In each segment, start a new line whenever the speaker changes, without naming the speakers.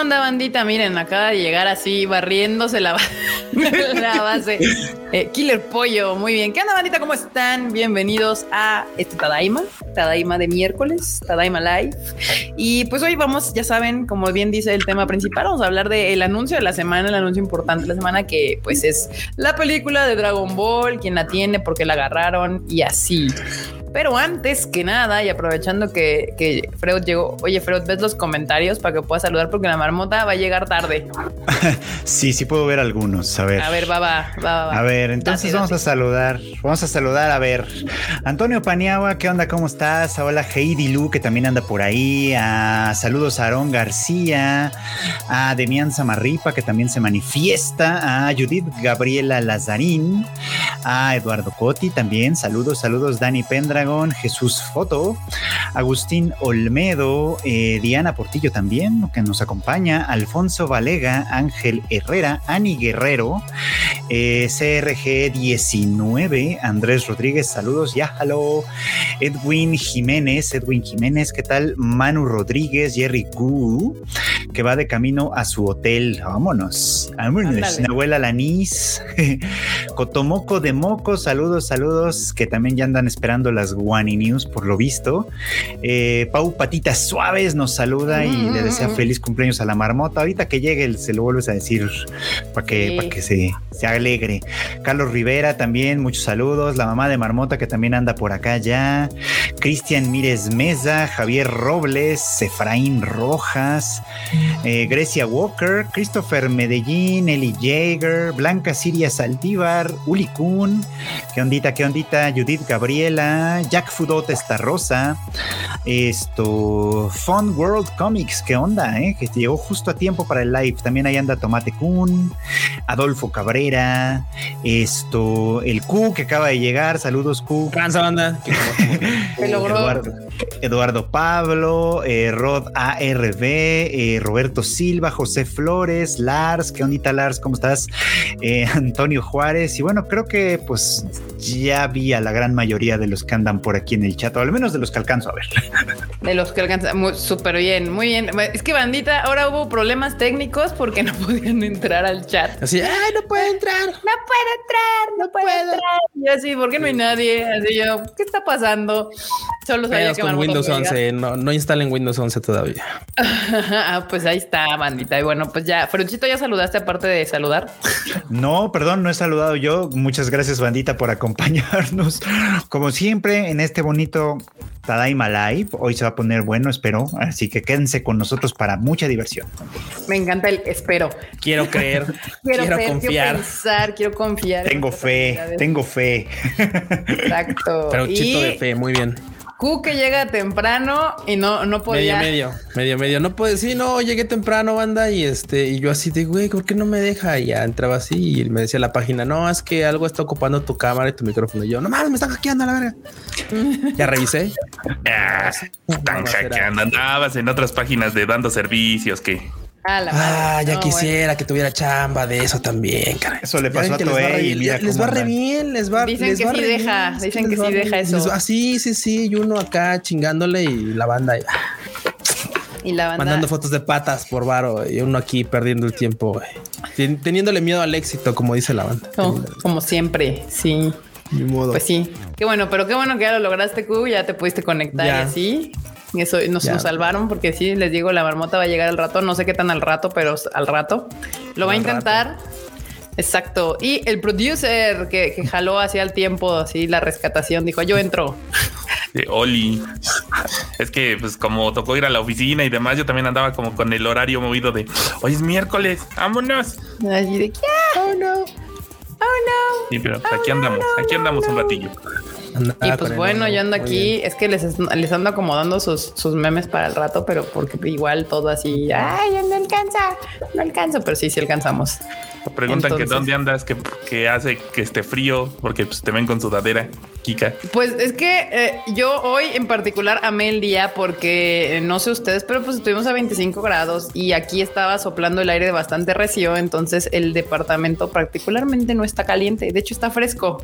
onda, bandita? Miren, acaba de llegar así, barriéndose la, base. Eh, Killer Pollo, muy bien. ¿Qué onda, bandita? ¿Cómo están? Bienvenidos a este Tadaima, Tadaima de miércoles, Tadaima Live. Y pues hoy vamos, ya saben, como bien dice el tema principal, vamos a hablar del anuncio de la semana, el anuncio importante de la semana, que pues es la película de Dragon Ball, quién la tiene, por qué la agarraron y así. Pero antes que nada, y aprovechando que, que Freud llegó, oye, Freud, ves los comentarios para que puedas saludar porque la marmota va a llegar tarde.
sí, sí puedo ver algunos. A ver.
A ver, va, va, va. va.
A ver, entonces vamos a saludar. Vamos a saludar. A ver, Antonio Paniagua, ¿qué onda? ¿Cómo estás? Hola, Heidi Lu, que también anda por ahí. A, saludos a Aarón García, a Demian Zamarripa, que también se manifiesta. A Judith Gabriela Lazarín, a Eduardo Coti también. Saludos, saludos, Dani Pendra Jesús Foto, Agustín Olmedo, eh, Diana Portillo también, que nos acompaña, Alfonso Valega, Ángel Herrera, Ani Guerrero, eh, CRG19, Andrés Rodríguez, saludos, ya, hello, Edwin Jiménez, Edwin Jiménez, ¿qué tal? Manu Rodríguez, Jerry Gu, que va de camino a su hotel, vámonos, vámonos, Nahuela Lanís, Cotomoco de Moco, saludos, saludos, que también ya andan esperando las Guani News, por lo visto. Eh, Pau Patitas Suaves nos saluda y le desea feliz cumpleaños a la marmota. Ahorita que llegue, se lo vuelves a decir para que, para que se, se alegre. Carlos Rivera también, muchos saludos. La mamá de Marmota que también anda por acá ya. Cristian Mírez Mesa, Javier Robles, Efraín Rojas, eh, Grecia Walker, Christopher Medellín, Eli Jaeger, Blanca Siria Saldívar, Uli Kuhn, qué ondita, qué ondita, Judith Gabriela, Jack Fudot esta rosa, esto, Fun World Comics, qué onda, eh? que llegó justo a tiempo para el live. También ahí anda Tomate Kun, Adolfo Cabrera, esto, el Q que acaba de llegar, saludos Q.
Cansa banda.
Eduardo, Eduardo, Pablo, eh, Rod ARB, eh, Roberto Silva, José Flores, Lars, qué ondita Lars, ¿cómo estás? Eh, Antonio Juárez, y bueno, creo que pues ya vi a la gran mayoría de los que andan por aquí en el chat, o al menos de los que alcanzo a ver.
De los que alcanzan, súper bien, muy bien. Es que bandita, ahora hubo problemas técnicos porque no podían entrar al chat.
Así, ay, no puede entrar.
No puede entrar, no puede entrar. Y así, ¿por qué no hay nadie? Así yo, ¿qué está pasando?
Solo sabía que con Windows 11, no, no instalen Windows 11 todavía.
ah, pues ahí está, bandita. Y bueno, pues ya, Fruchito, ¿ya saludaste aparte de saludar?
No, perdón, no he saludado yo. Muchas gracias, bandita, por acompañarnos. Como siempre, en este bonito Tadaima Live. Hoy se va a poner bueno, espero. Así que quédense con nosotros para mucha diversión.
Me encanta el espero.
Quiero creer, quiero, confiar.
Quiero pensar, quiero confiar.
Tengo fe, tengo fe.
Exacto.
Pero chito de fe, muy bien.
Q que llega temprano y no, no podía.
Medio, medio, medio, medio. No puede, sí, no, llegué temprano, banda, y este, y yo así de güey, ¿por qué no me deja? Y ya entraba así y me decía la página, no, es que algo está ocupando tu cámara y tu micrófono. Y yo, no mames, me están hackeando a la verga. ya revisé.
Ah, están hackeando. Andabas en otras páginas de dando servicios que.
Ah, ya quisiera que tuviera chamba de eso también, cara.
Eso le pasó a Toei y mira
les, va re bien, les va
Dicen que sí deja, dicen que sí deja eso.
Ah, sí, sí, sí, y uno acá chingándole y la banda
y la banda
mandando fotos de patas por varo y uno aquí perdiendo el tiempo, teniéndole miedo al éxito, como dice la banda.
como siempre, sí.
Ni modo.
Pues sí. Qué bueno, pero qué bueno que ya lo lograste, Q, ya te pudiste conectar y así. Eso nos, nos, salvaron porque sí, les digo, la marmota va a llegar al rato. No sé qué tan al rato, pero al rato lo va a intentar. Exacto. Y el producer que, que jaló hacia el tiempo, así la rescatación, dijo: Yo entro.
De Oli. Es que, pues, como tocó ir a la oficina y demás, yo también andaba como con el horario movido de hoy es miércoles, vámonos.
Así de Oh no. Oh no.
Sí, pero aquí andamos, aquí andamos un ratillo
y pues bueno, yo ando aquí, es que les, les ando acomodando sus, sus memes para el rato, pero porque igual todo así, ay, no alcanza, no alcanzo, pero sí, sí alcanzamos.
Preguntan que dónde andas, que, hace que esté frío, porque pues, te ven con sudadera, Kika.
Pues es que eh, yo hoy en particular amé el día porque eh, no sé ustedes, pero pues estuvimos a 25 grados y aquí estaba soplando el aire bastante recio, entonces el departamento particularmente no está caliente, de hecho está fresco.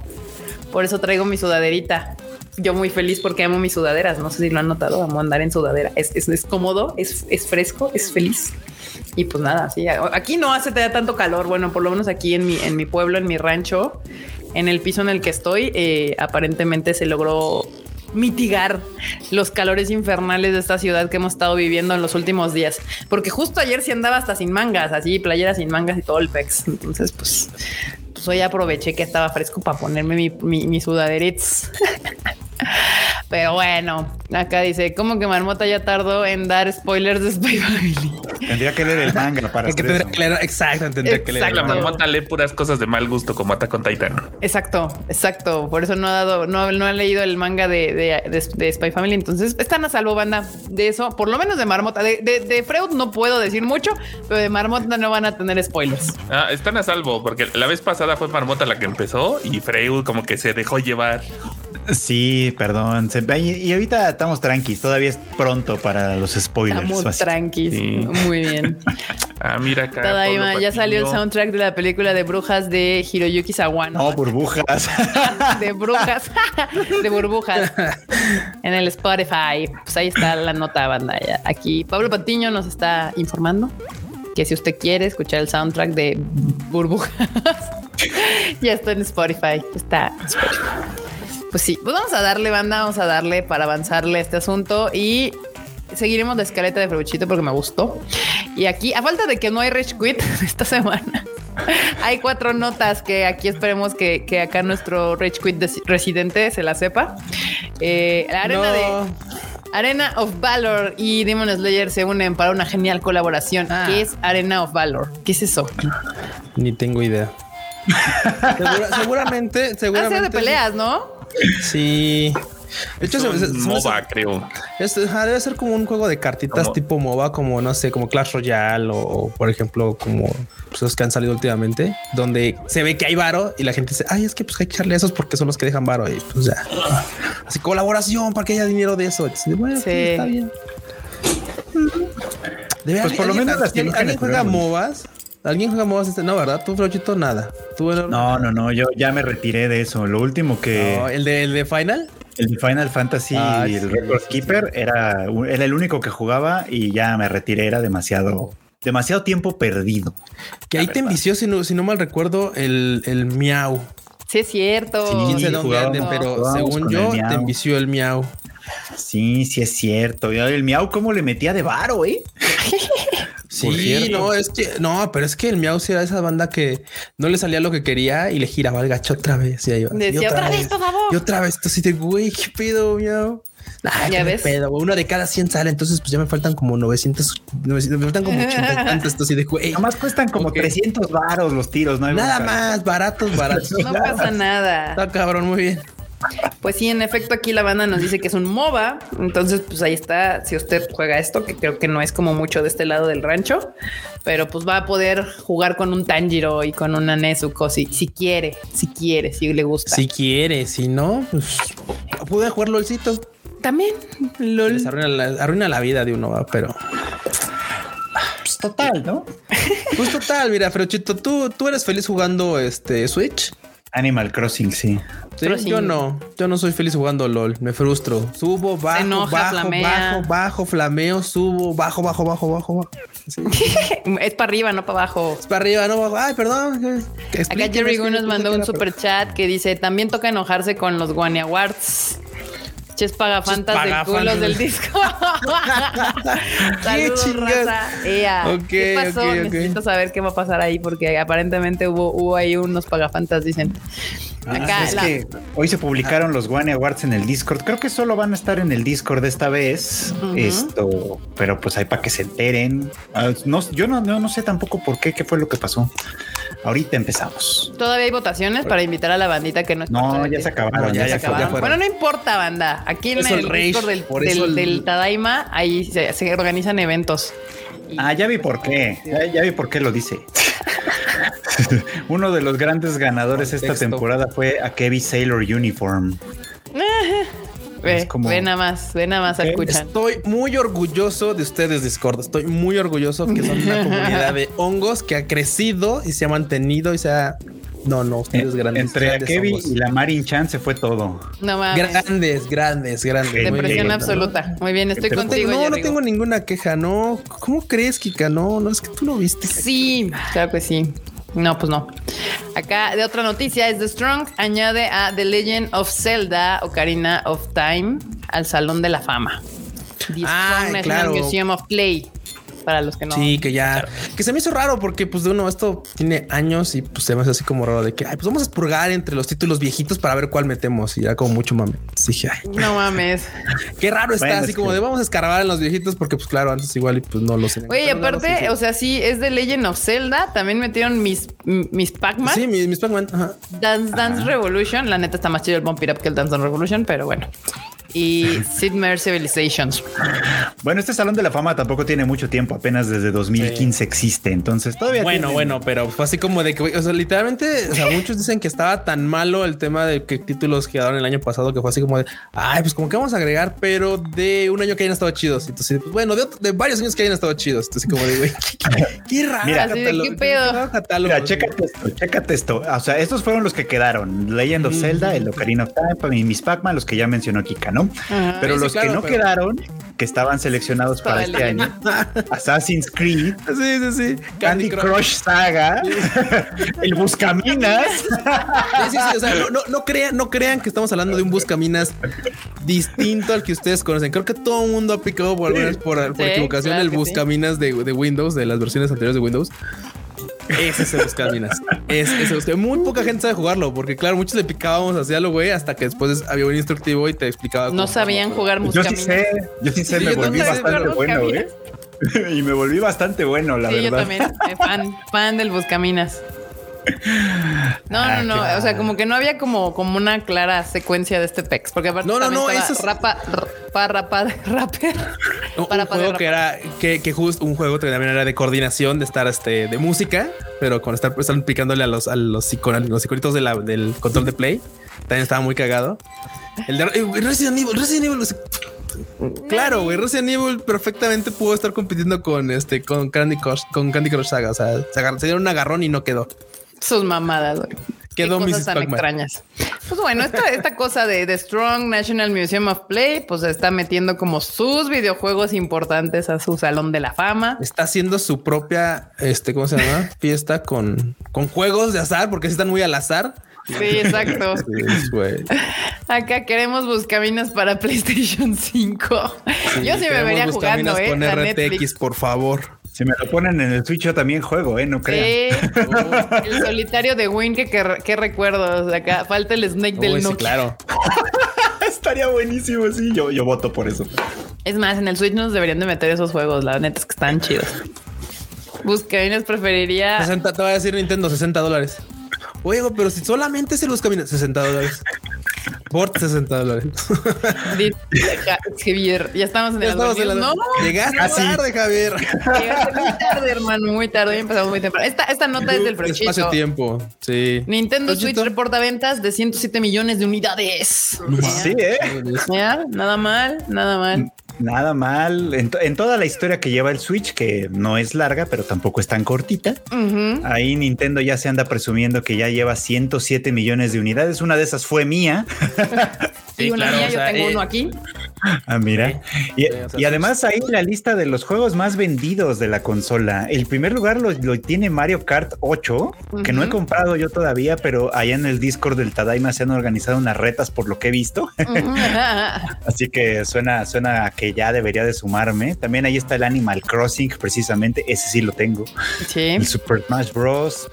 Por eso traigo mi sudaderita. yo muy feliz porque amo mis sudaderas. No sé si lo han notado, amo andar en sudadera. Es, es, es cómodo, es, es fresco, es feliz. Y pues nada, sí, aquí no hace tanto calor. Bueno, por lo menos aquí en mi, en mi pueblo, en mi rancho, en el piso en el que estoy, eh, aparentemente se logró mitigar los calores infernales de esta ciudad que hemos estado viviendo en los últimos días. Porque justo ayer sí andaba hasta sin mangas, así playeras sin mangas y todo el pex. Entonces, pues, pues hoy aproveché que estaba fresco para ponerme mi, mi. Pero bueno, acá dice, ¿cómo que Marmota ya tardó en dar spoilers de Spy Family?
Tendría que leer el manga para
que tendría que leer, exacto, tendría que leer.
La Marmota lee puras cosas de mal gusto como Attack on Titan.
Exacto, exacto. Por eso no ha dado, no, no ha leído el manga de, de, de, Spy Family. Entonces están a salvo, banda, de eso, por lo menos de Marmota. De, de, Freud no puedo decir mucho, pero de Marmota no van a tener spoilers.
Ah, están a salvo, porque la vez pasada fue Marmota la que empezó y Freud como que se dejó llevar.
Sí, perdón. Y ahorita estamos tranquis. Todavía es pronto para los spoilers.
Estamos tranquis. Muy bien.
ah, mira acá.
ya salió el soundtrack de la película de brujas de Hiroyuki Sawano.
No, burbujas.
de brujas. de burbujas. en el Spotify. Pues ahí está la nota banda. Aquí Pablo Patiño nos está informando que si usted quiere escuchar el soundtrack de burbujas, ya está en Spotify. Está en Spotify. Pues sí, pues vamos a darle, banda, vamos a darle para avanzarle a este asunto y seguiremos la escaleta de Frebuchito porque me gustó. Y aquí, a falta de que no hay Rich Quit esta semana, hay cuatro notas que aquí esperemos que, acá nuestro Rich Quit residente se la sepa. Eh, la arena de Arena of Valor y Demon Slayer se unen para una genial colaboración. Ah. ¿Qué es Arena of Valor? ¿Qué es eso?
Ni tengo idea. seguramente, seguramente.
Hace de peleas, ¿no?
Sí.
De hecho, es MOBA, creo.
debe ser como un juego de cartitas tipo MOBA, como no sé, como Clash Royale o, por ejemplo, como pues, los que han salido últimamente, donde se ve que hay varo y la gente dice, ay, es que pues hay que echarle esos porque son los que dejan varo. Y pues ya, así colaboración para que haya dinero de eso. bueno, sí. está bien. pues por lo menos las ¿alguien juega MOBAs? ¿Alguien juega MOBAs? Este? No, ¿verdad? Tú, Frochito, nada.
No, no, no. Yo ya me retiré de eso. Lo último que.
¿el, de, ¿El de Final?
El de Final Fantasy ah, y el Record Keeper era, era el único que jugaba y ya me retiré. Era demasiado demasiado tiempo perdido.
Que ahí te envició, si no, si no mal recuerdo, el, el Miau.
Sí, es cierto.
Sí, sé dónde pero según yo, te envició el Miau.
Sí, sí es cierto. El Miau, ¿cómo le metía de varo, eh?
Sí, no, es que no, pero es que el Miau era esa banda que no le salía lo que quería y le giraba el gacho otra vez. Y ahí
Decía otra, vez, por favor.
Y otra vez, así de güey, qué pedo, Miau. ya ves. Pedo, uno de cada 100 sale, entonces pues ya me faltan como 900, me faltan como 80 tantos, así de güey.
Nomás cuestan como 300 varos los tiros, ¿no?
Nada más, baratos, baratos.
no pasa nada.
Está cabrón, muy bien.
Pues sí, en efecto, aquí la banda nos dice que es un MOBA. Entonces, pues ahí está. Si usted juega esto, que creo que no es como mucho de este lado del rancho, pero pues va a poder jugar con un Tanjiro y con una Nezuko si, si quiere, si quiere, si le gusta.
Si quiere, si no, pues puede jugar LOLcito.
También, LOL.
arruina, la, vida de uno, pero.
Pues total, ¿no?
pues total, mira, Chito, ¿tú, tú eres feliz jugando este Switch.
Animal Crossing, sí.
Yo no, yo no soy feliz jugando LOL, me frustro. Subo, bajo, bajo, bajo, bajo, flameo, subo, bajo, bajo, bajo, bajo,
es para arriba, no para abajo.
Es para arriba, no para abajo. Ay, perdón.
Acá Jerry Gu nos mandó un super chat que dice: También toca enojarse con los Guania Awards. Ches pagafantas de culos del disco. Saludos, raza. ¿Qué pasó? Necesito saber qué va a pasar ahí porque aparentemente hubo, hubo ahí unos pagafantas, dicen.
Ah, es que hoy se publicaron los One Awards en el Discord. Creo que solo van a estar en el Discord esta vez. Esto, pero pues hay para que se enteren. Ah, no, yo no, no, sé tampoco por qué, qué fue lo que pasó. Ahorita empezamos.
Todavía hay votaciones para invitar a la bandita que no
No, ya se acabaron. Ya, se acabaron.
bueno, no importa, banda. Aquí en el, Discord del, Tadaima, ahí se, organizan eventos.
Ah, ya vi por qué. ya vi por qué lo dice. Uno de los grandes ganadores esta temporada fue a Kevin Sailor Uniform.
Ve, ve, nada más, ve nada más a escuchar.
Estoy muy orgulloso de ustedes, Discord. Estoy muy orgulloso que son una comunidad de hongos que ha crecido y se ha mantenido y se ha No, no, ustedes grandes.
Entre
grandes
Kevin
hongos.
y la Marin Chan se fue todo.
No mames.
Grandes, grandes, grandes.
Depresión
bien.
absoluta. Muy bien, estoy contigo.
no, no tengo ninguna queja, no. ¿Cómo crees, Kika? No, no, es que tú lo viste.
Sí, claro que sí. No, pues no. Acá de otra noticia es The Strong añade a The Legend of Zelda Ocarina of Time al Salón de la Fama. The
Ah,
Strong National
claro.
Museum of Play. Para los que no.
Sí, que ya, que se me hizo raro porque pues de uno esto tiene años y pues se me hace así como raro de que, ay, pues vamos a expurgar entre los títulos viejitos para ver cuál metemos y ya como mucho mame. Dije, ay,
No mames.
qué raro está,
Bueno,
así
es
como
que-
de vamos a escarbar en los viejitos porque pues claro, antes igual y pues no los
Oye, aparte, o sea, sí, es The Legend of Zelda. También metieron mis, mis Pac-Man.
Sí, mis, mis Pac-Man. Ajá.
Dance Dance Revolution. La neta está más chido el Bump It Up que el Dance Dance Revolution, pero bueno. Y Sid Meier Civilizations.
Bueno, este Salón de la Fama tampoco tiene mucho tiempo, apenas desde 2015 existe, entonces todavía
Bueno,
tiene-
bueno, pero fue así como de que, o sea, literalmente, o sea, muchos dicen que estaba tan malo el tema de que títulos quedaron el año pasado que fue así como de, ay, pues como que vamos a agregar, pero de un año que hayan estado chidos. Entonces, pues, bueno, de, otro- de varios años que hayan estado chidos. Entonces, como de, güey, qué, qué raro.
Mira,
¿qué pedo?
catálogo.
Mira, chécate esto, chécate esto. O sea, estos fueron los que quedaron. Legend of Zelda, el Ocarina of Time, y Miss Pac-Man, los que ya mencionó Kika, ¿no?
Ajá.
Pero los que no
pero-
quedaron, que estaban seleccionados para este año, Assassin's Creed,
Sí, sí, sí.
Candy Crush Saga, el Buscaminas.
Sí, sí, sí, o sea, no, no, no crean, no crean que estamos hablando de un buscaminas distinto al que ustedes conocen. Creo que todo el mundo ha aplicado por, por, por
Sí,
equivocación
claro
el buscaminas de, de Windows, de las versiones anteriores de Windows. Es ese buscaminas. Es ese buscaminas. Muy poca gente sabe jugarlo, porque claro, muchos le picábamos hacia lo güey hasta que después había un instructivo y te explicaba.
No
cómo-
sabían jugar
Yo sí sé, yo sí sé,
Sí,
me
yo
volví bastante bueno, ¿eh?
Buscaminas.
y me volví bastante bueno, la
sí,
verdad.
yo también. eh, fan, fan del Buscaminas. No,
Ah,
no, no.
qué
O sea, como que no había como, como una clara secuencia de este pex. Porque aparte
No, no, no,
estaba
eso es-
rapa, rapa, rapa, rapper.
Un, juego que era que, que justo un juego que también era de coordinación de estar este de música, pero con estar, estar picándole a los a los, icon- los iconitos de la- del control de play. También estaba muy cagado. El de eh, Resident Evil, Resident Evil. Claro, güey, Resident Evil perfectamente pudo estar compitiendo con este con Candy Crush, con Candy Crush Saga. O sea, se, agar- se dieron un agarrón y no quedó.
Sus mamadas, güey.
Quedó
Qué cosas
Mrs.
tan
Pac-Man.
extrañas. Pues bueno, esta, esta cosa de The Strong National Museum of Play, pues está metiendo como sus videojuegos importantes a su salón de la fama.
Está haciendo su propia, este, ¿cómo se llama? Fiesta con, con juegos de azar, porque están muy al azar.
Sí, exacto.
Sí.
Acá queremos buscaminas para PlayStation 5. Yo sí me vería jugando, eh.
con RTX,
Netflix.
por favor.
Si me lo ponen en el Switch, yo también juego, ¿eh? No crean.
Sí, el solitario de Win, que, que, que recuerdos. Acá falta el Snake del
sí,
Nokia.
claro.
Estaría buenísimo, sí. Yo, yo voto por eso.
Es más, en el Switch nos deberían de meter esos juegos. La neta es que están chidos. Buscaminas preferiría.
60, te voy a decir Nintendo, 60 dólares. Oye, pero si solamente se los camina, 60 dólares. Por 60 dólares.
Javier, ya estamos en
Ya
el
estamos en la-
No,
Llegaste
Casi.
tarde, Javier.
llegaste muy tarde, hermano, muy tarde. Hoy empezamos muy temprano. Esta, esta nota es del Frochito.
Espacio-tiempo. Sí.
Nintendo Switch
Frochito.
reporta ventas de 107 millones de unidades.
Sí, ¿eh?
Ya, Nada mal, nada mal.
Nada mal. En, to- en toda la historia que lleva el Switch, que no es larga, pero tampoco es tan cortita, ahí Nintendo ya se anda presumiendo que ya lleva 107 millones de unidades. Una de esas fue mía.
Y
Sí,
una
claro,
mía,
o
yo tengo
eh,
uno aquí.
Ah, mira. Y,
Sí, o sea,
y además ahí la lista de los juegos más vendidos de la consola. El primer lugar lo, lo tiene Mario Kart 8, que no he comprado yo todavía, pero allá en el Discord del Tadaima se han organizado unas retas por lo que he visto. Así que suena, suena a que ya debería de sumarme. También ahí está el Animal Crossing, precisamente. Ese sí lo tengo.
Sí.
El Super Smash Bros.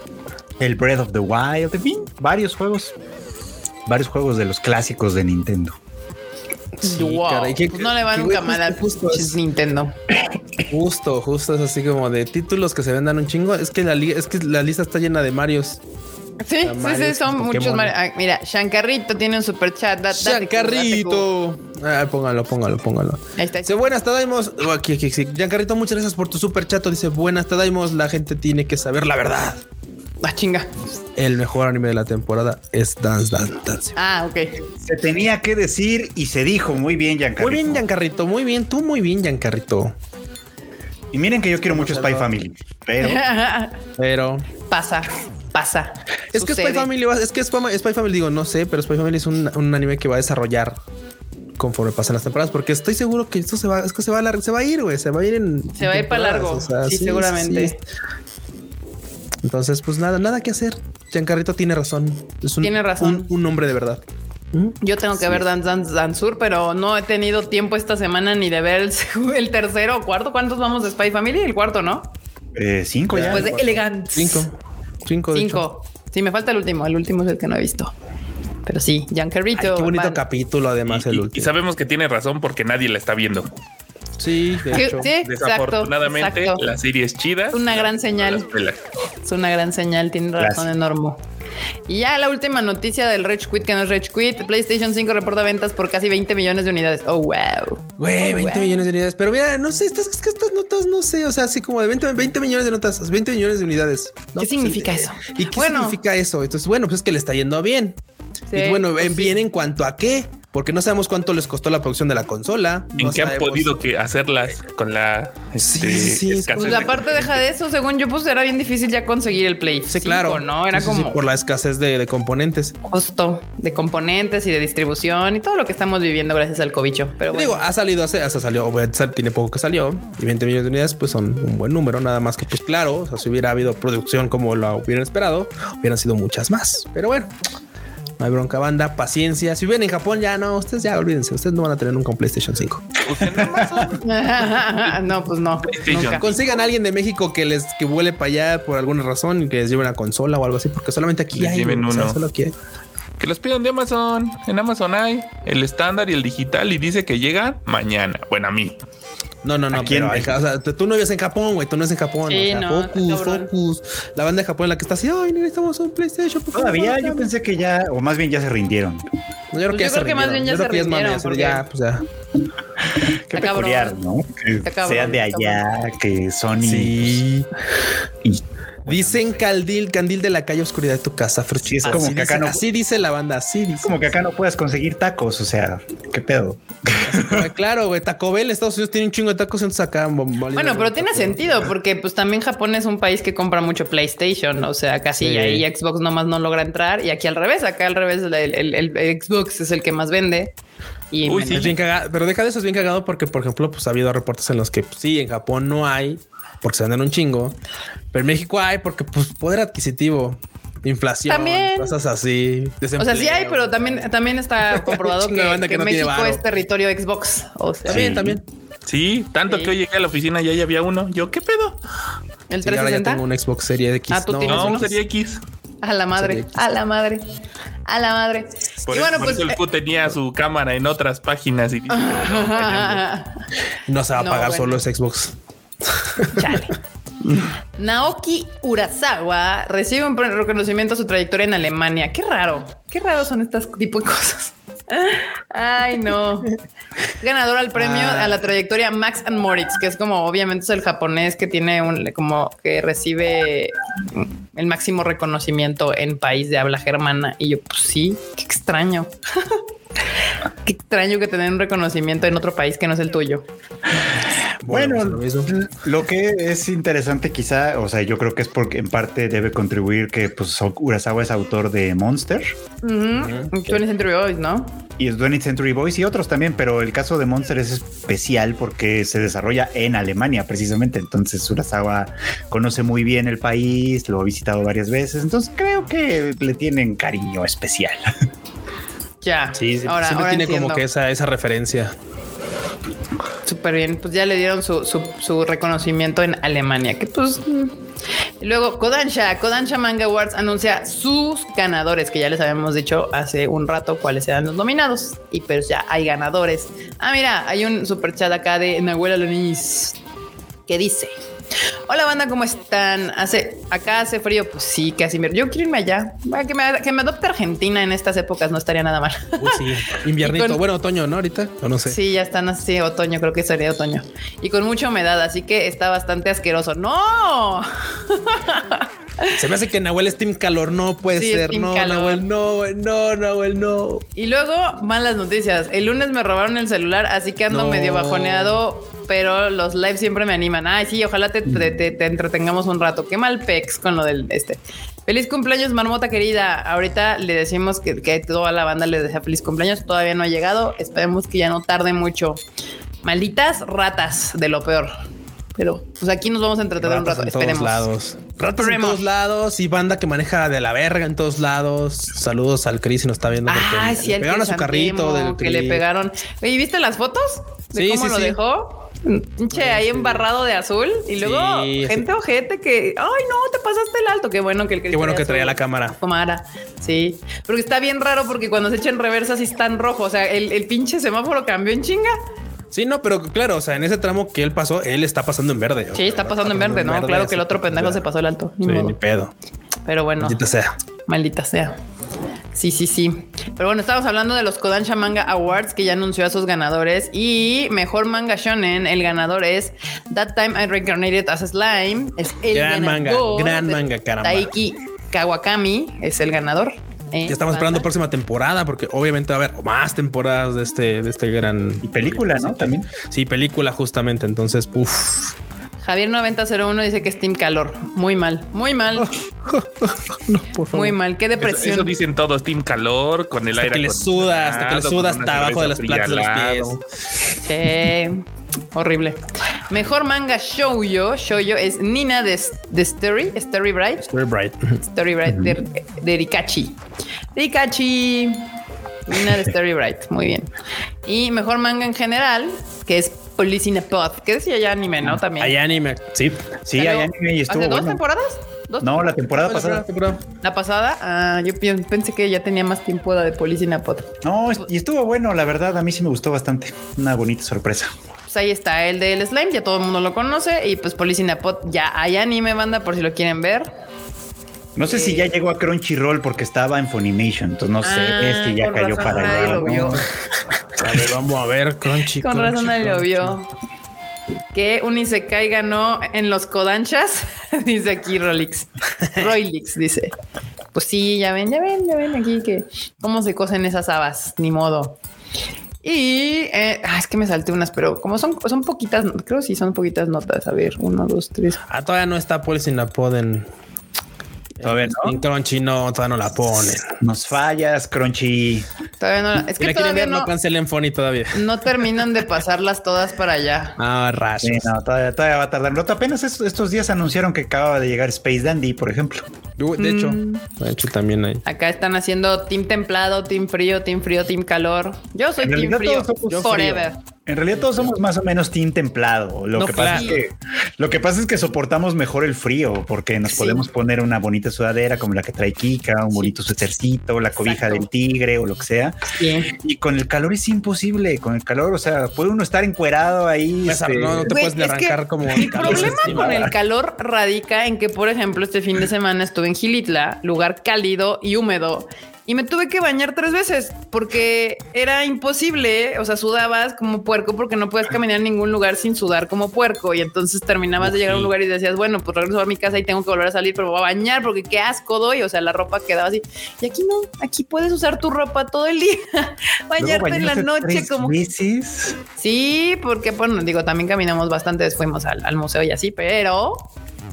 El Breath of the Wild. En fin, varios juegos. Varios juegos de los clásicos de Nintendo.
Sí,
wow.
caray, qué-
Pues no le va
qué
nunca mal
justo,
Nintendo.
justo, justo es así como de títulos que se vendan un chingo. Es que la, li- es que la lista está llena de Marios.
Sí, sí, sí, son muchos. Mario. Ah, mira, Shankarrito tiene un super chat. Da-.
Ah, póngalo, póngalo, póngalo.
Ahí está.
Dice, buenas, Tadaimos. Oh, aquí, aquí, sí. Giancarrito, muchas gracias por tu super chato. Dice, buenas, Tadaimos. La gente tiene que saber la verdad.
Ah, chinga.
El mejor anime de la temporada es Dance Dance Dance.
Ah, ok.
Se tenía que decir y se dijo muy bien, Giancarlo.
Muy bien, Giancarrito. Muy bien. Tú muy bien, Giancarrito.
Y miren que yo quiero mucho Spy Family, pero
Pero
pasa, pasa.
Es que Spy. Family, va- es que Spy, Spy Family, digo, no sé, pero Spy Family es un, un anime que va a desarrollar conforme pasan las temporadas, porque estoy seguro que esto se va, es que se va a, se va a ir, güey, se va a ir en.
Se va a ir para largo.
temporadas,
Sí, seguramente.
Entonces, pues nada, nada que hacer. Giancarrito tiene razón. Es un,
Tiene razón.
Un, un hombre de verdad. ¿Mm?
Yo tengo que ver Dance Dance Dansur, pero no he tenido tiempo esta semana ni de ver el, tercero o cuarto. ¿Cuántos vamos de Spy Family? El cuarto, ¿no?
Eh, cinco ya.
Pues de Elegant.
Cinco. Cinco. de hecho.
Cinco. Sí, me falta el último. El último es el que no he visto. Pero sí, Giancarrito.
Ay, qué bonito
van-
capítulo, además,
Y,
el
y- y
último.
sabemos que tiene razón porque nadie la está viendo.
Sí, de hecho.
sí.
Desafortunadamente,
exacto.
la serie es chida.
Es una gran señal. Es una gran señal, tiene razón
Gracias.
enorme. Y ya la última noticia del Rage Quit, que no es Rage Quit. PlayStation 5 reporta ventas por casi 20 millones de unidades. Oh, wow.
Güey,
Oh,
20
wow.
millones de unidades. Pero mira, no sé, estas, es que estas notas, no sé, o sea, así como de 20, 20 millones de notas, 20 millones de unidades. No,
¿Qué
pues,
significa
eh,
eso?
¿Y qué
Bueno.
significa eso? Entonces, bueno, pues es que le está yendo bien.
Sí,
y bueno,
pues sí.
bien en cuanto a qué, porque no sabemos cuánto les costó la producción de la consola.
¿En
no
qué han podido que hacerlas con la
Sí,
este,
sí, sí,
escasez
Pues
de
aparte deja de eso, según yo, pues era bien difícil ya conseguir el Play.
Sí,
5,
claro.
¿no? Era
Sí, sí, sí,
como
por la escasez de, de componentes.
costo de componentes y de distribución y todo lo que estamos viviendo gracias al cobicho. Pero bueno,
Digo, ha salido hace, hasta salió, o sea, tiene poco que salió y 20 millones de unidades, pues son un buen número. Nada más que, pues claro, o sea, si hubiera habido producción como lo hubieran esperado, hubieran sido muchas más. Pero bueno, no hay bronca, banda, paciencia. Si viven en Japón, ya no, ustedes ya olvídense, ustedes no van a tener nunca un PlayStation 5.
Usen Amazon.
no, pues no. Nunca.
Consigan a alguien de México que les que vuele para allá por alguna razón y que les lleve una consola o algo así, porque solamente aquí
Les
hay
lleven
o sea,
uno.
solo aquí hay.
Que los pidan de Amazon. En Amazon hay el estándar y el digital y dice que llega mañana. Bueno, a mí.
No, no, no,
Aquí
pero hay- o sea, tú no vives en Japón, güey, tú no vives en Japón.
Sí,
o sea,
no,
focus, focus. La banda de Japón en la que está así, ay, necesitamos un PlayStation. por favor,
Todavía yo
dame".
pensé que ya, o más bien ya se rindieron.
Yo creo
Pues
que,
yo
ya se
creo que más bien ya.
Yo
se
creo que es
rindieron,
eso
porque-
ya, pues ya.
Qué
Está
peculiar,
cabrón.
¿no? Que sean de allá, que Sony.
Sí.
Y
Dicen candil, candil de la calle oscuridad de tu casa, Fruchi.
Sí, es como
Así
que acá
dice-
no-
Así dice la banda, así dice.
como que acá no puedes conseguir tacos, o sea, qué pedo.
Claro, güey, Taco Bell, Estados Unidos tiene un chingo de tacos, entonces acá.
Bueno, pero tiene sentido porque pues también Japón es un país que compra mucho PlayStation, o sea, casi
Sí.
ahí Xbox nomás no logra entrar y aquí al revés, acá al revés el, el- el Xbox es el que más vende y
Uy, sí.
Es bien cagado, pero deja de eso, es bien cagado porque, por ejemplo, pues ha habido reportes en los que pues, sí, en Japón no hay, porque se venden un chingo, pero en México hay porque, pues, poder adquisitivo, inflación,
También.
cosas así.
o sea, sí hay, pero también, también está comprobado que,
no
México es territorio Xbox. O sea,
También,
Sí.
también.
Sí, tanto
Sí.
que hoy llegué a la oficina y ahí había uno. Yo, ¿qué pedo?
el
Sí, ahora ya
360
tengo un Xbox Series X.
Ah, ¿tú tienes
No, sería X.
a la madre, a la madre, a la madre.
Por,
y
eso-
bueno,
por
pues
el Q tenía su cámara en otras páginas y dice,
No se va a
No,
pagar
bueno.
solo ese Xbox.
Chale. Naoki Urasawa recibe un reconocimiento a su trayectoria en Alemania. Qué raro, qué raro son estas tipo de cosas. Ay, no. Ganador al premio a la trayectoria Max and Moritz, que es como obviamente es el japonés que tiene un como que recibe el máximo reconocimiento en país de habla germana. Y yo, pues sí, qué extraño. qué extraño que tener un reconocimiento en otro país que no es el tuyo.
Bueno,
lo
que es interesante quizá, o sea, yo creo que es porque en parte debe contribuir que pues Urasawa es autor de Monster
Ujú. 20th Century Boys, ¿no?
y es 20th Century Boys y otros también, pero el caso de Monster es especial porque se desarrolla en Alemania precisamente, entonces Urasawa conoce muy bien el país, lo ha visitado varias veces, entonces creo que le tienen cariño especial.
Ya.
Sí, sí,
ahora,
siempre
ahora
tiene
entiendo.
como que esa, esa referencia.
Súper bien. Pues ya le dieron su, su, reconocimiento en Alemania. Que pues. mm. Luego Kodansha, Kodansha Manga Awards anuncia sus ganadores, que ya les habíamos dicho hace un rato cuáles eran los nominados. Y pues ya hay ganadores. Ah, mira, hay un super chat acá de Nahuela Lenis que dice. Hola banda, ¿cómo están? Hace, acá hace frío, pues sí, casi me, yo quiero irme allá. Que me, que me adopte Argentina en estas épocas no estaría nada mal.
Uy, sí. Inviernito.
Con-
Bueno, otoño, ¿no? Ahorita. O no sé.
Sí, ya están así, otoño, creo que sería otoño. Y con mucha humedad, así que está bastante asqueroso. ¡No!
Se me hace que Nahuel es Team Calor. No puede
Sí,
ser. No,
calor.
Nahuel, no, no, Nahuel, no.
Y luego, malas noticias. El lunes me robaron el celular, así que ando
No.
medio bajoneado, pero los lives siempre me animan. Ay, sí, ojalá te, te- te- te entretengamos un rato. Qué mal pex con lo del este. Feliz cumpleaños, marmota querida. Ahorita le decimos que, que toda la banda le desea feliz cumpleaños. Todavía no ha llegado. Esperemos que ya no tarde mucho. Malditas ratas de lo peor. Pero pues aquí nos vamos a entretener un rato.
en todos
Esperemos.
lados. Ratas en todos lados y banda que maneja de la verga en todos lados. Saludos al Chris si nos está viendo.
Ah,
le
sí, el
pegaron a su carrito del
que le pegaron. Oye, ¿viste las fotos? De
Sí,
cómo
sí,
lo
sí.
dejó. Pinche ahí embarrado de azul y luego
Sí,
gente ojete que, ay no, te pasaste el alto. Qué bueno que el
Qué bueno que traía
azul.
la cámara.
Cámara. Sí, porque está bien raro porque cuando se echa en reversa sí está en rojo. O sea, el, el pinche semáforo cambió en chinga.
Sí, no, pero claro, o sea, en ese tramo que él pasó, él está pasando en verde.
Sí, está pasando en verde, ¿no? Claro que el otro pendejo se pasó el alto. Ni
Sí,
modo.
ni pedo.
Pero bueno.
Maldita sea.
Maldita sea. Sí, sí, sí. Pero bueno, estamos hablando de los Kodansha Manga Awards que ya anunció a sus ganadores. Y mejor manga shonen, el ganador es That Time I Reincarnated as a Slime. Es el
Gran manga, gran manga, caramba.
Taiki Kawakami es el ganador. Eh,
Ya estamos esperando próxima temporada porque obviamente va a haber más temporadas de este, de este gran
Y película, ¿no? También.
Sí, película justamente. Entonces, uff.
Javier 9001 dice que es Team Calor. Muy mal, muy mal,
No, por favor.
muy mal. Qué
Eso,
depresión.
eso dicen todos, Team Calor, con el
Hasta
aire
que le suda, hasta que le suda hasta abajo de las plantas de los pies.
Sí, horrible. Mejor manga shoujo, shoujo es Nina de, de Story, Story Bright.
Very bright.
Story Bright de, de Rikachi. Rikachi. Nina de Story Bright. Muy bien. Y mejor manga en general, que es Police in a Pod, que decía ya anime, ¿no? También.
Hay anime. Sí.
Sí, hay anime y estuvo
¿Hace dos
bueno.
temporadas? ¿Dos
No, la temporada pasada.
La pasada, ah, yo pensé que ya tenía más tiempo la de Police in a Pod.
No, y estuvo bueno, la verdad, a mí sí me gustó bastante. Una bonita sorpresa.
Ahí está el del slime, ya todo el mundo lo conoce. Y pues Police in a Pod ya hay anime, banda, por si lo quieren ver.
No sé si ya llegó a Crunchyroll porque estaba en Funimation, entonces no sé
Ah,
si ya
con
cayó
razón
para
nadie
allá.
lo.
A ver, vamos a ver, Crunchy.
Con
Crunchy,
razón nadie lo
Crunchy.
vio. Que un Isekai ganó en los Kodanchas, dice aquí Rolix. Roylix dice. Pues sí, ya ven, ya ven, ya ven aquí que cómo se cosen esas habas, ni modo. Y eh, ah, es que me salté unas, pero como son, son poquitas, creo que sí son poquitas notas. A ver, uno, dos, tres.
Ah, todavía no está Police in la Pod en,
Todavía no.
en Crunchy, no, todavía no la ponen.
Nos fallas, Crunchy.
Todavía no, es
Si
que
la quieren
todavía
ver, no
no,
cancelen Funny todavía.
no terminan de pasarlas todas para allá.
Ah, rayos.
Sí, no, todavía, todavía va a tardar. Apenas es- estos días anunciaron que acaba de llegar Space Dandy, por ejemplo.
De hecho,
Mm.
de hecho también hay.
Acá están haciendo team templado, team frío, team frío, team calor. Yo soy
En
team frío
todos somos
forever.
En realidad todos somos más o menos team templado. Lo
No,
que pasa
claro.
es que lo que pasa es que soportamos mejor el frío porque nos
Sí.
podemos poner una bonita sudadera como la que trae Kika, un bonito suétercito, la cobija
Exacto.
del tigre o lo que sea.
Sí.
Y con el calor es imposible. Con el calor, o sea, puede uno estar encuerado ahí.
Pues,
este,
no, no te puedes ni
es que
arrancar como.
Mi
calor
problema con el calor radica en que, por ejemplo, este fin de semana estuve en Gilitla, lugar cálido y húmedo, y me tuve que bañar tres veces porque era imposible. O sea, sudabas como puerco porque no puedes caminar en ningún lugar sin sudar como puerco. Y entonces terminabas de llegar a un lugar y decías, bueno, pues regreso a mi casa y tengo que volver a salir, pero voy a bañar porque qué asco doy. O sea, la ropa quedaba así. Y aquí no, aquí puedes usar tu ropa todo el día, bañarte en la noche como
veces.
Sí, porque bueno, digo, también caminamos bastante, fuimos al, al museo y así, pero,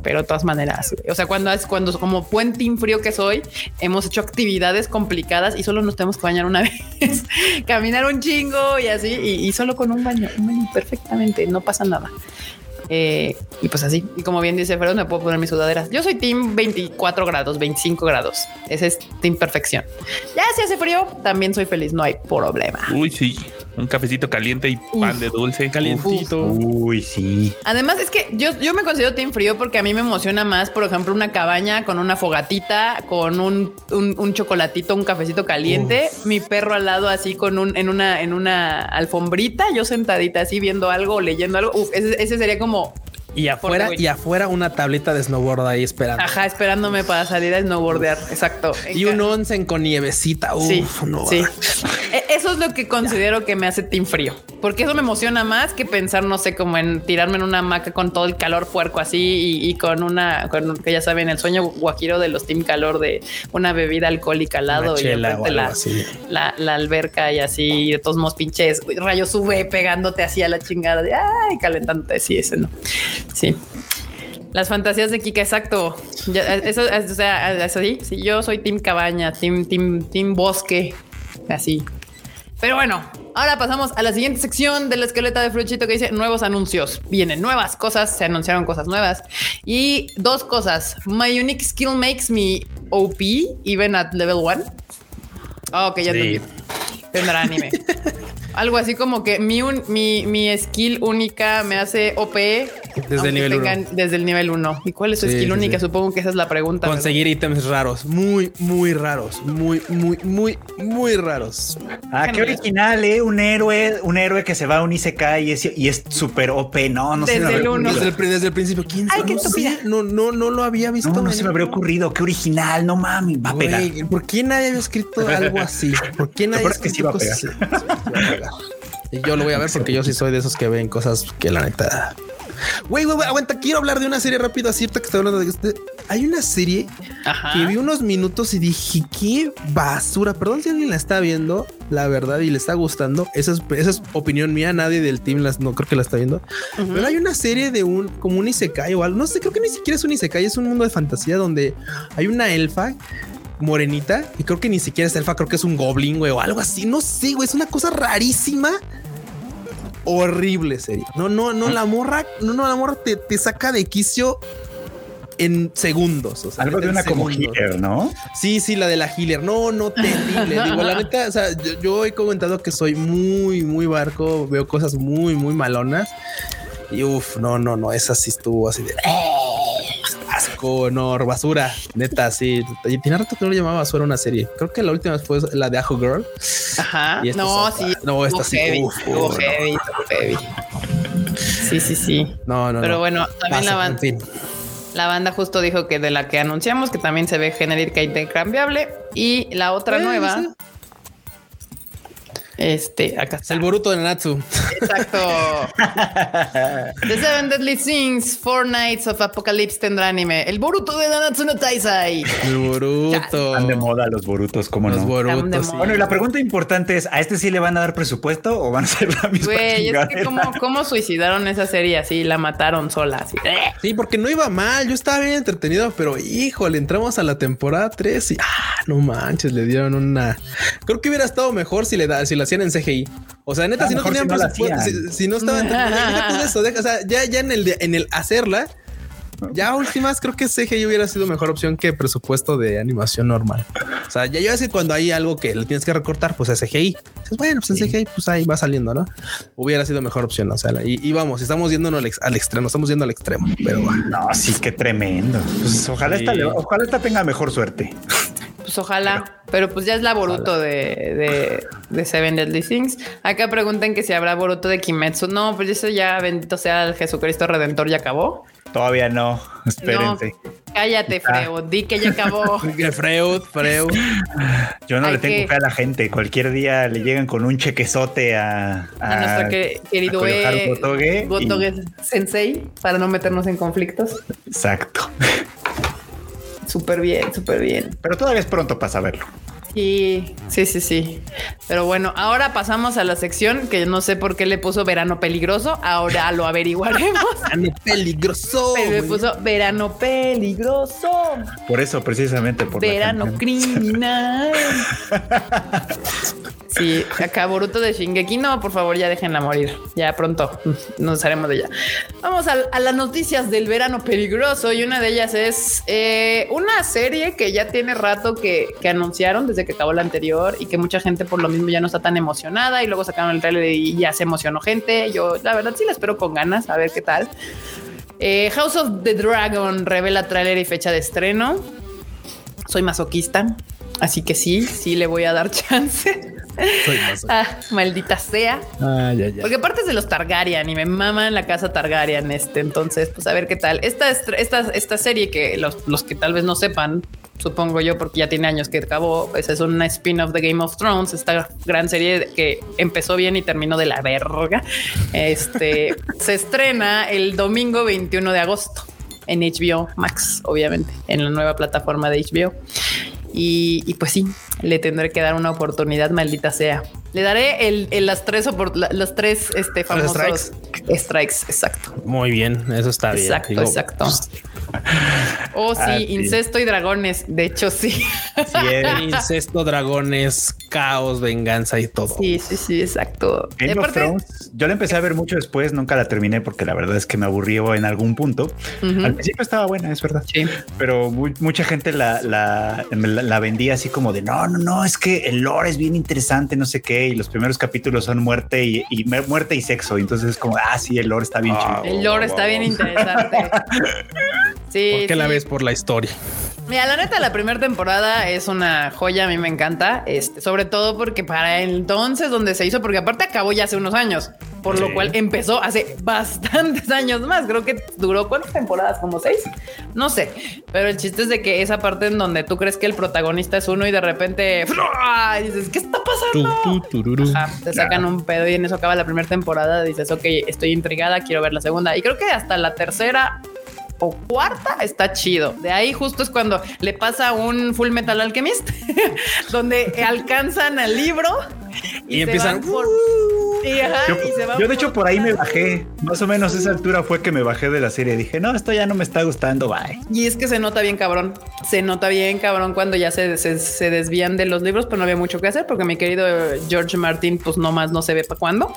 pero de todas maneras, o sea, cuando es cuando como puentín frío que soy, hemos hecho actividades complicadas y solo nos tenemos que bañar una vez, caminar un chingo y así, y, y solo con un baño, un baño perfectamente, no pasa nada. Eh, y pues así, y como bien dice Fredo, me puedo poner mis sudaderas. Yo soy team 24 grados, 25 grados. Ese es team perfección. Ya si hace frío, también soy feliz, no hay problema.
Uy, sí. Un cafecito caliente y pan de dulce.
Calientito.
Uy, sí.
Además es que yo, yo me considero team frío porque a mí me emociona más, por ejemplo, una cabaña con una fogatita, con un, un, un chocolatito, un cafecito caliente, mi perro al lado así con un en una en una alfombrita, yo sentadita así viendo algo, leyendo algo. Uf, ese, ese sería como
Y afuera, y afuera una tableta de snowboard ahí esperando.
ajá, esperándome para salir a snowboardear. Exacto.
Y un onsen con nievecita. Uf,
Sí,
no.
sí. E- Eso es lo que considero que me hace team frío. porque eso me emociona más que pensar, no sé, como en tirarme en una hamaca con todo el calor puerco así y, y con una, con, que ya saben, el sueño guajiro de los Team Calor de una bebida alcohólica al lado y la, la, la alberca y así, de todos modos pinches rayos sube pegándote así a la chingada de ay, calentándote. Sí, ese no. Sí. Las fantasías de Kika, exacto. Ya, eso, es- o sea, eso sí, sí, yo soy Team Cabaña, Team, Team, Team Bosque, así. Pero bueno, ahora pasamos a la siguiente sección de la esqueleta de Fruchito que dice nuevos anuncios. Vienen nuevas cosas, se anunciaron cosas nuevas. Y dos cosas. My unique skill makes me OP, even at level one. Ah, ok, ya
Sí.
entendí. Tendrá anime. Algo así como que mi, un- mi, mi skill única me hace OP
Desde el nivel uno.
Desde el nivel 1. ¿Y cuál es su
Sí,
skill
sí,
única?
sí.
Supongo que esa es la pregunta. ¿verdad?
Conseguir ítems raros, muy, muy raros, muy, muy, muy, muy raros.
Ah, qué original, ¿eh? Un héroe, un héroe que se va a un Isekai y es, y es súper OP. No, no se
Desde
me
el uno.
Desde el, desde el principio, ¿quién
Ay,
no, sé, no, no, no lo había visto.
No, se me habría ocurrido. Qué original. No mames, va a pegar.
¿Por qué nadie había escrito algo así? ¿Por qué nadie
es que sí
escrito
va a
cosas así? Sí, va a pegar. Y yo lo voy a ver porque yo sí soy de esos que ven cosas que la neta. Güey, güey, aguanta. Quiero hablar de una serie rápido. Cierto que estoy hablando de este. Hay una serie
Ajá.
que vi unos minutos y dije, qué basura. Perdón si alguien la está viendo, la verdad, y le está gustando. Esa es, esa es opinión mía. Nadie del team las, no creo que la está viendo. Pero hay una serie de un, como un Isekai o algo. No sé, creo que ni siquiera es un Isekai, es un mundo de fantasía donde hay una elfa morenita y creo que ni siquiera es elfa, creo que es un goblin, güey, o algo así. No sé, güey, es una cosa rarísima. Horrible serie. No, no, no, la morra, no, no, la morra te, te saca de quicio en segundos. O sea,
Algo de una como healer, ¿no?
Sí, sí, la de la healer. No, no, terrible. Digo, la neta, o sea, yo, yo he comentado que soy muy, muy barco, veo cosas muy, muy malonas. Y uff, no, no, no, esa sí estuvo así de asco, no, basura, neta, sí. Y tiene rato que no le llamaba basura una serie. Creo que la última fue la de Ajo Girl.
Ajá.
Y
No,
es
sí.
No, esta sí,
heavy,
uf, uf, no.
heavy, heavy. Sí, sí, sí.
No, no,
Pero
no.
bueno, también la banda,
en fin.
la banda justo dijo que de la que anunciamos que también se ve genérica e intercambiable y la otra
Eh,
nueva.
sí.
Este, acá
Es
está.
el Boruto de Natsu.
Exacto. The Seven Deadly Sins, Four Nights of Apocalypse tendrá anime. El Boruto de Nanatsu no Taisai.
El Boruto.
Están de moda los borutos, ¿cómo
Los
no?
De
Borutos. sí.
Bueno, y la pregunta importante es, ¿a este sí le van a dar presupuesto o van a hacer la misma
Güey, es que cómo, cómo suicidaron esa serie así, la mataron sola. Así.
Sí, porque no iba mal. Yo estaba bien entretenido, pero híjole, entramos a la temporada 3 y ah, no manches, le dieron una. Creo que hubiera estado mejor si le da, si la hacían en CGI. O sea, neta, si no tenían
si
presupuesto, si, si no estaban. Deja tú eso, deja- o sea, ya, ya en el en el hacerla, ya últimas creo que CGI hubiera sido mejor opción que presupuesto de animación normal. O sea, ya yo sé cuando hay algo que le tienes que recortar, pues es CGI. Dices, bueno, pues en CGI, pues ahí va saliendo, ¿no? Hubiera sido mejor opción. O sea, y, y vamos, estamos yéndonos al, ex- al extremo, estamos yendo al extremo, pero bueno.
No, sí, qué tremendo. Pues ojalá,
Sí.
esta, ojalá esta tenga mejor suerte.
Pues ojalá, pero pues ya es la Boruto de, de, de Seven Deadly Things. Acá preguntan que si habrá Boruto de Kimetsu. No, pues eso ya, bendito sea el Jesucristo Redentor, ya acabó.
Todavía no. Espérense.
No, cállate, Freo, di que ya acabó.
Freud, Freud.
Yo no
Hay
le tengo
que-
fe a la gente. Cualquier día le llegan con un chequezote a,
A nuestro que- querido
Gotoge y-
Gotoge Sensei, para no meternos en conflictos.
Exacto.
Súper bien, súper bien.
Pero todavía es pronto para saberlo.
Sí, sí, sí, sí. Pero bueno, ahora pasamos a la sección que no sé por qué le puso verano peligroso. Ahora lo averiguaremos.
Ande peligroso.
Pero le puso verano peligroso.
Por eso, precisamente por
Verano criminal. Sí, acá Boruto de Shingeki. No, por favor, ya déjenla morir. Ya pronto nos haremos de ella. Vamos a, a las noticias del verano peligroso. Y una de ellas es eh, una serie que ya tiene rato que, que anunciaron desde que acabó la anterior y que mucha gente por lo mismo ya no está tan emocionada. Y luego sacaron el trailer y ya se emocionó gente. Yo, la verdad, sí la espero con ganas a ver qué tal. Eh, House of the Dragon revela tráiler y fecha de estreno. Soy masoquista, así que sí, sí le voy a dar chance.
Soy más-
Ah, maldita sea.
Ay, ay, ay.
Porque aparte es de los Targaryen y me maman la casa Targaryen este. Entonces, pues a ver qué tal. Esta, est- esta, esta serie que los, los que tal vez no sepan, supongo yo, porque ya tiene años que acabó. Pues es una spin-off de Game of Thrones, esta gran serie que empezó bien y terminó de la verga. Este se estrena el domingo 21 de agosto en HBO Max, obviamente, en la nueva plataforma de HBO. Y, pues sí, le tendré que dar una oportunidad, maldita sea. Le daré el, las tres las tres este, famosos strikes. exacto.
Muy bien, eso está
bien. Exacto, exacto. Pues, oh, sí, incesto y dragones. De hecho, sí.
sí incesto, dragones, caos, venganza y todo.
Sí, sí, sí, exacto.
yo la empecé a ver mucho después, nunca la terminé porque la verdad es que me aburrió en algún punto. Al principio estaba buena, es verdad. Sí. Pero mucha gente la, la, la, vendía así como de no, no, no, es que el lore es bien interesante, no sé qué. Y los primeros capítulos son muerte y, muerte y sexo. Entonces es como, ah, sí, el lore está bien chido.
El lore está bien interesante.
Sí. ¿Por la ves por la historia?
Mira, la neta, la primera temporada es una joya, a mí me encanta, este, sobre todo porque para entonces donde se hizo, porque aparte acabó ya hace unos años, por lo cual empezó hace bastantes años más, creo que duró cuántas temporadas, como seis, no sé, pero el chiste es de que esa parte en donde tú crees que el protagonista es uno y de repente dices, ¿qué está pasando? te sacan un pedo y en eso acaba la primera temporada, dices, ok, estoy intrigada, quiero ver la segunda, y creo que hasta la tercera o cuarta está chido. De ahí justo es cuando le pasa un Full Metal Alchemist, donde alcanzan al libro
y, empiezan por...
yo, de hecho por ahí me bajé, más o menos esa altura fue que me bajé de la serie. Dije, no, esto ya no me está gustando, bye.
Y es que se nota bien cabrón, se nota bien cabrón cuando ya se, se, desvían de los libros, pero no había mucho que hacer porque mi querido George Martin pues nomás no se ve para cuándo.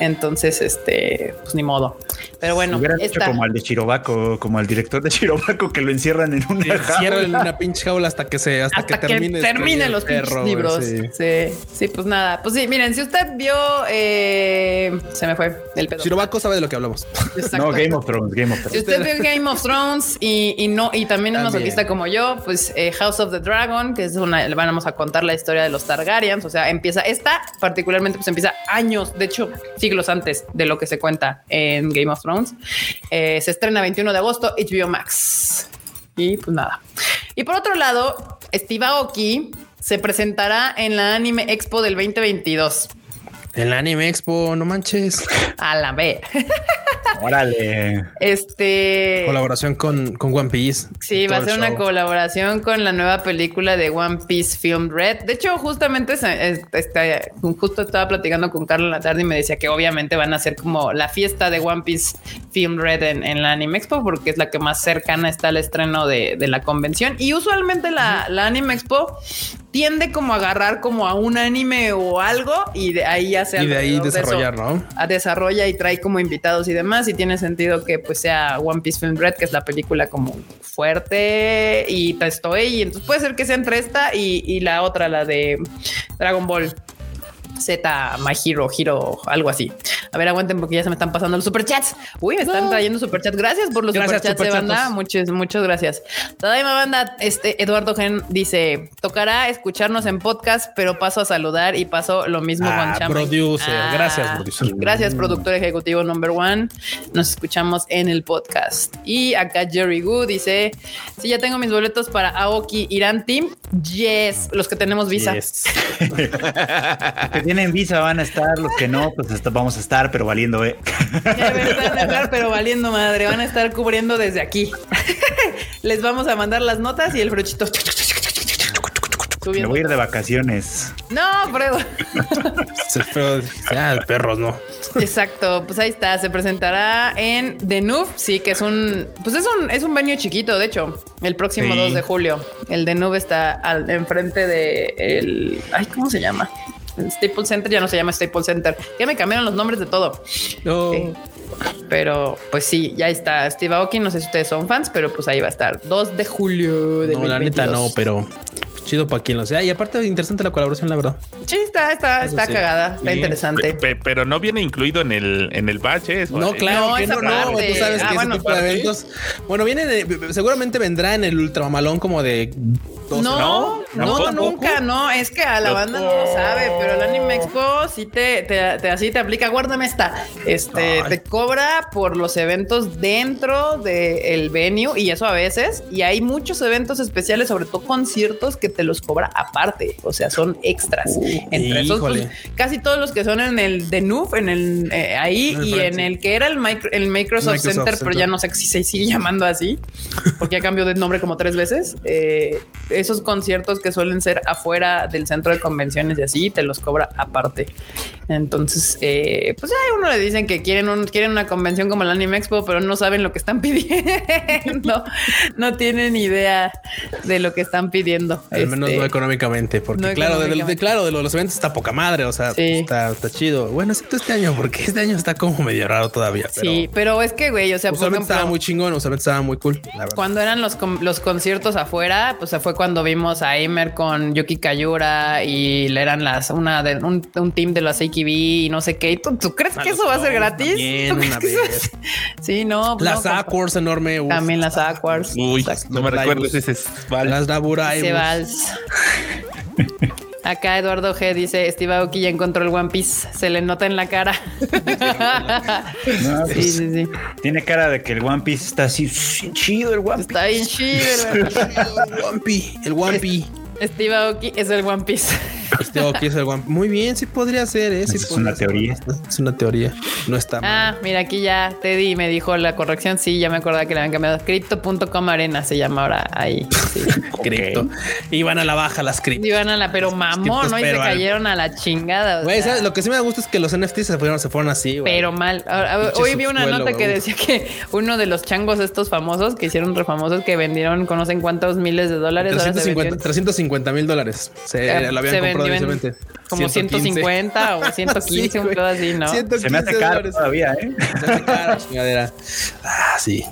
Entonces, este, pues ni modo. Pero bueno,
hubieran hecho como al de Chirobaco, como al director de Chirobaco que lo encierran en una
jaula. en una pinche jaula hasta que se hasta, que, termine
terminen los libros. Sí. sí. pues nada. Pues sí, miren, si usted vio eh, se me fue el pedo.
Chirobaco sabe de lo que hablamos.
No, Game of Thrones, Game of Thrones.
Si usted vio Game of Thrones y, no, y también es masoquista como yo, pues eh, House of the Dragon, que es una, le vamos a contar la historia de los Targaryens. O sea, empieza esta particularmente, pues empieza años, de hecho, siglos antes de lo que se cuenta en Game of Thrones. Eh, se estrena 21 de agosto, HBO Max. Y pues nada. Y por otro lado, Steve Aoki se presentará en la Anime Expo del 2022.
En la Anime Expo, no manches.
A la B.
Órale.
Este.
Colaboración con, con One Piece.
Sí, va a ser una colaboración con la nueva película de One Piece Film Red. De hecho, justamente este, justo estaba platicando con Carlos la tarde y me decía que obviamente van a ser como la fiesta de One Piece Film Red en, la Anime Expo, porque es la que más cercana está al estreno de, la convención. Y usualmente la, la Anime Expo tiende como a agarrar como a un anime o algo y de ahí ya
y de ahí desarrollar, ¿no?
A desarrolla y trae como invitados y demás y tiene sentido que pues sea One Piece Film Red, que es la película como fuerte y Toei y entonces puede ser que sea entre esta y, y la otra, la de Dragon Ball. Z My Hero, Hero, algo así. A ver, aguanten porque ya se me están pasando los superchats. Uy, me están trayendo superchats. Gracias por los superchats de banda. Muchas, muchas gracias. Tadaima banda, este Eduardo Gen dice: tocará escucharnos en podcast, pero paso a saludar y paso lo mismo con ah,
Chama. Producer, ah, gracias, producer.
Gracias, productor ejecutivo number one. Nos escuchamos en el podcast. Y acá Jerry Gu dice: Si ya tengo mis boletos para Aoki Irán Team. Yes, los que tenemos visa.
tienen visa van a estar, los que no, pues vamos a estar, pero valiendo, eh.
van a estar, pero valiendo madre, van a estar cubriendo desde aquí. Les vamos a mandar las notas y el brochito.
Me voy a ir de vacaciones.
No, Fredo.
pero perros no.
Exacto, pues ahí está. Se presentará en The Noob, sí, que es un, pues es un, es un venue chiquito, de hecho, el próximo 2 de julio. El The Noob está al, enfrente de el, ay, ¿cómo se llama? Staples Center ya no se llama Staples Center. Ya me cambiaron los nombres de todo. Eh, pero pues sí, ya está Steve Aoki. No sé si ustedes son fans, pero pues ahí va a estar 2 de julio de
No, la neta no, pero chido para quien lo sea. Y aparte, interesante la colaboración, la verdad.
Sí, está, está, está cagada, está interesante.
pero no viene incluido en el, en el bache.
No, claro que no, no. Tú sabes ah, que bueno, ese tipo de eventos. Bueno, viene de, seguramente vendrá en el ultramamalón como de
no, No, nunca, no, es que a la banda no lo sabe, pero el Anime Expo sí te, te- te- así te aplica, guárdame esta, este,
Ay.
te cobra por los eventos dentro del venue y eso a veces, y hay muchos eventos especiales, sobre todo conciertos que te los cobra aparte, o sea, son extras. Entre esos, pues, casi todos los que son en el de en el eh, ahí
En el
y en el que era el, micro- el Microsoft,
Microsoft
Center, pero ya no sé si se sigue llamando así, porque ya cambió de nombre como tres veces. Eh, esos conciertos que suelen ser afuera del centro de convenciones y así, te los cobra aparte. Entonces, eh, pues a uno le dicen que quieren, un, quieren una convención como el Anime Expo, pero no saben lo que están pidiendo. no tienen idea de lo que están pidiendo.
Al menos
Este,
no económicamente, porque
no
claro, de- de,
económicamente.
claro, de los eventos está poca madre, o sea,
Sí.
está, está chido. Bueno, excepto este año, porque este año está como medio raro todavía. Pero
sí, pero es que, güey, o sea, por
usualmente
ejemplo,
estaba muy chingón, usualmente estaba muy cool.
Cuando eran los, los conciertos afuera, pues fue cuando vimos a Emer con Yuki Kayura y le eran las una de un, un team de los AKB y no sé qué. ¿Y ¿Tú, tú crees
A
que eso va a ser gratis?
también,
¿Tú crees
una
que eso-
vez.
Sí, no. pues
Las
no, compa.
Aquars enorme. uf.
También las Aquars.
Uy, no me
Laibus.
ese. vale.
Las Daburai.
Acá Eduardo G dice Steve Aoki ya encontró el One Piece. Se le nota en la cara.
No,
sí,
pues,
sí, sí.
Tiene cara de que el One Piece está así "Sí, chido el One Piece.
Está bien chido. güey.
El Wampy, el Wampy.
Steve Aoki es el One Piece.
Este es el. Muy bien, sí podría ser, ¿eh? Sí
es
podría
una
ser.
teoría.
Es una teoría. No está mal.
Ah, mira, aquí ya Teddy me dijo la corrección. Sí, ya me acordaba que le habían cambiado. Crypto.com Arena se llama ahora ahí. Sí.
Cripto. Iban a la baja las cripto.
Iban a la, pero mamón, ¿no? Y se cayeron a la chingada.
Güey. Lo que sí me gusta es que los NFTs se fueron, se fueron así, güey.
Pero mal. Hoy vi una nota que decía que uno de los changos estos famosos que hicieron re famosos que vendieron conocen cuántos miles de dólares. ahora se
350
vendió en-
350 mil dólares. Se
Eh,
lo habían
se
comprado
como 150 o 115,
Sí,
un pedo así, ¿no?
115
Se me hace caro
dólares.
todavía, ¿eh?
Se me hace caro, chingadera. Ah, sí.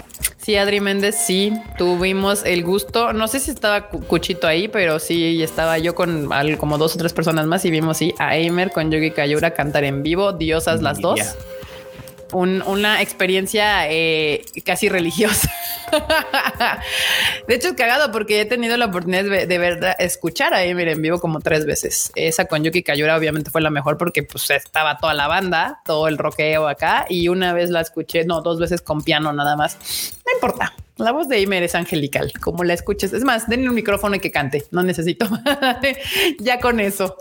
Sí, Adri Méndez, sí, tuvimos el gusto. No sé si estaba Cu- Cuchito ahí, pero sí estaba yo con al- como dos o tres personas más y vimos sí a Eimer con Yogi Kayura cantar en vivo, diosas las dos.
Ya.
Un- una experiencia eh, casi religiosa. de hecho, es cagado porque he tenido la oportunidad de, de ver, escuchar a Eimer en vivo como tres veces. Esa con Yuki Kayura obviamente fue la mejor porque pues estaba toda la banda, todo el rockeo acá y una vez la escuché, no, dos veces con piano nada más. No importa. La voz de Eimer es angelical, como la escuches. Es más, denle un micrófono y que cante. No necesito. ya con eso.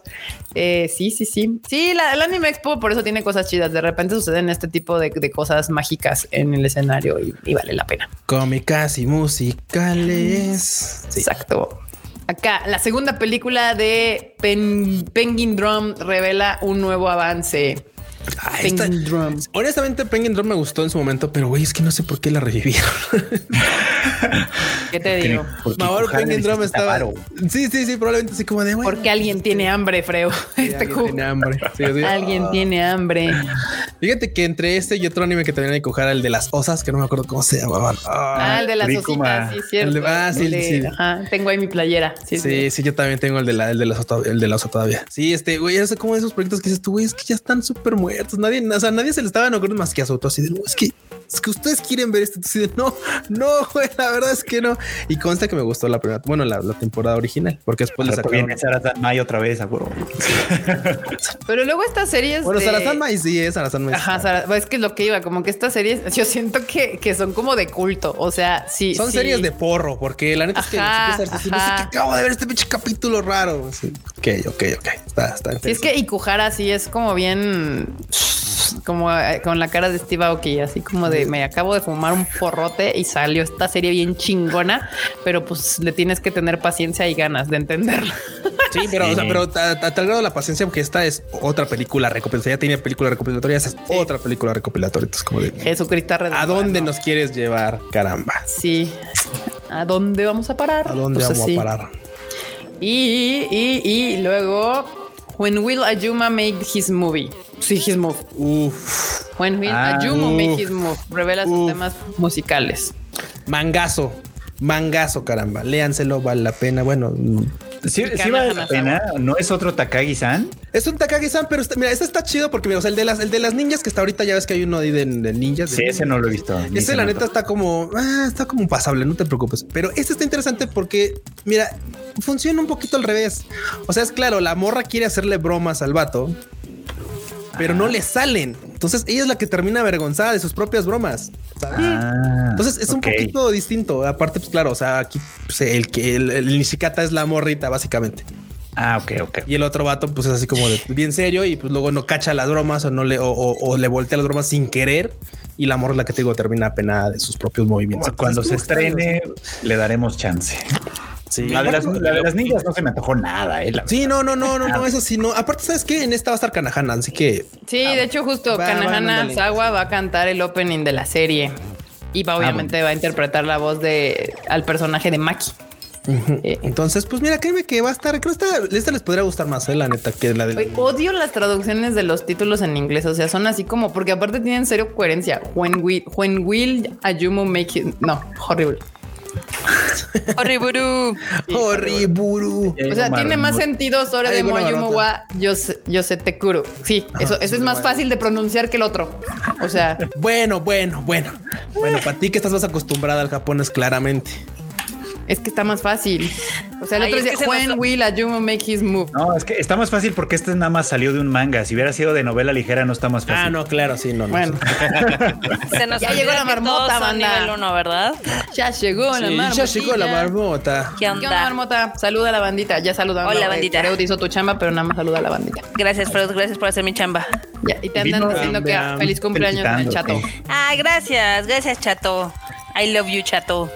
Eh, sí, sí, sí. Sí, la, el Anime Expo por eso tiene cosas chidas. De repente suceden este tipo de, de cosas mágicas en el escenario y, y vale la pena.
Cómicas y musicales. Sí.
Exacto. Acá, la segunda película de Pen- Penguin Drum revela un nuevo avance.
Ah, esta-
Drum.
Honestamente, Penguin Drum me gustó en su momento, pero güey, es que no sé por qué la revivieron.
¿Qué te digo?
Porque
Ahora Penguin Drum estaba. Sí, sí, sí, probablemente así como de güey.
Porque alguien tiene hambre, Freo.
Sí,
Este
alguien tiene hambre. Sí, sí.
Alguien tiene hambre.
Fíjate que entre este y otro anime que también hay que coger, el de las osas, que no me acuerdo cómo se llamaban.
Ah, el de las
Rikuma.
ositas, sí, cierto.
El de- ah, sí,
El de-
sí.
Ajá, tengo ahí mi playera. Sí,
Sí, sí, yo también tengo el de la, el de la, osa, el de la osa todavía. Sí, este, güey, es como esos proyectos que dices tú, güey, es que ya están súper muertos. Nadie, o sea, nadie se le estaba ocurriendo más que a Soto así de, es que, es que ustedes quieren ver esto. De, no, no, güey, la verdad es que no. Y consta que me gustó la primera, bueno, la, la temporada original, porque después le sacaron.
Sarah Mai otra vez, huevo.
Pero luego estas series.
Bueno,
de-
Sarazán Mai sí es Sarazán Mai.
Ajá, Sara- es que es lo que iba, como que estas series, yo siento que, que son como de culto. O sea, sí.
Son
sí.
series de porro, porque la neta es que no sé
ajá.
qué acabo de ver este pinche capítulo raro. Sí. Ok, ok, ok. Está, está.
Sí, es que Ikuhara sí es como bien. Como eh, con la cara de Steve Aoki, así como de me acabo de fumar un porrote y salió esta serie bien chingona, pero pues le tienes que tener paciencia y ganas de entenderla.
Sí, pero, o sea,
Sí.
pero a, a tal grado la paciencia, porque esta es otra película recopilatoria. Ya tiene película recopilatoria, esa es otra película recopilatoria. Entonces, como de
Jesucristo
¿a dónde nos quieres llevar? Caramba.
Sí. ¿A dónde vamos a parar?
¿A dónde
Pues
vamos
así.
a parar?
Y, y, y luego, When Will Ayuma make his movie? Sí, his move.
Uf,
When Will
Ah,
Ayuma
uf.
make his move? Revela sus temas musicales.
mangazo, mangazo, caramba. Léanselo, vale la pena. Bueno, mm,
Sí, vale la pena. No es otro Takagi-san.
Es un Takagi-san, pero está- mira, este está chido porque, mira, o sea, el de las, el de las ninjas que está ahorita ya ves que hay uno ahí de, de ninjas. de
Sí, ese no lo he visto.
Ese
se
la neta está como, ah, está como pasable, no te preocupes. Pero este está interesante porque, mira, funciona un poquito al revés. O sea, es claro, la morra quiere hacerle bromas al vato, pero no le salen. Entonces ella es la que termina avergonzada de sus propias bromas. ¿sabes?
Ah,
Entonces es un poquito distinto. Aparte, pues claro, o sea, aquí pues, el que el, el Nishikata es la morrita, básicamente.
Ah, ok, ok.
Y el otro vato, pues es así como de bien serio y pues luego no cacha las bromas o no le, o, o- o le voltea las bromas sin querer. Y la morra es la que te digo termina apenada de sus propios movimientos.
Cuando se
Entonces, como
estrene, le daremos chance.
Sí.
La de, las, la de las niñas no se me antojó nada, eh. la
Sí, no, no, no, no, no, eso sí, no. Aparte, ¿sabes qué? En esta va a estar Kanahana, así que
Sí, de hecho, justo
Va,
Kanahana. Sawa va a cantar el opening de la serie. Y va, obviamente va a interpretar la voz de al personaje de Maki. Eh,
entonces, pues mira, créeme que va a estar, creo que esta, esta les podría gustar más, eh, la neta, que la de
Oye, odio las traducciones de los títulos en inglés. O sea, son así como porque aparte tienen serio coherencia. When we, when will Ayumu make it? No, horrible.
Horriburu.
Horriburu.
O sea, tiene más sentido Sore
Ay,
de
buena
Moyumu
barata.
wa Yose- Yosetekuru. Sí, eso, eso es más fácil de pronunciar que el otro. O sea,
Bueno, bueno, bueno. Bueno, para ti que estás más acostumbrada al japonés, claramente.
Es que está más fácil. O sea, el
Ay,
otro dice, when
nos-
will Ayumu make his move?
No, es que está más fácil porque este nada más salió de un manga. Si hubiera sido de novela ligera, no está más fácil.
Ah, no, claro, sí, no, no.
Bueno,
Se nos
Ya llegó la marmota, banda.
nivel uno, ¿verdad?
ya llegó
Sí,
la
ya
marmotilla.
llegó la marmota.
¿Qué
¿Qué onda,
onda?
marmota? Saluda a la bandita. Ya saludamos.
Hola, bandita.
Freud hizo tu chamba, pero nada más saluda a la bandita.
Gracias, Freud. Gracias por hacer mi chamba.
Ya, y te andan
Vino,
diciendo que feliz cumpleaños en el chato.
Ah, gracias. Gracias, chato. I love you, chato.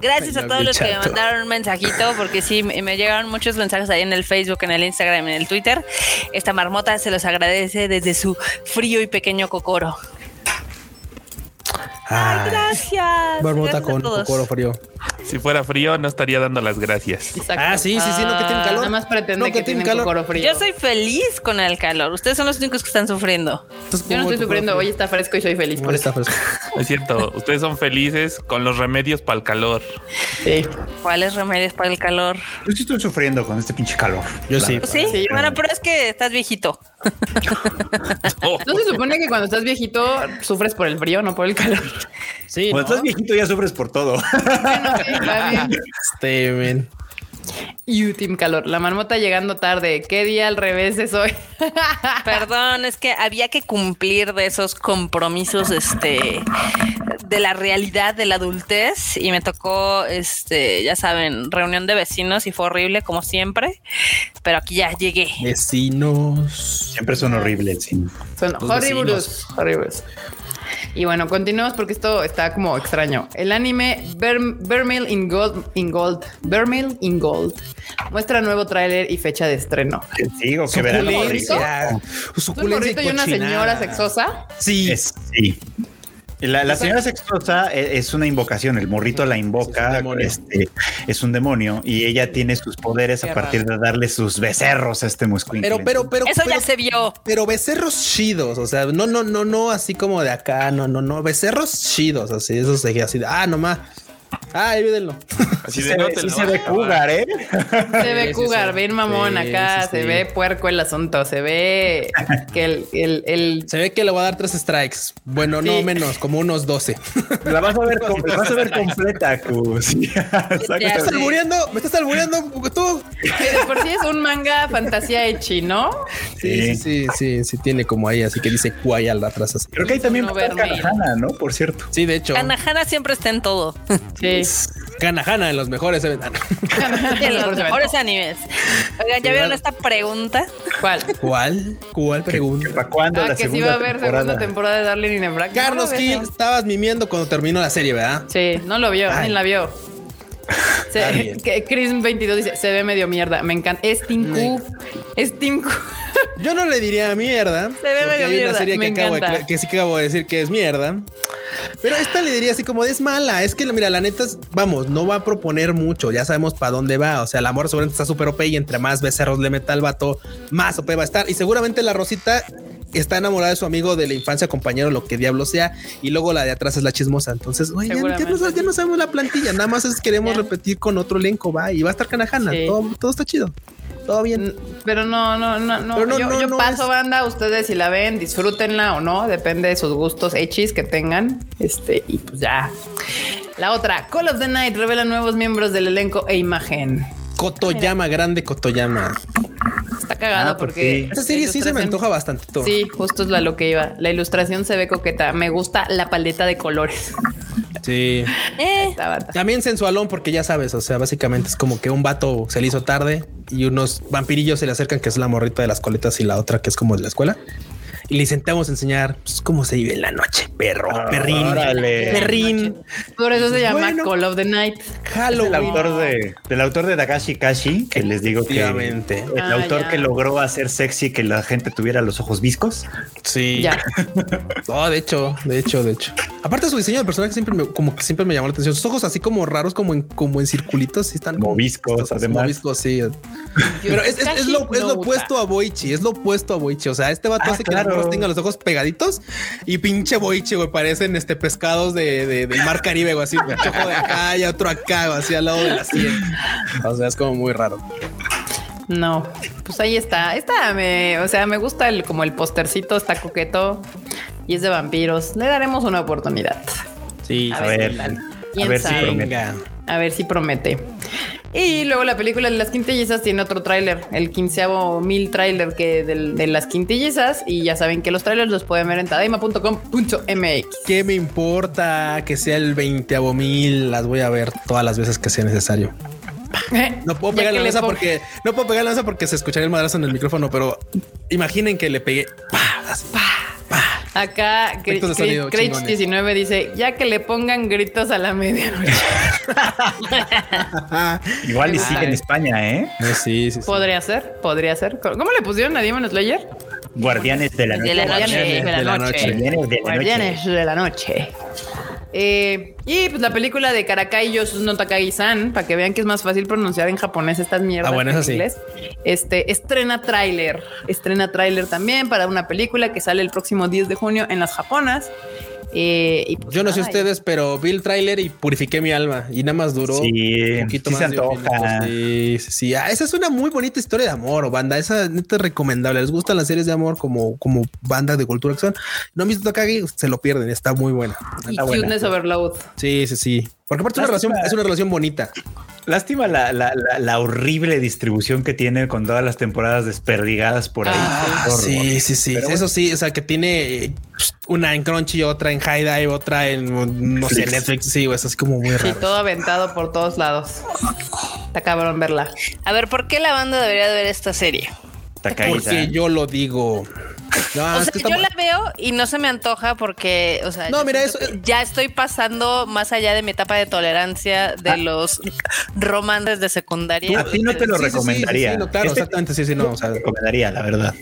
Gracias a todos los que me mandaron un mensajito, porque sí, me llegaron muchos mensajes ahí en el Facebook, en el Instagram, en el Twitter. Esta marmota se los agradece desde su frío y pequeño cocoro.
Ay,
Gracias.
Marmota
Gracias
con cocoro frío.
Si fuera frío, no estaría dando las gracias.
Exacto.
Ah, sí, sí, sí, no, que tienen calor.
Nada más pretende
No, que
que,
tienen
tienen
calor.
frío.
Yo soy feliz con el calor. Ustedes son los únicos que están sufriendo.
Entonces,
Yo no
¿cómo
estoy sufriendo. Hoy está fresco y soy feliz por
Hoy
eso.
está fresco.
Es cierto, ustedes son felices con los remedios para el calor.
Sí.
¿Cuáles remedios para el calor?
Yo sí estoy sufriendo con este pinche calor.
Yo sí.
Sí,
Sí.
bueno, pero es que estás viejito.
¿No se supone que cuando estás viejito sufres por el frío, no por el calor?
Sí,
Cuando
¿no?
estás viejito ya sufres por todo.
Bueno, sí, está bien.
Men.
You, Team Calor. La marmota llegando tarde. ¿Qué día al revés es hoy?
Perdón, es que había que cumplir de esos compromisos, este, de la realidad de la adultez y me tocó, este, ya saben, reunión de vecinos y fue horrible como siempre, pero aquí ya llegué.
Vecinos.
Siempre son horribles. sí.
Son horribles. Horribles. Y bueno, continuamos porque esto está como extraño. El anime Ver- Vermeil in Gold, in Gold, Vermeil in Gold muestra nuevo tráiler y fecha de estreno.
Que Digo que verano.
Suculencia.
¿Es un
Suculencia
morrito y una señora sexosa?
Sí.
Es- sí. La, la señora sexosa e- es una invocación, el morrito la
Sí, es
invoca,
un
este, es un demonio y ella tiene sus poderes a partir de darle sus becerros a este muscuín.
Pero, pero, pero.
Eso
pero,
ya se vio.
Pero becerros chidos, o sea, no, no, no, no, así como de acá, no, no, no, becerros chidos, así, eso se así, de, ah, nomás. Ah, olvídenlo.
así
se, ve, sí se ve
acabar.
cougar, ¿eh?
Se ve
sí,
cougar,
sí.
bien mamón
Sí,
acá,
sí,
se
sí.
ve puerco el asunto, se ve que el, el, el-
Se ve que le voy a dar tres strikes. Bueno, no menos, como unos 12.
La vas a ver, com- la vas a ver completa, Cus.
¿Me estás albureando? ¿Me estás albureando tú?
que de por sí es un manga fantasía echi, ¿no?
Sí, sí, sí, sí, sí, tiene como ahí, así que dice Kuai al atrás así.
Creo que ahí también
No
va a estar
verme.
Kanahana, ¿no? Por cierto.
Sí, de hecho,
Kanahana siempre está en todo.
Sí.
Kanahana en los mejores eventos.
En los mejores animes. Oigan, ¿ya
Sí,
vieron esta pregunta?
¿Cuál?
¿Cuál? ¿Cuál pregunta?
¿Para cuándo
Ah,
la
que sí
segunda
va a haber
temporada?
segunda temporada de Darling in the.
Carlos Gil, estabas mimiendo cuando terminó la serie, ¿verdad?
Sí, no lo vio,
Ay.
ni la vio. Se- que Chris 22 dice, se ve medio mierda. Me encanta. Es Q. Es Q.
Yo no le diría mierda.
Se ve medio
hay una
mierda,
serie que,
me
acabo de, que sí que acabo de decir que es mierda. Pero esta le diría así como es mala. Es que, mira, la neta, vamos, no va a proponer mucho. Ya sabemos para dónde va. O sea, el amor seguramente está súper OP y entre más becerros le meta al vato, más OP va a estar. Y seguramente la Rosita está enamorada de su amigo de la infancia, compañero, lo que diablo sea, y luego la de atrás es la chismosa. Entonces, güey, ya, ya no,
Seguramente.
ya no sabemos la plantilla, nada más es queremos repetir con otro elenco, va, y va a estar Canajana,
Sí.
todo, todo está chido, todo bien.
Pero no, no, no, no.
No,
yo
no,
yo
no
paso
es-
banda, ustedes si la ven, disfrútenla o no, depende de sus gustos hechis que tengan. Este, y pues ya. La otra, Call of the Night revela nuevos miembros del elenco e imagen.
Kotoyama, grande Kotoyama.
Está cagado
Ah, pues
porque.
sí.
Esta serie sí se me antoja bastante. todo.
Sí, justo es la lo que iba. La ilustración se ve coqueta. Me gusta la paleta de colores.
Sí.
Eh.
También sensualón, porque ya sabes, o sea, básicamente es como que un vato se le hizo tarde y unos vampirillos se le acercan, que es la morrita de las coletas y la otra que es como de la escuela. Y le dicen, te vamos a enseñar pues, cómo se vive en la noche, perro, perrín,
órale.
perrín,
Por eso se llama
Bueno.
Call of the Night.
Es el
Halloween.
autor de, del autor de Dagashi Kashi, que les digo que el
Ah,
autor
ya.
que logró hacer sexy que la gente tuviera los ojos viscos.
Sí.
Ya.
No, de hecho, de hecho, de hecho. Aparte su diseño de personaje siempre me, como que siempre me llamó la atención. Sus ojos así como raros, como en, como en circulitos, sí están
Como viscos,
chistosos,
además.
viscos, sí. Pero es, es- es lo, es lo opuesto a Boichi, es lo opuesto a Boichi. O sea, este vato
Ah,
hace que
claro.
Morros tengan los ojos pegaditos y pinche Boichi, güey, parecen este pescados de, de- del mar Caribe, güey, así un ojo de acá y otro acá, güey, así al lado de la sien. O sea, es como muy raro.
No, pues ahí está. Esta me, o sea, me gusta el, como el postercito, está coqueto y es de vampiros. Le daremos una oportunidad.
Sí,
A,
A
ver,
ver, a
¿Quién
ver si promete.
A ver si promete. Y luego la película de las quintillizas tiene otro tráiler, el quinceavo mil tráiler que del- de las quintillizas. Y ya saben que los trailers los pueden ver en tadaima.com.mx.
¿Qué me importa que sea el 20 mil? Las voy a ver todas las veces que sea necesario. No puedo pegar la mesa porque no puedo pegar la mesa porque se escucharía el madrazo en el micrófono, pero imaginen que le pegué.
Acá
Efectos de sonido chingones.
19 dice, ya que le pongan gritos a la medianoche.
Igual y sigue en España, ¿eh?
Sí, sí, sí.
podría ser, podría ser. ¿Cómo le pusieron a Demon Slayer?
Guardianes de la noche.
De la noche.
Guardianes
de la noche.
Guardianes de la noche.
Eh, y pues la película de Karakai Yosus no Takagi-san, para que vean que es más fácil pronunciar en japonés estas mierdas
Ah, bueno,
en
sí.
inglés. Este estrena tráiler, estrena tráiler también para una película que sale el próximo 10 de junio en las japonas. Eh, y pues
Yo no sé ustedes, pero vi el tráiler y purifiqué mi alma y nada más duró
Sí,
un poquito
sí
más
se antoja.
Sí, sí, sí. Ah, esa es una muy bonita historia de amor, banda. Esa neta es recomendable. Les gustan las series de amor como, como banda de cultura que son. No han visto Takagi, se lo pierden. Está muy buena.
Y
Está buena.
Cuteness Overload.
Sí, sí, sí. Porque aparte es una relación, es una relación bonita.
Lástima la, la, la, la horrible distribución que tiene con todas las temporadas desperdigadas por ahí.
Ah,
sí, sí, sí.
Pero
Eso sí, o sea, que tiene eh, una en Crunchy, otra en High Dive, otra en no sé,
Netflix.
Sí, güey, es así como muy
Sí,
raro.
todo aventado por todos lados. Está cabrón verla.
a ver, ¿por qué la banda debería de ver esta serie?
Porque yo lo digo. No,
o
es
sea,
que
yo la veo y no se me antoja porque, o sea,
No, mira, eso-
que ya estoy pasando más allá de mi etapa de tolerancia de
Ah.
los romances de secundaria.
A ti no te lo
Sí, sí, sí,
recomendaría.
sí, sí, no, claro,
Este
exactamente. Sí, sí, no. O sea,
recomendaría, la verdad.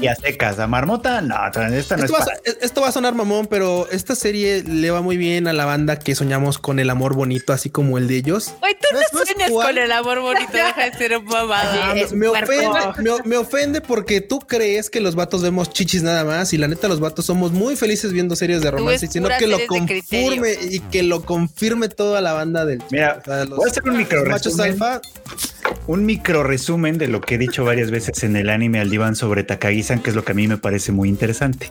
Y a secas, a marmota, no, esta no es
Esto va, a,
para-
esto va a sonar mamón, pero esta serie le va muy bien a la banda que soñamos con el amor bonito, así como el de ellos.
Güey, tú
¿Sabes
no sueñas
cuál?
con el amor bonito, deja de ser un mamada.
Es
me, ofende, me, me ofende porque tú crees que los vatos vemos chichis nada más y la neta los vatos somos muy felices viendo series de romance, sino que lo confirme y que lo confirme toda la banda del
Mira,
o sea, los-
voy a hacer un micro
machos alfa.
Un micro resumen de lo que he dicho varias veces en el anime al diván sobre Takagi-san, que es lo que a mí me parece muy interesante.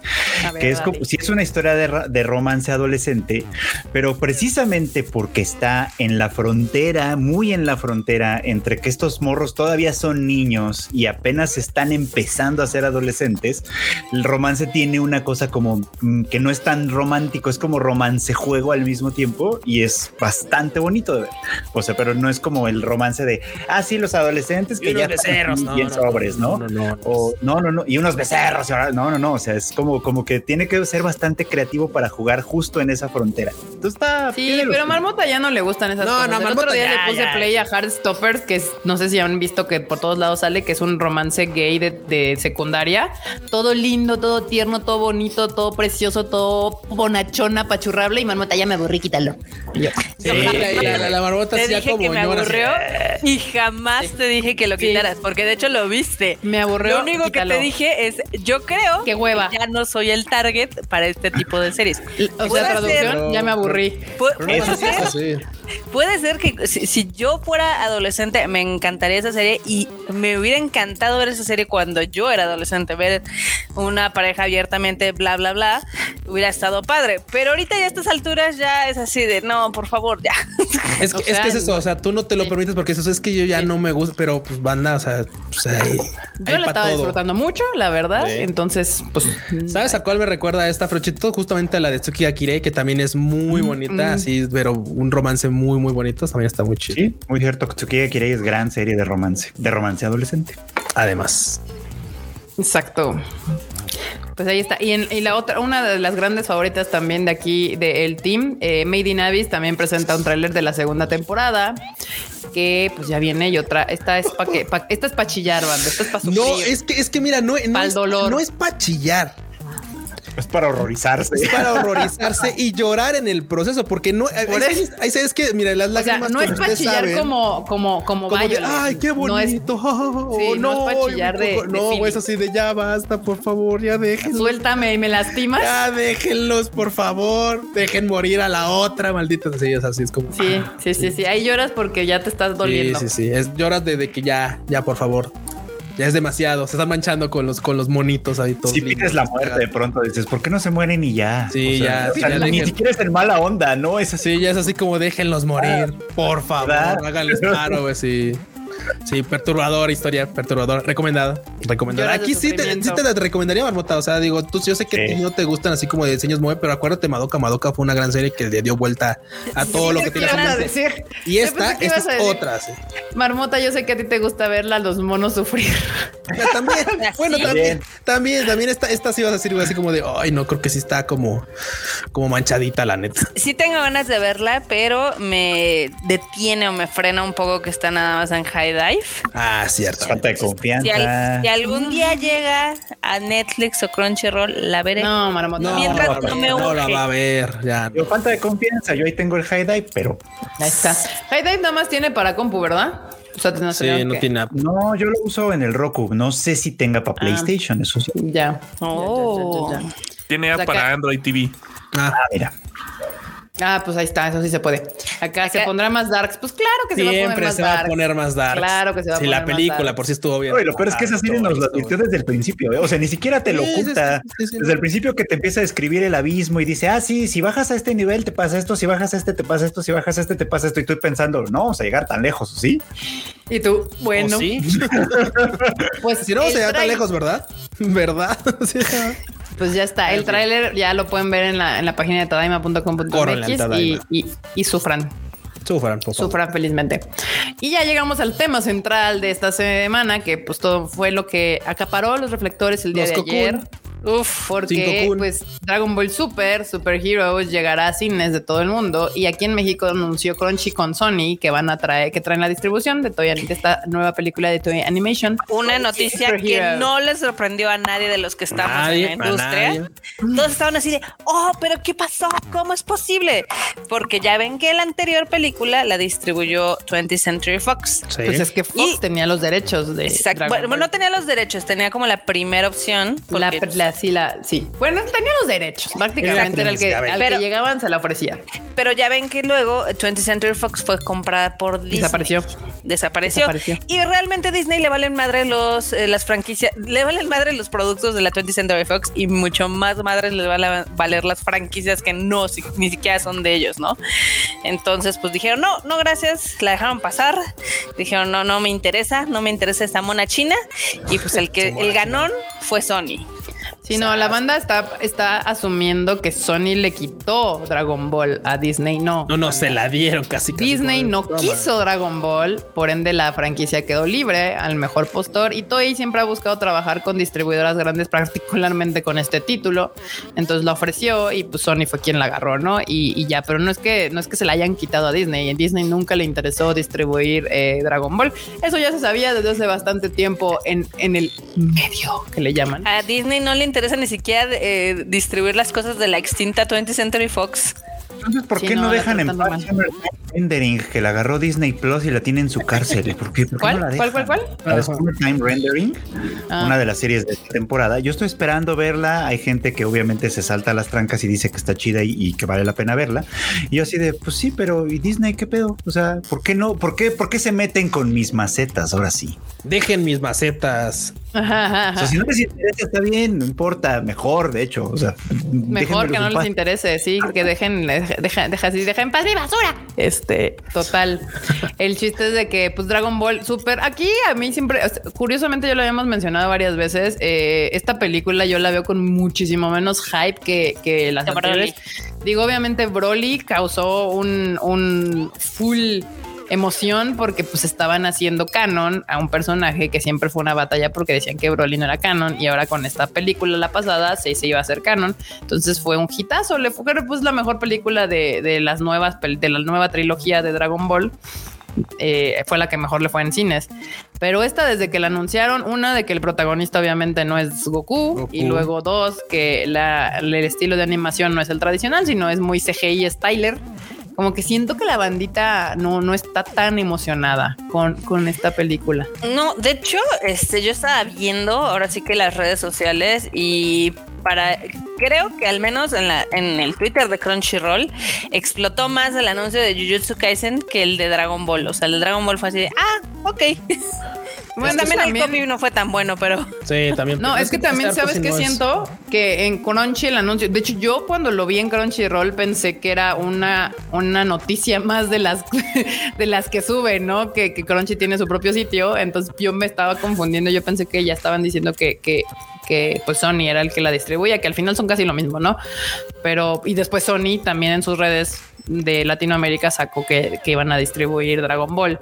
Ver,
que es como si es una historia de, de romance adolescente, pero precisamente porque está en la frontera, muy en la frontera entre que estos morros todavía son niños y apenas están empezando a ser adolescentes, el romance tiene una cosa como mm, que no es tan romántico, es como romance juego al mismo tiempo y es bastante bonito de ver. O sea, pero no es como el romance de, ah, sí, los adolescentes que
Y
ya
becerros, no,
bien
no,
sobres, ¿no?
no, no, no.
O no, no, no, y unos becerros, y ahora- no, no, no, o sea, es como, como que tiene que ser bastante creativo para jugar justo en esa frontera. Entonces está.
Sí, pero
suyo.
Marmota ya no le gustan esas
No,
cosas.
no,
El
Marmota
otro día
ya,
le puse
ya.
play a Heartstoppers, que es, no sé si han visto que por todos lados sale, que es un romance gay de, de secundaria. Todo lindo, todo tierno, todo bonito, todo precioso, todo bonachón, apachurrable. Y Marmota ya me aburrí, quítalo. Y yo,
Sí, la, la, la, la hacía
dije
como
que me aburrió
así.
Jamás
Sí.
te dije que lo
Sí.
quitaras, porque de hecho lo viste.
Me aburrió.
Lo único
quítalo.
que te dije es, yo creo
Qué hueva.
que ya no soy el target para este tipo de series.
O sea, traducción,
ser-
ya me aburrí.
Puede ser-. Puede que si, si yo fuera adolescente me encantaría esa serie y me hubiera encantado ver esa serie cuando yo era adolescente, ver una pareja abiertamente, bla, bla, bla, hubiera estado padre. Pero ahorita ya a estas alturas ya es así de, no, por favor, ya.
Es que,
O
es
sea,
que es eso, o sea, tú no te lo permites porque eso es que yo ya No me gusta, pero pues banda, o sea, pues, ahí-
Yo
ahí
la estaba
todo.
disfrutando mucho, la verdad.
Sí.
Entonces, pues.
¿Sabes a cuál me recuerda esta Frochito? Justamente a la de Tsuki Akire, que también es muy bonita,
mm.
así, pero un romance muy, muy bonito. También está muy chido.
Sí, muy cierto. Tsukiya Kirei es gran serie de romance, de romance adolescente.
Además,
Exacto. Pues ahí está. Y, en, y la otra, una de las grandes favoritas también de aquí del team, eh, Made in Abyss, también presenta un tráiler de la segunda temporada. Que pues ya viene y otra. Esta es para que, pa- esta es para chillar, banda. Esta es para sufrir.
no, es que, es que mira, no, no es,
dolor.
no es para chillar,
Es para horrorizarse.
es para horrorizarse y llorar en el proceso, porque no, ahí
Por
sabes, ahí sabes que, mira, las
O sea,
lágrimas
no es para chillar
saben,
como, como, como,
como de, ay, qué
No es-
bonito. oh,
Sí, no
no,
es pa' chillar de- de
no,
feeling.
es así de ya basta, por favor, ya dejen.
suéltame y me lastimas.
Ya déjenlos, por favor. Dejen morir a la otra, maldita. Sí, es así, es como.
Sí, sí, sí, sí. Ahí lloras porque ya te estás
sí,
doliendo.
sí, sí. Es, lloras de, de que ya, ya, por favor. Ya es demasiado. Se están manchando con los, con los monitos ahí todos.
Si pides la muerte de pronto, dices, ¿por qué no se mueren y ya?
Sí, ya,
o sea,
ya
ni siquiera es en mala onda, ¿no? Es así.
Sí, ya es así como déjenlos morir. Por favor, háganles paro, güey. Sí. Sí, perturbadora historia, perturbadora, recomendada, recomendada. Aquí sí te, sí te la recomendaría, Marmota. O sea, digo, tú yo sé que a ti no te gustan así como de diseños muy, pero acuérdate, Madoka. Madoka fue una gran serie que le dio vuelta a todo lo que
¿Qué
tiene.
ibas a
mente.
decir?
Y esta, esta
a
es
decir,
otra. Sí.
Marmota, yo sé que a ti te gusta verla a los monos sufrir.
Ya, También, bueno,
Sí.
también, también, también esta, esta sí vas a decir así como de, ay, no, creo que sí está como, como manchadita, la neta.
Sí tengo ganas de verla, pero me detiene o me frena un poco que está nada más en High Dive.
Ah, cierto.
Falta de
Si, al-
confianza.
si algún día llega a Netflix o Crunchyroll, la veré.
No, Marmota.
No,
Mientras no me
no la va a ver, ya.
Yo falta de confianza. Yo ahí tengo el high dive, pero
Ahí está. High Dive nada más tiene para compu, ¿verdad? O sea, no
Sí, no tiene app.
no, yo lo uso en el Roku. No sé si tenga para
Ah.
PlayStation, eso sí.
Ya.
Oh.
Ya, ya, ya, ya.
Tiene
O
app
sea,
para
que-
Android TV.
Ah,
Ah, mira.
Ah, pues ahí está, eso sí se puede. Acá, se pondrá más darks. Pues claro que se va a poner
siempre
más
se va a
darks.
poner más dark.
Claro que se va a
Sí,
poner
la
más
película por si estuvo bien.
Oye, lo peor es que esa serie nos lo advirtió desde el principio. ¿eh? O sea, ni siquiera te lo
Sí, sí,
oculta.
sí, sí, sí.
Desde el principio que te empieza a describir el abismo y dice, ah, sí, si bajas a este nivel te pasa esto, si bajas a este te pasa esto, si bajas a este te pasa esto. Y estoy pensando, no vamos a llegar tan lejos, ¿sí?
Y tú, bueno,
¿O sí?
pues
si no,
el
se va tan
trai-
lejos, ¿verdad? ¿Verdad? Sí.
Pues ya está. El tráiler ya lo pueden ver en la, en la página de tadaima.com.mx y, y, y sufran,
Sufran, por favor.
sufran felizmente. Y ya llegamos al tema central de esta semana, que pues todo fue lo que acaparó los reflectores el día
Los
de
Cocoon.
ayer.
Uf,
Porque pues Dragon Ball Super, Super Heroes llegará a cines de todo el mundo y aquí en México anunció Crunchy con Sony que van a traer, que traen la distribución de Toy de esta nueva película de Toy Animation.
una noticia
Super
que
Hero.
no le sorprendió a nadie de los que estamos
Nadie,
en la industria. Todos estaban así de, oh, pero ¿qué pasó? ¿Cómo es posible? Porque ya ven que la anterior película la distribuyó 20th Century Fox.
Sí.
Pues es que Fox
Y-
tenía los derechos de
Exacto.
Dragon
Bueno, no tenía los derechos, tenía como la primera opción.
La, la- sí, la, sí. Bueno, tenía los derechos. Prácticamente era el que, al
Pero-
que llegaban se la ofrecía.
Pero ya ven que luego 20th Century Fox fue comprada por Disney.
Desapareció.
Desapareció.
Desapareció.
Y realmente Disney le valen madre los eh, las franquicias, le valen madre los productos de la 20th Century Fox y mucho más madre les van a valer las franquicias que no si- ni siquiera son de ellos, ¿no? Entonces, pues dijeron, no, no, gracias, la dejaron pasar. Dijeron, no, no me interesa, no me interesa esta mona china. Y pues el que el ganón fue Sony.
Sí, no, la banda está, está asumiendo que Sony le quitó Dragon Ball a Disney. No.
No, no, se la dieron casi. casi
Disney no quiso Dragon Ball, por ende la franquicia quedó libre al mejor postor y Toei siempre ha buscado trabajar con distribuidoras grandes, particularmente con este título. Entonces la ofreció y pues Sony fue quien la agarró, ¿no? Y, y ya, pero no es que no es que se la hayan quitado a Disney. En Disney nunca le interesó distribuir eh, Dragon Ball. Eso ya se sabía desde hace bastante tiempo en, en el medio que le llaman.
A Disney no le interesa ni siquiera eh, distribuir las cosas de la extinta 20th Century Fox.
Entonces, ¿por
Sí,
qué
no,
no, dejan en paz? Rendering que la agarró Disney Plus y la tiene en su cárcel. ¿Por qué, por
¿Cuál?
no la
¿Cuál,
dejan?
cuál, cuál?
La de Summertime Rendering,
Ah.
una de las series de esta temporada. Yo estoy esperando verla. Hay gente que obviamente se salta a las trancas y dice que está chida y, y que vale la pena verla. Y yo así de, pues sí, pero ¿y Disney qué pedo? O sea, ¿por qué no? ¿Por qué, por qué se meten con mis macetas ahora sí?
Dejen mis macetas.
Ajá, ajá,
O sea,
ajá.
si no les interesa, está bien, no importa, mejor, de hecho. O sea,
Mejor que no les interese, sí, que dejen, dejen, deja, así, dejen en paz mi basura. Este, total. El chiste es de que, pues, Dragon Ball Super, aquí a mí siempre, curiosamente, yo lo habíamos mencionado varias veces. eh, esta película yo la veo con muchísimo menos hype que, que las anteriores. Digo, obviamente, Broly causó un, un full emoción porque pues estaban haciendo canon a un personaje que siempre fue una batalla porque decían que Broly no era canon y ahora con esta película la pasada se, se iba a hacer canon entonces fue un hitazo le fue pues la mejor película de, de las nuevas de la nueva trilogía de Dragon Ball eh, fue la que mejor le fue en cines. Pero esta, desde que la anunciaron, una de que el protagonista obviamente no es Goku,
Goku.
y luego dos, que la- el estilo de animación no es el tradicional, sino es muy CGI styler. Como que siento que la bandita no, no está tan emocionada con, con esta película.
No, de hecho, este, yo estaba viendo ahora sí que las redes sociales y para creo que al menos en la en el Twitter de Crunchyroll explotó más el anuncio de Jujutsu Kaisen que el de Dragon Ball. O sea, el de Dragon Ball fue así de ah, ok. Bueno, también,
también-
el copy no fue tan bueno, pero
Sí, también.
No, es que también sabes que siento que en Crunchy el anuncio, de hecho yo cuando lo vi en Crunchyroll pensé que era una, una noticia más de las de las que suben, ¿no? Que, que Crunchy tiene su propio sitio, entonces yo me estaba confundiendo, yo pensé que ya estaban diciendo que, que, que pues Sony era el que la distribuía, que al final son casi lo mismo, ¿no? Pero y después Sony también en sus redes de Latinoamérica sacó que, que iban a distribuir Dragon Ball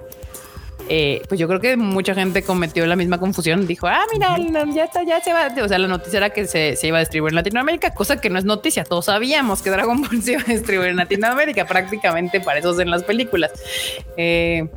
eh, pues yo creo que mucha gente cometió la misma confusión. Dijo, ah, mira, ya está, ya se va. O sea, la noticia era que se, se iba a distribuir en Latinoamérica, cosa que no es noticia. Todos sabíamos que Dragon Ball se iba a distribuir en Latinoamérica, prácticamente para eso en las películas. Eh,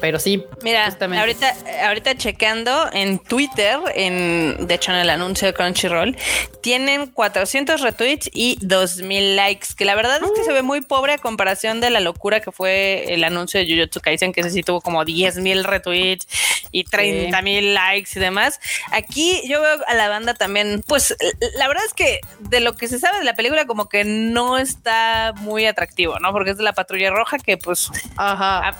pero sí,
Mira,
justamente.
ahorita, ahorita checando en Twitter, en, de hecho en el anuncio de Crunchyroll, tienen 400 retweets y 2000 likes, que la verdad es que se ve muy pobre a comparación de la locura que fue el anuncio de Jujutsu Kaisen, que ese sí tuvo como 10 mil retweets y 30 mil likes y demás. Aquí yo veo a la banda también, pues la verdad es que de lo que se sabe de la película como que no está muy atractivo, ¿no? Porque es de la patrulla roja que pues
Ajá.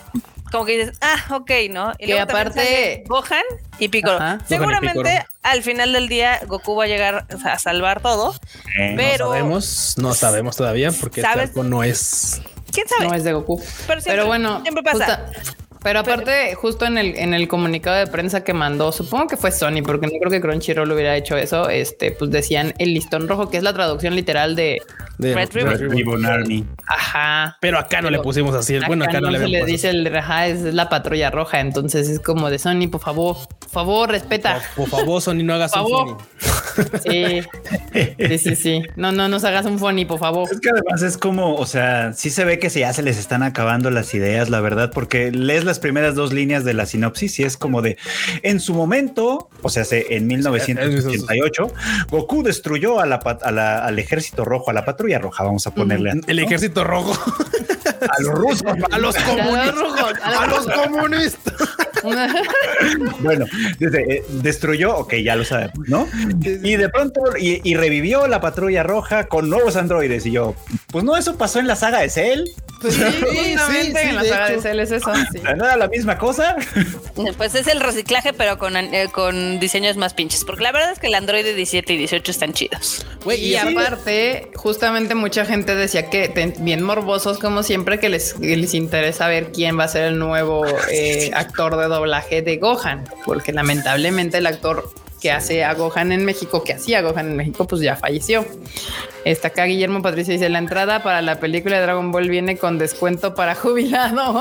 Como que dices, ah, ok, ¿no? Y
Que
luego también
aparte-
Gohan y Piccolo.
Ajá.
Seguramente
Gohan y Piccolo.
al final del día Goku va a llegar a salvar todo,
Eh,
pero
No sabemos, no sabemos todavía porque este
¿Sabes?
arco no es.
quién sabe.
No es de Goku.
Pero siempre-
Pero bueno,
siempre pasa.
justa- pero aparte, justo en el, en el comunicado de prensa que mandó, supongo que fue Sony, porque no creo que Crunchyroll hubiera hecho eso. Este, pues decían el listón rojo, que es la traducción literal de
de
Red Ribbon.
Ribbon Army.
ajá.
Pero acá no le pusimos así. bueno, acá no, le
se le dice el ajá, es la patrulla roja. Entonces es como de Sony, por favor, por favor, respeta.
Por favor, Sony, no hagas
Por
un
favor.
funny.
Sí, sí, sí, sí. No, no nos hagas un funny, por favor.
Es que además es como, o sea, sí se ve que se- ya se les están acabando las ideas, la verdad, porque lees las primeras dos líneas de la sinopsis y es como de, en su momento, o sea, se- en 1988, Goku destruyó a la, pat- a la- al ejército rojo, a la patrulla roja, vamos a ponerle
El ejército rojo.
a los rusos,
A los comunistas.
a los
comunistas.
Bueno, eh, destruyó, ok, ya lo sabemos, ¿no? Y de pronto, y, y revivió la patrulla roja con nuevos androides. Y yo, pues no, eso pasó en la saga de Cell.
Pues sí,
sí, sí,
en la
de
saga de. Cell es eso.
¿No era la misma cosa?
Pues es el reciclaje, pero con, eh, con diseños más pinches. Porque la verdad es que el Android 17 y 18 están chidos.
Y aparte, justamente mucha gente decía que ten- bien morbosos, como siempre, que les, que les interesa ver quién va a ser el nuevo eh, actor de doblaje de Gohan, porque lamentablemente el actor que hace a Gohan en México, que hacía a Gohan en México, pues ya falleció. Está acá Guillermo Patricio dice, la entrada para la película de Dragon Ball viene con descuento para jubilado.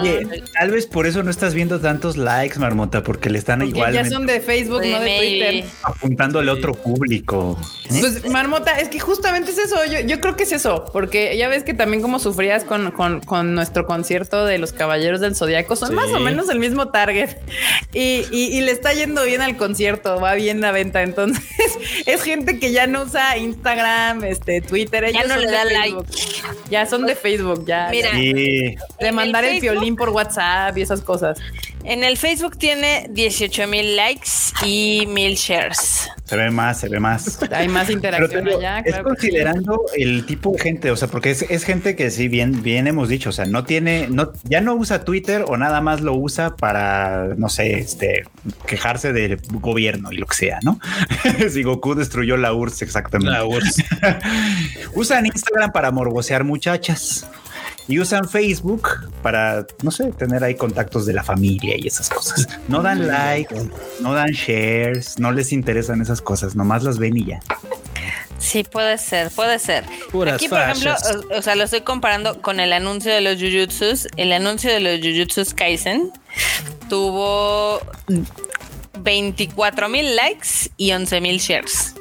Oye, tal vez por eso no estás viendo tantos likes, Marmota, porque le están igual
ya son de Facebook, no de. Twitter.
apuntando al otro público.
Pues Marmota, es que justamente es eso. Yo, yo creo que es eso, porque ya ves que también como sufrías con, con, con nuestro concierto de los Caballeros del Zodiaco, son
Sí.
más o menos el mismo target y, y- y le está yendo bien al concierto, va bien la venta. Entonces, es gente que ya no usa Instagram, este, Twitter.
Ya no le da
Facebook. Ya son de Facebook, ya.
Mira.
Sí.
de mandar el, violín por WhatsApp y esas cosas.
En el Facebook tiene 18 mil likes y mil shares.
Se ve más, se ve más.
Hay más interacción
digo,
allá.
es
claro que sí.
considerando el tipo de gente, o sea, porque es, es gente que sí, bien, bien hemos dicho, o sea, no tiene, no, ya no usa Twitter o nada más lo usa para, no sé, este, quejarse del gobierno y lo que sea, ¿no? si Goku destruyó la URSS, exactamente.
La URSS.
Usan Instagram para morbosear muchachas y usan Facebook para, no sé, tener ahí contactos de la familia y esas cosas. No dan like, no dan shares, no les interesan esas cosas, nomás las ven y ya.
Sí, puede ser, puede ser.
Puras
Aquí, por ejemplo, o, o sea, lo estoy comparando con el anuncio de los Jujutsus. El anuncio de los Jujutsus Kaisen tuvo 24 mil likes y 11 mil shares.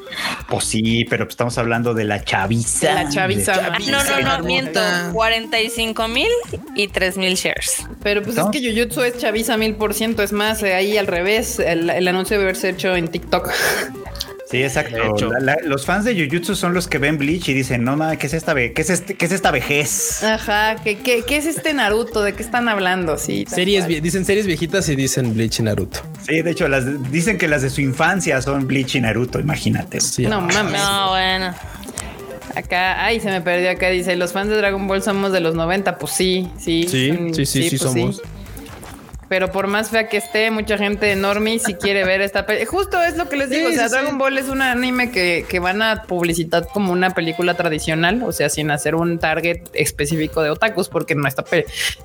Pues sí, pero estamos hablando de la chaviza.
De la chaviza.
De
Ah,
Chaviza.
no, no, no,
hermosa.
miento. 45 mil y 3 mil shares.
Pero pues
¿No?
es que Jujutsu es chaviza mil por ciento. Es más, eh, ahí al revés. El, el anuncio debe haberse hecho en TikTok.
Sí, exacto.
De hecho.
La- la- los fans de Jujutsu son los que ven Bleach y dicen, no, nada, ¿qué es esta, ve- qué es este, qué es esta vejez?
Ajá. ¿qué, qué, qué es este Naruto? ¿De qué están hablando? Sí.
Series,
cual.
dicen series viejitas y dicen Bleach y Naruto.
Sí, de hecho, las dicen que las de su infancia son Bleach y Naruto, imagínate.
Sí.
No mames.
No, bueno.
Acá, ay, se me perdió acá. Dice, los fans de Dragon Ball somos de los 90. Pues sí, sí.
Sí, sí, sí, sí,
pues
somos.
Pero por más fea que esté, mucha gente enorme si quiere ver esta película. Justo es lo que les digo.
Sí,
o sea,
sí.
Dragon Ball es un anime que, que van a publicitar como una película tradicional, o sea, sin hacer un target específico de otakus, porque no está.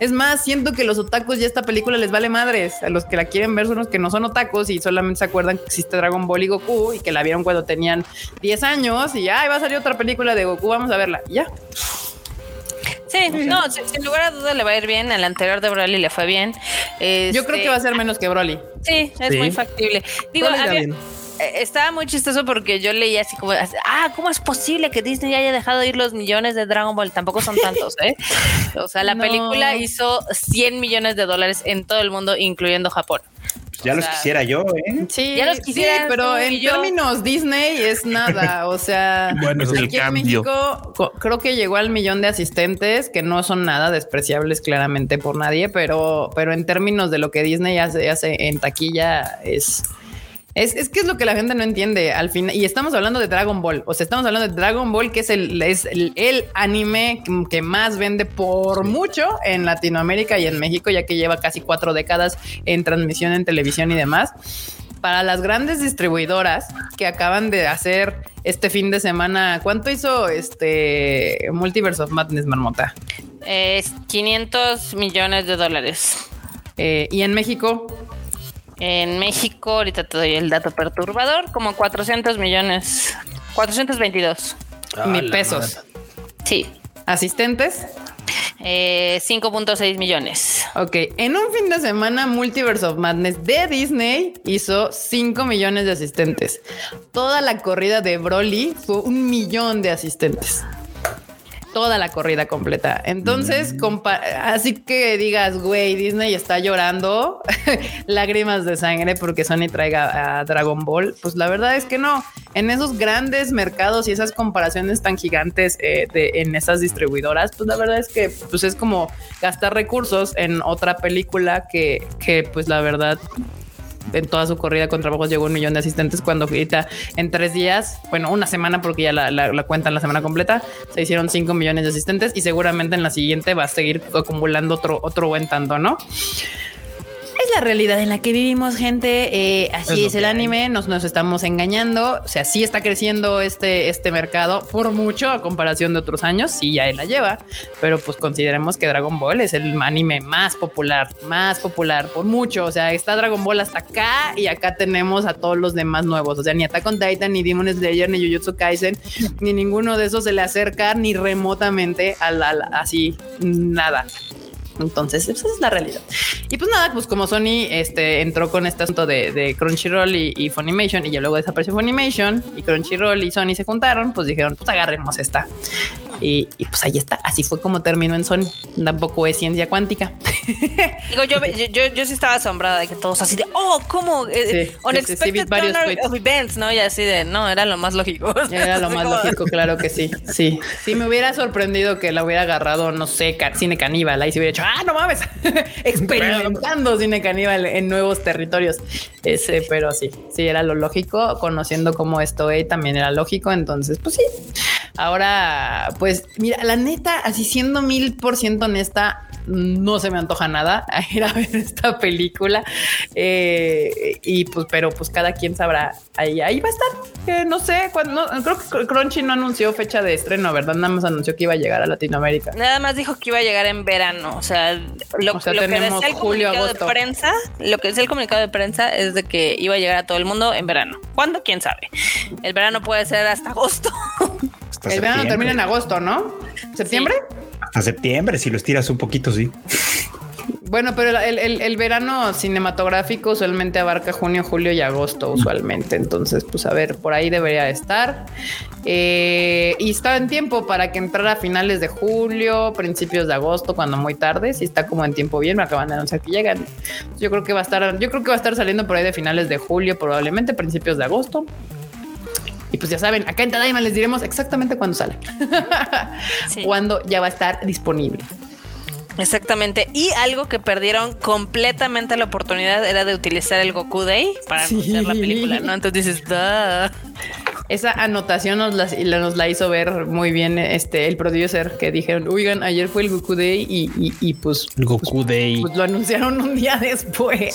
Es más, siento que los otakus ya esta película les vale madres. A los que la quieren ver son los que no son otakus y solamente se acuerdan que existe Dragon Ball y Goku y que la vieron cuando tenían 10 años y ya va a salir otra película de Goku, vamos a verla. Y ya.
Sí, no, sin, lugar a duda le va a ir bien. Al anterior de Broly le fue bien.
Yo creo
Este,
que va a ser menos que Broly.
Sí, es
Sí.
muy factible. Digo, a ver, estaba muy chistoso porque yo leía así como, ah, ¿cómo es posible que Disney haya dejado ir los millones de Dragon Ball? Tampoco son tantos, ¿eh? O sea, la
No.
película hizo 100 millones de dólares en todo el mundo, incluyendo Japón.
Ya
O
los
sea,
quisiera yo, ¿eh?
Sí,
Ya los
sí,
quisieras
pero en
yo.
términos Disney es nada. O sea,
Bueno,
Es el
en
cambio.
México co- creo que llegó al millón de asistentes, que no son nada despreciables claramente por nadie, pero, pero en términos de lo que Disney hace, hace en taquilla es. Es, es que es lo que la gente no entiende al final. Y estamos hablando de Dragon Ball. O sea, estamos hablando de Dragon Ball, que es el, es el, el anime que- que más vende por mucho en Latinoamérica y en México, ya que lleva casi cuatro décadas en transmisión en televisión y demás. Para las grandes distribuidoras que acaban de hacer este fin de semana, ¿cuánto hizo este Multiverse of Madness, Marmota?
Es 500 millones de dólares.
Eh, y en México,
En México, ahorita te doy el dato perturbador, como 400 millones. 422.
mil
Ah, la
pesos.
madre.
Sí.
Asistentes,
Eh, 5.6 millones.
Ok, en un fin de semana Multiverse of Madness de Disney hizo 5 millones de asistentes. Toda la corrida de Broly fue un millón de asistentes. Toda la corrida completa. Entonces, compa- así que digas, güey, Disney está llorando lágrimas de sangre porque Sony traiga a Dragon Ball. Pues la verdad es que no. En esos grandes mercados y esas comparaciones tan gigantes eh, de, en esas distribuidoras, pues la verdad es que pues es como gastar recursos en otra película que, que pues la verdad en toda su corrida con trabajos llegó un millón de asistentes cuando ahorita en tres días, bueno, una semana porque ya la, la, la cuentan la semana completa, se hicieron cinco millones de asistentes y seguramente en la siguiente va a seguir acumulando otro, otro buen tanto, ¿no? La realidad en la que vivimos, gente. Eh, así
Es
es, el
hay.
anime. Nos, nos estamos engañando. O sea, sí está creciendo este, este mercado por mucho a comparación de otros años. Sí, ya él la lleva, pero pues consideremos que Dragon Ball es el anime más popular, más popular por mucho. O sea, está Dragon Ball hasta acá y acá tenemos a todos los demás nuevos. O sea, ni Attack on Titan, ni Demon Slayer, ni Jujutsu Kaisen, ni ninguno de esos se le acerca ni remotamente al, al- así nada. Entonces, esa es la realidad. Y pues nada, pues como Sony este, entró con este asunto de, Crunchyroll y Funimation y ya luego desapareció Funimation y Crunchyroll y Sony se juntaron, pues dijeron, pues agarremos esta. Y, y, pues ahí está. Así fue como terminó en Sony. Tampoco es ciencia cuántica.
Digo, yo, yo, yo, sí estaba asombrada de que todos así de, oh, ¿cómo? Eh, sí, unexpected sí, turn of events, ¿no? Y así de, no, era lo más lógico.
Era lo más lógico, claro que sí. Sí, sí, me hubiera sorprendido que la hubiera agarrado, no sé, cine caníbal. Ahí se hubiera dicho, ah, no mames, experimentando cine caníbal en nuevos territorios. Ese, pero sí, sí, era lo lógico. Conociendo cómo esto también era lógico. Entonces, pues sí. Ahora, pues mira, la neta, así siendo mil por ciento honesta, no se me antoja nada ir a ver esta película. Eh, y pues, pero pues cada quien sabrá. Ahí, ahí va a estar. no sé, cuando, creo que Crunchy no anunció fecha de estreno, ¿verdad? Nada más anunció que iba a llegar a Latinoamérica.
Nada más dijo que iba a llegar en verano. O sea, lo, que decía el julio, de prensa, lo que decía el comunicado de prensa es de que iba a llegar a todo el mundo en verano. ¿Cuándo? ¿Quién sabe? El verano puede ser hasta agosto.
el verano termina en agosto, ¿no? ¿Septiembre?
Hasta septiembre, si lo estiras un poquito, sí.
Bueno, pero el, verano cinematográfico usualmente abarca junio, julio y agosto, usualmente. Entonces, pues a ver, por ahí debería estar. Eh, y estaba en tiempo para que entrara a finales de julio, principios de agosto, cuando muy tarde. Si está como en tiempo bien, me acaban de anunciar que llegan. Yo creo que va a estar, yo creo que va a estar saliendo por ahí de finales de julio, probablemente principios de agosto. Y pues ya saben, acá en Tadaima les diremos exactamente cuándo sale, cuándo ya va a estar disponible.
Exactamente. Y algo que perdieron completamente la oportunidad era de utilizar el Goku Day para anunciar la película, ¿no? Entonces dices,
Esa anotación nos la, nos la hizo ver muy bien este el producer que dijeron, oigan, ayer fue el Goku Day y, y, pues
Goku
pues,
Day.
Pues lo anunciaron un día después.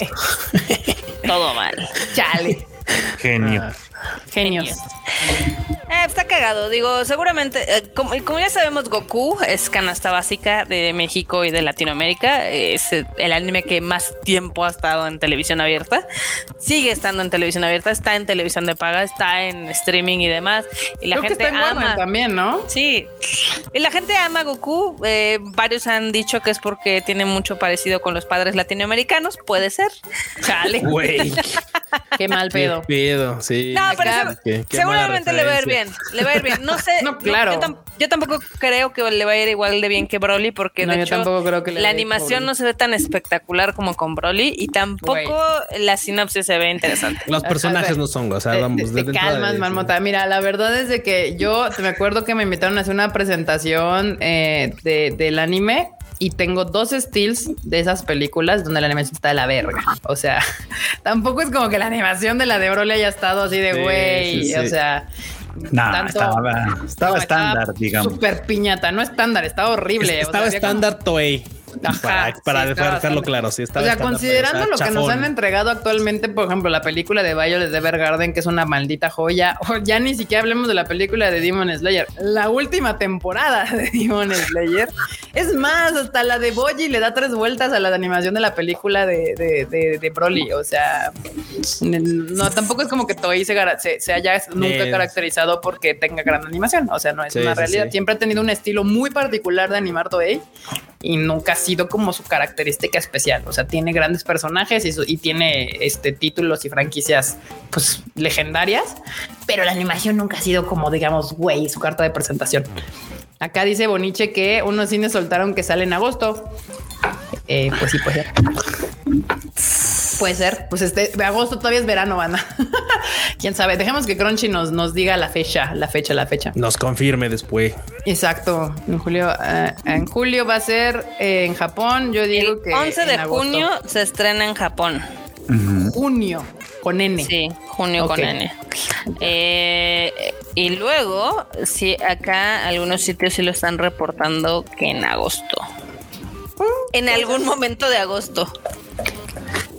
Todo mal.
Chale.
Genio.
Genios.
Eh, está cagado, digo, seguramente, eh, como, ya sabemos, Goku es canasta básica de México y de Latinoamérica, es el anime que más tiempo ha estado en televisión abierta, sigue estando en televisión abierta, está en televisión de paga, está en streaming y demás, y la gente ama
también, ¿no?
Sí, y la gente ama Goku, eh, varios han dicho que es porque tiene mucho parecido con los padres latinoamericanos, puede ser.
Chale.
Güey.
Qué mal pedo.
Qué pedo, sí.
No, pero seguramente le va a ir bien. Le va a ir bien. No sé.
no, claro.
Yo, tampoco creo que le va a ir igual de bien que Broly, porque de hecho, la animación no se ve tan espectacular como con Broly y tampoco la sinopsis se ve interesante.
Los personajes no son, o sea, vamos.
De, calmas, marmota. Mira, la verdad es de que yo me acuerdo que me invitaron a hacer una presentación eh, del anime y tengo dos stills de esas películas donde la animación está de la verga. O sea, tampoco es como que la animación de la de Broly haya estado así de güey. O sea,
no, estaba, estándar, digamos.
Super piñata, no estándar, estaba horrible.
Estaba estándar Toei para, dejarlo claro. Sí,
o sea, considerando lo que nos han entregado actualmente, por ejemplo, la película de Violet de Evergarden, que es una maldita joya, o ya ni siquiera hablemos de la película de Demon Slayer, la última temporada de Demon Slayer. Es más, hasta la de Boji le da tres vueltas a la animación de la película de, de, Broly. O sea, no, tampoco es como que Toei se, se, haya nunca caracterizado porque tenga gran animación. O sea, no es una realidad. Siempre ha tenido un estilo muy particular de animar Toei y nunca sido como su característica especial. O sea, tiene grandes personajes y, tiene este títulos y franquicias pues legendarias, pero la animación nunca ha sido como digamos, güey, su carta de presentación. Acá dice Boniche que unos cines soltaron que sale en agosto. Eh, pues sí, puede ser. Puede ser. Pues este agosto todavía es verano, van. Quién sabe. Dejemos que Crunchy nos, nos diga la fecha, la fecha, la fecha.
Nos confirme después.
Exacto. En julio, eh, en julio va a ser en Japón. Yo digo que
11 de junio se estrena en Japón.
Junio con N.
Sí, junio con N. Eh, y luego, sí, acá algunos sitios sí lo están reportando que en agosto. Mm, en algún momento de agosto.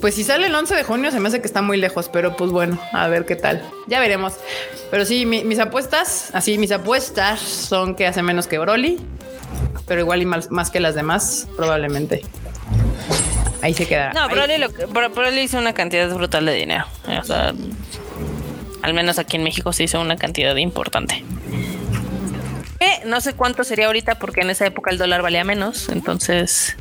Pues si sale el 11 de junio se me hace que está muy lejos, pero pues bueno, a ver qué tal. Ya veremos. Pero sí, mis apuestas, así mis apuestas son que hace menos que Broly, pero igual y más, que las demás, probablemente. Ahí se queda.
No, Broly, lo, Broly hizo una cantidad brutal de dinero. O sea, al menos aquí en México se hizo una cantidad importante. Eh, no sé cuánto sería ahorita porque en esa época el dólar valía menos, entonces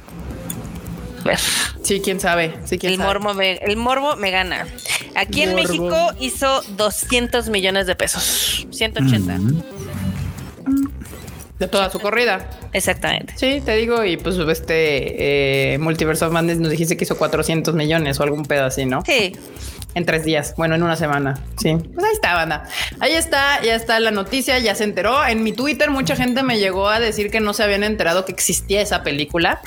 ver.
Sí, quién sabe. Sí,
el, Morbo me, el morbo me gana. Aquí en México hizo 200 millones de pesos. 180.
De toda su corrida.
Exactamente.
Sí, te digo, y pues este eh, Multiverse of Madness nos dijiste que hizo 400 millones o algún pedo así, ¿no?
Sí.
En tres días, bueno, en una semana. Sí, pues ahí está, banda. Ahí está, ya está la noticia, ya se enteró. En mi Twitter mucha gente me llegó a decir que no se habían enterado que existía esa película.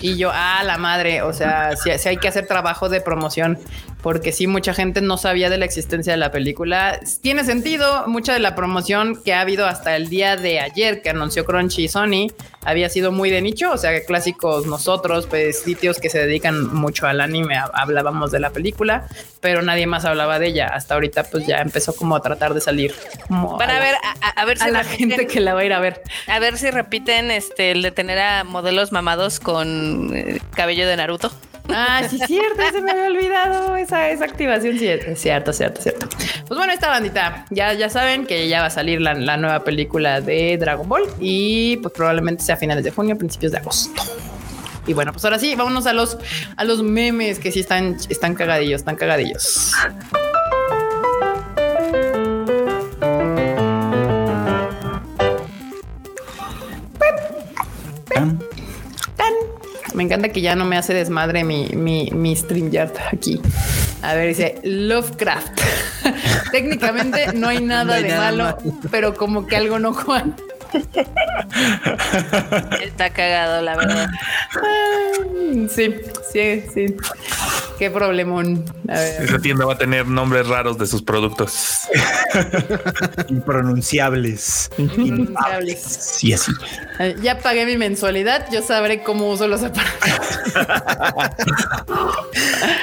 Y yo, ah, la madre, o sea, si, hay que hacer trabajo de promoción, porque sí, mucha gente no sabía de la existencia de la película. Tiene sentido, mucha de la promoción que ha habido hasta el día de ayer que anunció Crunchy y Sony había sido muy de nicho, o sea, clásicos nosotros, pues sitios que se dedican mucho al anime, hablábamos de la película, pero nadie más hablaba de ella. Hasta ahorita pues ya empezó como a tratar de salir.
Van a, ver, a, ver si
la gente que la va a ir a ver.
A ver si repiten este el de tener a modelos mamados con eh, cabello de Naruto.
Ah, sí, cierto, se me había olvidado esa, esa activación. Sí, cierto, cierto, cierto. Pues bueno, esta bandita, ya, ya saben que ya va a salir la, nueva película de Dragon Ball y pues probablemente sea a finales de junio, principios de agosto. Y bueno, pues ahora sí, vámonos a los, a los memes que sí están, están cagadillos, están cagadillos. Me encanta que ya no me hace desmadre mi, mi, mi StreamYard aquí. A ver, dice Lovecraft. Técnicamente no hay nada de malo, pero como que algo no juega.
Está cagado, la verdad.
Sí, sí, sí. Qué problemón.
Esa tienda va a tener nombres raros de sus productos.
Impronunciables.
Impronunciables.
Y así.
Ya pagué mi mensualidad, yo sabré cómo uso los aparatos.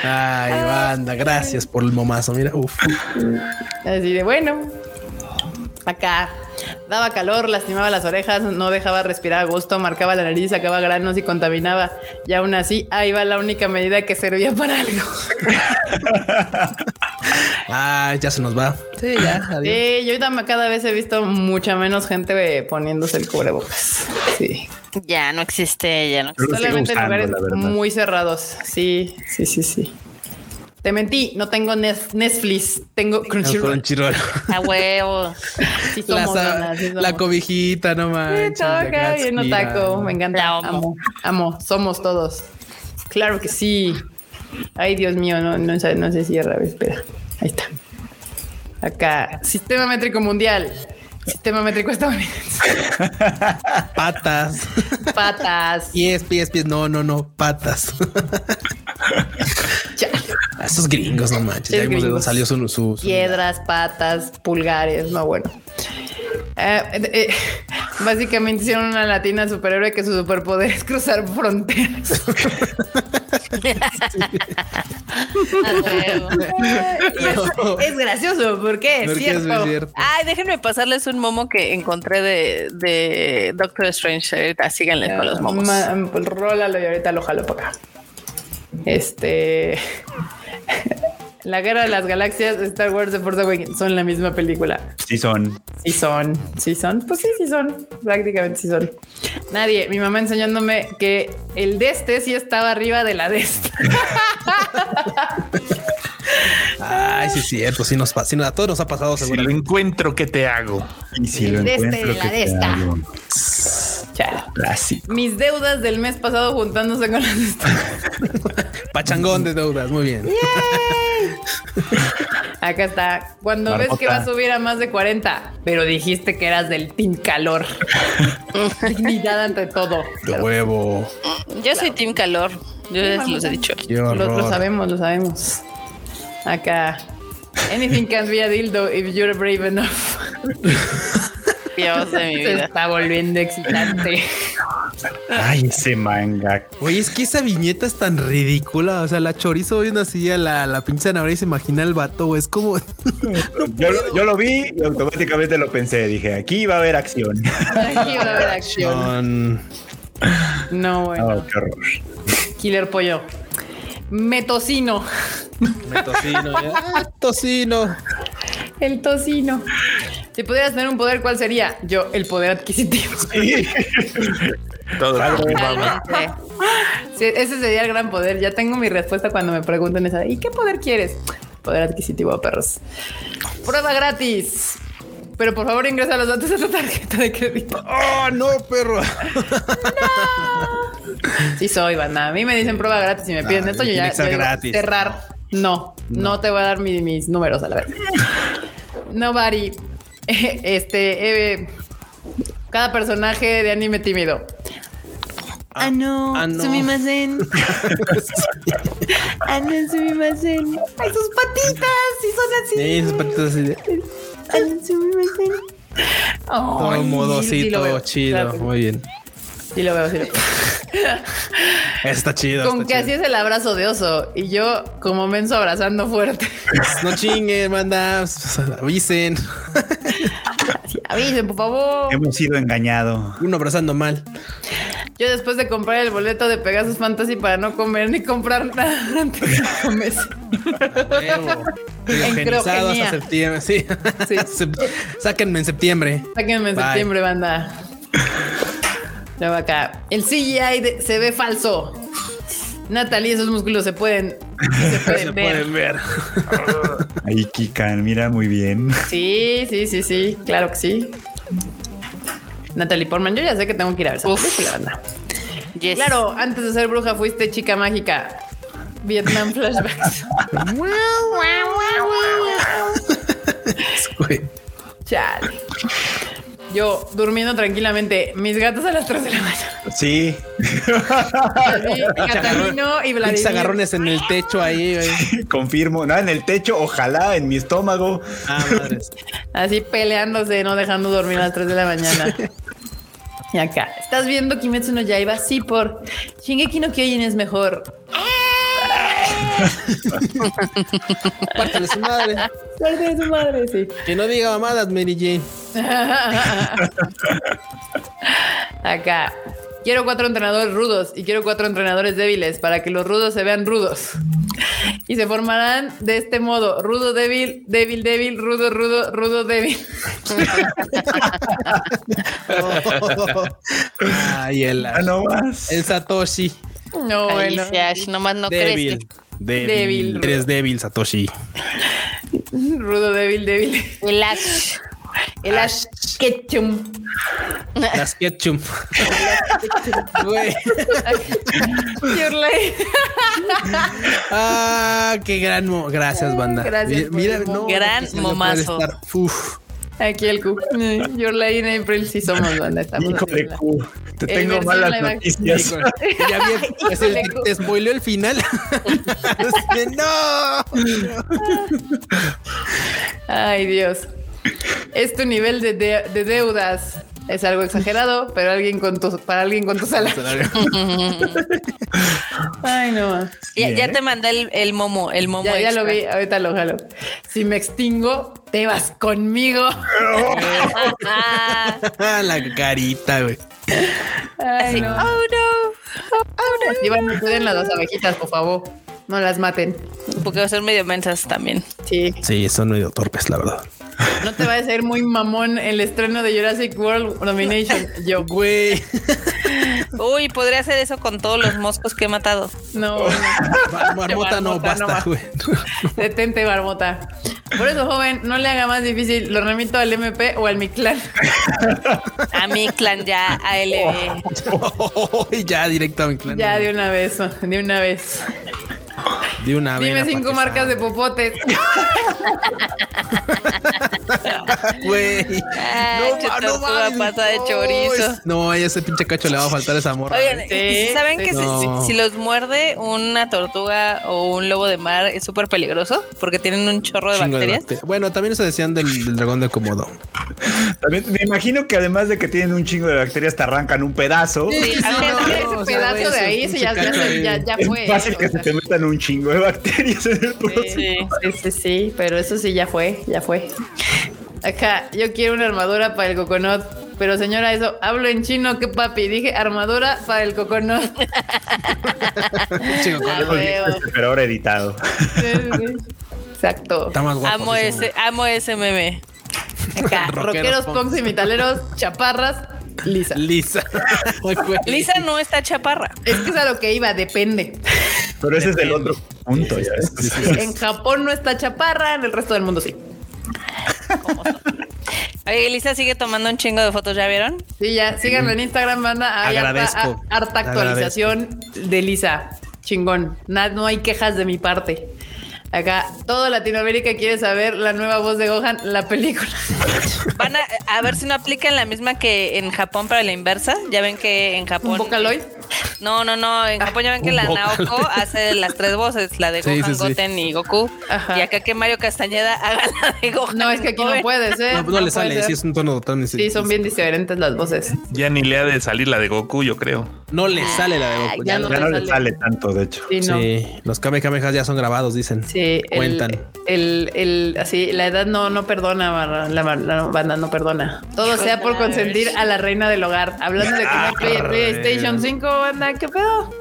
Ay, banda, gracias por el momazo. Mira, uff.
Así de bueno. Acá Daba calor, lastimaba las orejas, no dejaba respirar a gusto, marcaba la nariz, sacaba granos y contaminaba. Y aún así, ahí va la única medida que servía para algo.
ah, ya se nos va.
Sí, ya. Sí, yo cada vez he visto mucha menos gente poniéndose el cubrebocas. Sí.
Ya no existe, ya no
existe. Solamente en lugares muy cerrados. Sí, sí, sí, sí. Te mentí, no tengo Netflix, tengo Crunchyroll.
A huevo.
la, cobijita, no manches.
toca, bien otaco, me encanta. Amo. amo, somos todos. Claro que sí. Ay, Dios mío, no, no, no se cierra, espera. Ahí está. Acá, Sistema Métrico Mundial. Sistema métrico estadounidense.
Patas.
Patas.
Pies, pies, pies. No, no, no. Patas. Esos gringos, no manches. Ya salió su,
Piedras, patas, pulgares. No, bueno. Eh, eh, básicamente hicieron una latina superhéroe que su superpoder es cruzar fronteras. es, gracioso porque es cierto.
Ay, déjenme pasarles un momo que encontré de, de Doctor Strange. Ahorita síganle con los momos.
Pues, rólalo y ahorita lo jalo para acá. Este. La Guerra de las Galaxias, Star Wars, The Force Awakens son la misma película.
Sí son.
Sí son. Sí son. Pues sí, sí son. Prácticamente sí son. Nadie. Mi mamá enseñándome que el de este sí estaba arriba de la de este.
Ay, sí, cierto. Sí nos pasa. a todos nos ha pasado.
Si lo encuentro, ¿qué te hago?
Y si lo este encuentro, ¿qué te hago?
Mis deudas del mes pasado juntándose con las
Pachangón de deudas, muy bien.
Acá está. Cuando ves que va a subir a más de 40, pero dijiste que eras del team calor. Dignidad ante todo.
De huevo.
Yo soy team calor. Yo les los he dicho.
Lo, lo, sabemos, lo sabemos. Acá. Anything can be a dildo if you're brave enough.
Dios de mi vida.
Se está volviendo excitante.
Ay, ese manga.
Oye, es que esa viñeta es tan ridícula. O sea, la chorizo viendo así a la, la pinche zanahoria y se imagina el vato. Es como.
yo, lo vi y automáticamente lo pensé. Dije, aquí va a haber acción.
Aquí va a haber acción. No, bueno.
Oh, qué horror.
Killer pollo. Metocino.
Metocino, ¿ya? tocino.
El tocino. Si pudieras tener un poder, ¿cuál sería? Yo, el poder adquisitivo. Sí.
Todo
sí, ese sería el gran poder. Ya tengo mi respuesta cuando me preguntan esa. ¿Y qué poder quieres? Poder adquisitivo, perros. Prueba gratis. Pero por favor ingresa los datos de tu tarjeta de crédito.
Oh, no, perro.
Sí soy, banda. A mí me dicen prueba gratis y me piden
Ah,
esto. Yo ya yo digo,
gratis.
cerrar. No, no, te voy a dar mi- mis números a la vez. Nobody. Este, eh, cada personaje de anime tímido. Ah, no,
ah, no.
sumimasen. ah, no, sumimasen. Ay, sus patitas, sí son así.
Sí, sus patitas así
sumimasen.
todo modosito,
sí veo.
chido.
Claro sí.
Muy bien.
Sí lo veo, sí lo veo.
Está chido.
Con
está
que así
chido.
es el abrazo de oso y yo como menso abrazando fuerte.
No chinguen, manda. Avisen.
Avisen, por favor.
Hemos sido engañados.
Uno abrazando mal.
Yo después de comprar el boleto de Pegasus Fantasy para no comer ni comprar nada durante cinco meses.
Criogenizado hasta septiembre. Sí. Sáquenme en septiembre.
Sáquenme en
Bye.
septiembre, banda. Luego acá. El CGI de- se ve falso. Natalie, esos músculos se pueden, se pueden
Se
ver.
pueden ver.
Ahí, Kikan, mira muy bien.
Sí, sí, sí, sí. Claro que sí. Natalie Portman, yo ya sé que tengo que ir a ver esa
Uf.
película, banda.
Yes.
Claro, antes de ser bruja fuiste chica mágica. Vietnam flashbacks. Chale. Yo durmiendo tranquilamente, mis gatos a las 3 de la mañana.
Sí,
Así, Catalino y Vladimir.
agarrones en el techo ahí, güey.
confirmo. No, en el techo, ojalá en mi estómago.
Ah, madres.
Así peleándose, no dejando dormir a las 3 de la mañana. Y acá, ¿estás viendo Kimetsu no Yaiba? Sí, por Shingeki no Kyojin es mejor.
Parte de su madre.
De su madre, sí.
Que no diga mamadas, Mary Jane.
Acá. Quiero cuatro entrenadores rudos y quiero cuatro entrenadores débiles para que los rudos se vean rudos. Y se formarán de este modo: rudo, débil, débil, débil, rudo, rudo, rudo, débil.
Ay, el,
Ah, no más.
el Satoshi.
No, bueno.
Ash, nomás no
débil.
crece.
Débil.
Débil.
Eres débil, Satoshi.
Rudo, débil, débil.
El Ash.
El Ash Ketchum.
Las ketchum. Güey. Ah, qué gran mo- Gracias, banda.
Gracias
Mira,
el
no,
Gran momazo.
Uf.
Aquí el Q. Your Lady en April sí somos banda. Estamos
Híjole, Q, te
El
tengo malas noticias.
Ya vi, se-
Híjole,
te, spoileó el final. Este, no.
Ay, Dios. Es tu nivel de, de- de deudas. Es algo exagerado, pero alguien con tu, para alguien con tu sala. Ay, no.
Ya, ya te mandé el, el momo, el momo.
Ya, ya lo vi, ahorita lo jalo. Si me extingo, te vas conmigo.
La carita, güey.
Ay, no.
oh no.
Llevan cuiden las dos abejitas, por favor. No las maten.
Porque va a ser medio mensas también.
Sí.
Sí, son medio torpes, la verdad.
No te va a ser muy mamón el estreno de Jurassic World Domination. Yo,
Güey.
Uy, podría hacer eso con todos los moscos que he matado.
no.
Marmota no, basta, güey.
Detente, barbota. Por eso, joven, no le haga más difícil. Lo remito al MP o al Mictlán.
A mi clan ya, ALB.
Y ya directo a mi clan.
Ya, de una vez, de una vez.
De una vez.
Dime cinco marcas de popotes.
Güey.
Che,
ma-
tortuga
mames,
pata de
no,
chorizo.
No, a ese pinche cacho le va a faltar esa morra.
Oigan,
Sí,
¿saben
sí,
que
No.
si, si los muerde una tortuga o un lobo de mar es súper peligroso? Porque tienen un chorro de
Chingo de
bacterias.
bacterias. Bueno, también se decían del, del dragón de Komodo.
También me imagino que además de que tienen un chingo de bacterias, te arrancan un pedazo.
Sí,
sí, no,
ese
no, o sea,
pedazo de ahí, ese ya, ya, ya, ya
es
fue.
fácil
o
que
sea,
se te metan un chingo de bacterias en el proceso.
Sí.
Sí, sí, sí, pero eso sí ya fue, ya fue. Acá, yo quiero una armadura para el coconut. Pero señora, eso, hablo en chino, ¿qué papi? Dije armadura para el coconut. Ah, huevo.
Pero ahora editado.
Sí, sí, sí. Exacto.
Está más guapo.
Amo
sí,
ese, amo ese meme.
Acá,
Rockeros, punks.
y metaleros, chaparras, lisa.
Lisa.
Lisa no está chaparra.
Es que es a lo que iba, depende.
Pero ese es el otro punto. Ya ves.
En Japón no está chaparra, en el resto del mundo sí.
Oye, Elisa sigue tomando un chingo de fotos, ¿ya vieron?
Sí, ya, síganme en Instagram, banda. Hay harta-
Agradezco.
a- harta actualización de Lisa. Chingón. Nada, no hay quejas de mi parte. Acá, todo Latinoamérica quiere saber la nueva voz de Gohan, la película.
Van a, a ver si no aplican la misma que en Japón para la inversa. Ya ven que en
¿Un
Japón.
Vocaloid?
No, no, no. En Japón ya ven que
Un
la
Vocaloid.
Naoko hace las tres voces, la de
Sí,
Gohan,
sí, sí.
Goten y Goku.
Ajá.
Y acá que Mario Castañeda haga la de Gohan.
No, es que aquí no puedes, ¿eh?
No, no le sale,
ser.
sí es un tono.
Sí, son bien diferentes las voces.
Ya ni le ha de salir la de Goku, yo creo.
No le sale la de Goku.
ya
ya
no
no-
Ya no
le
le
sale.
sale tanto, de hecho.
Sí, no.
Sí, los Kamehamehas ya son grabados, dicen.
Sí,
Cuentan.
El, el, así, la edad no, no perdona, barra- la, la banda no perdona. Todo sea por consentir a la reina del hogar. Hablando de que Play- PlayStation 5, banda, ¿qué pedo?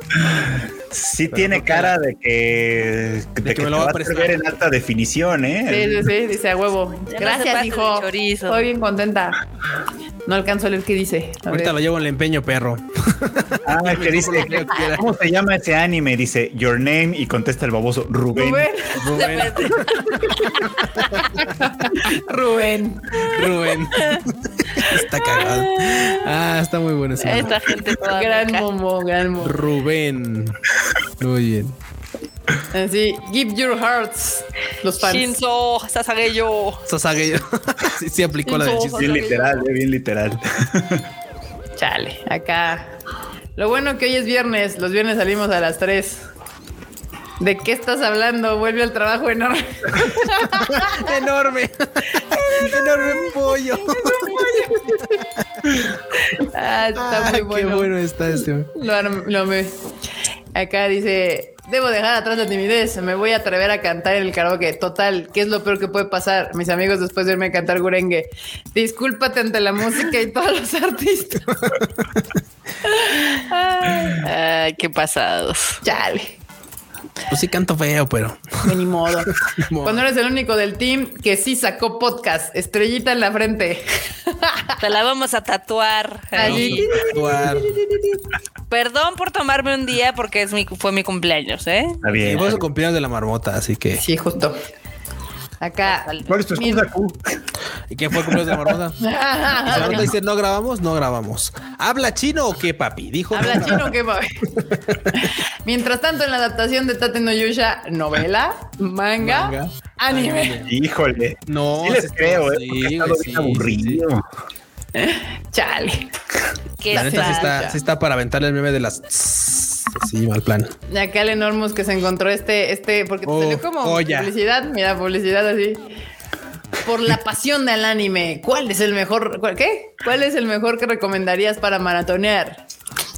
Sí tiene cara de que, de que,
me lo va a
vas a
prestar.
ver en alta definición,
Sí,
¿eh?
sí, sí, dice a huevo. Gracias, hijo. Estoy bien contenta. No alcanzo a leer qué dice. A
Ahorita
ver.
lo llevo en el empeño, perro.
Ah, que dice. ¿cómo se llama ese anime? Dice, Your Name, y contesta el baboso, Rubén.
Rubén.
Rubén.
Rubén.
Rubén. está cagado. Ah, está muy bueno ese.
Esta gente toda
Gran momo, gran momo.
Rubén. Muy bien.
Así, give your hearts. Los fans.
Shinzo Sasageyo.
Sasage. sí, sí aplicó la del chiste.
Bien literal, eh, bien literal.
Chale, acá. Lo bueno que hoy es viernes. Los viernes salimos a las 3. ¿De qué estás hablando? Vuelve al trabajo enorme.
Enorme. Enorme pollo.
Ah, está muy
Qué
bueno.
bueno está este.
Lo, lo me- Acá dice, debo dejar atrás la timidez, me voy a atrever a cantar en el karaoke. Total, ¿qué es lo peor que puede pasar? Mis amigos después de irme a cantar gurengue. Discúlpate ante la música y todos los artistas. Ay,
Ay, qué pasados.
chale,
Pues sí canto feo, pero.
ni modo.
modo.
Cuando eres el único del team que sí sacó podcast, estrellita en la frente.
Te la vamos a tatuar.
Allí.
Perdón por tomarme un día porque es mi, fue mi cumpleaños, ¿eh?
Está
Y
bien.
vos cumpleaños de la marmota, así que.
Sí, justo. Acá.
¿Cuál es tu excusa, Q?
¿Y quién fue el cumpleaños de la marmota? La marmota dice, no grabamos, no grabamos. ¿Habla chino o qué, papi? Dijo.
Habla
no
chino, ¿qué va? Mientras tanto, en la adaptación de Tate no Yusha, novela, manga,
Manga,
anime.
Híjole.
No,
Sí les
sí,
creo, ¿eh?
sí,
Porque
güey,
está
sí,
aburrido.
Chale.
Qué
La neta sí está,
sad.
sí está para aventarle el meme de las. Sí, mal plan.
Y acá el Enormous que se encontró este, este, porque te
Oh,
salió como
joya.
publicidad, mira, publicidad así. Por la pasión del anime, ¿cuál es el mejor? cuál- ¿Qué? ¿Cuál es el mejor que recomendarías para maratonear?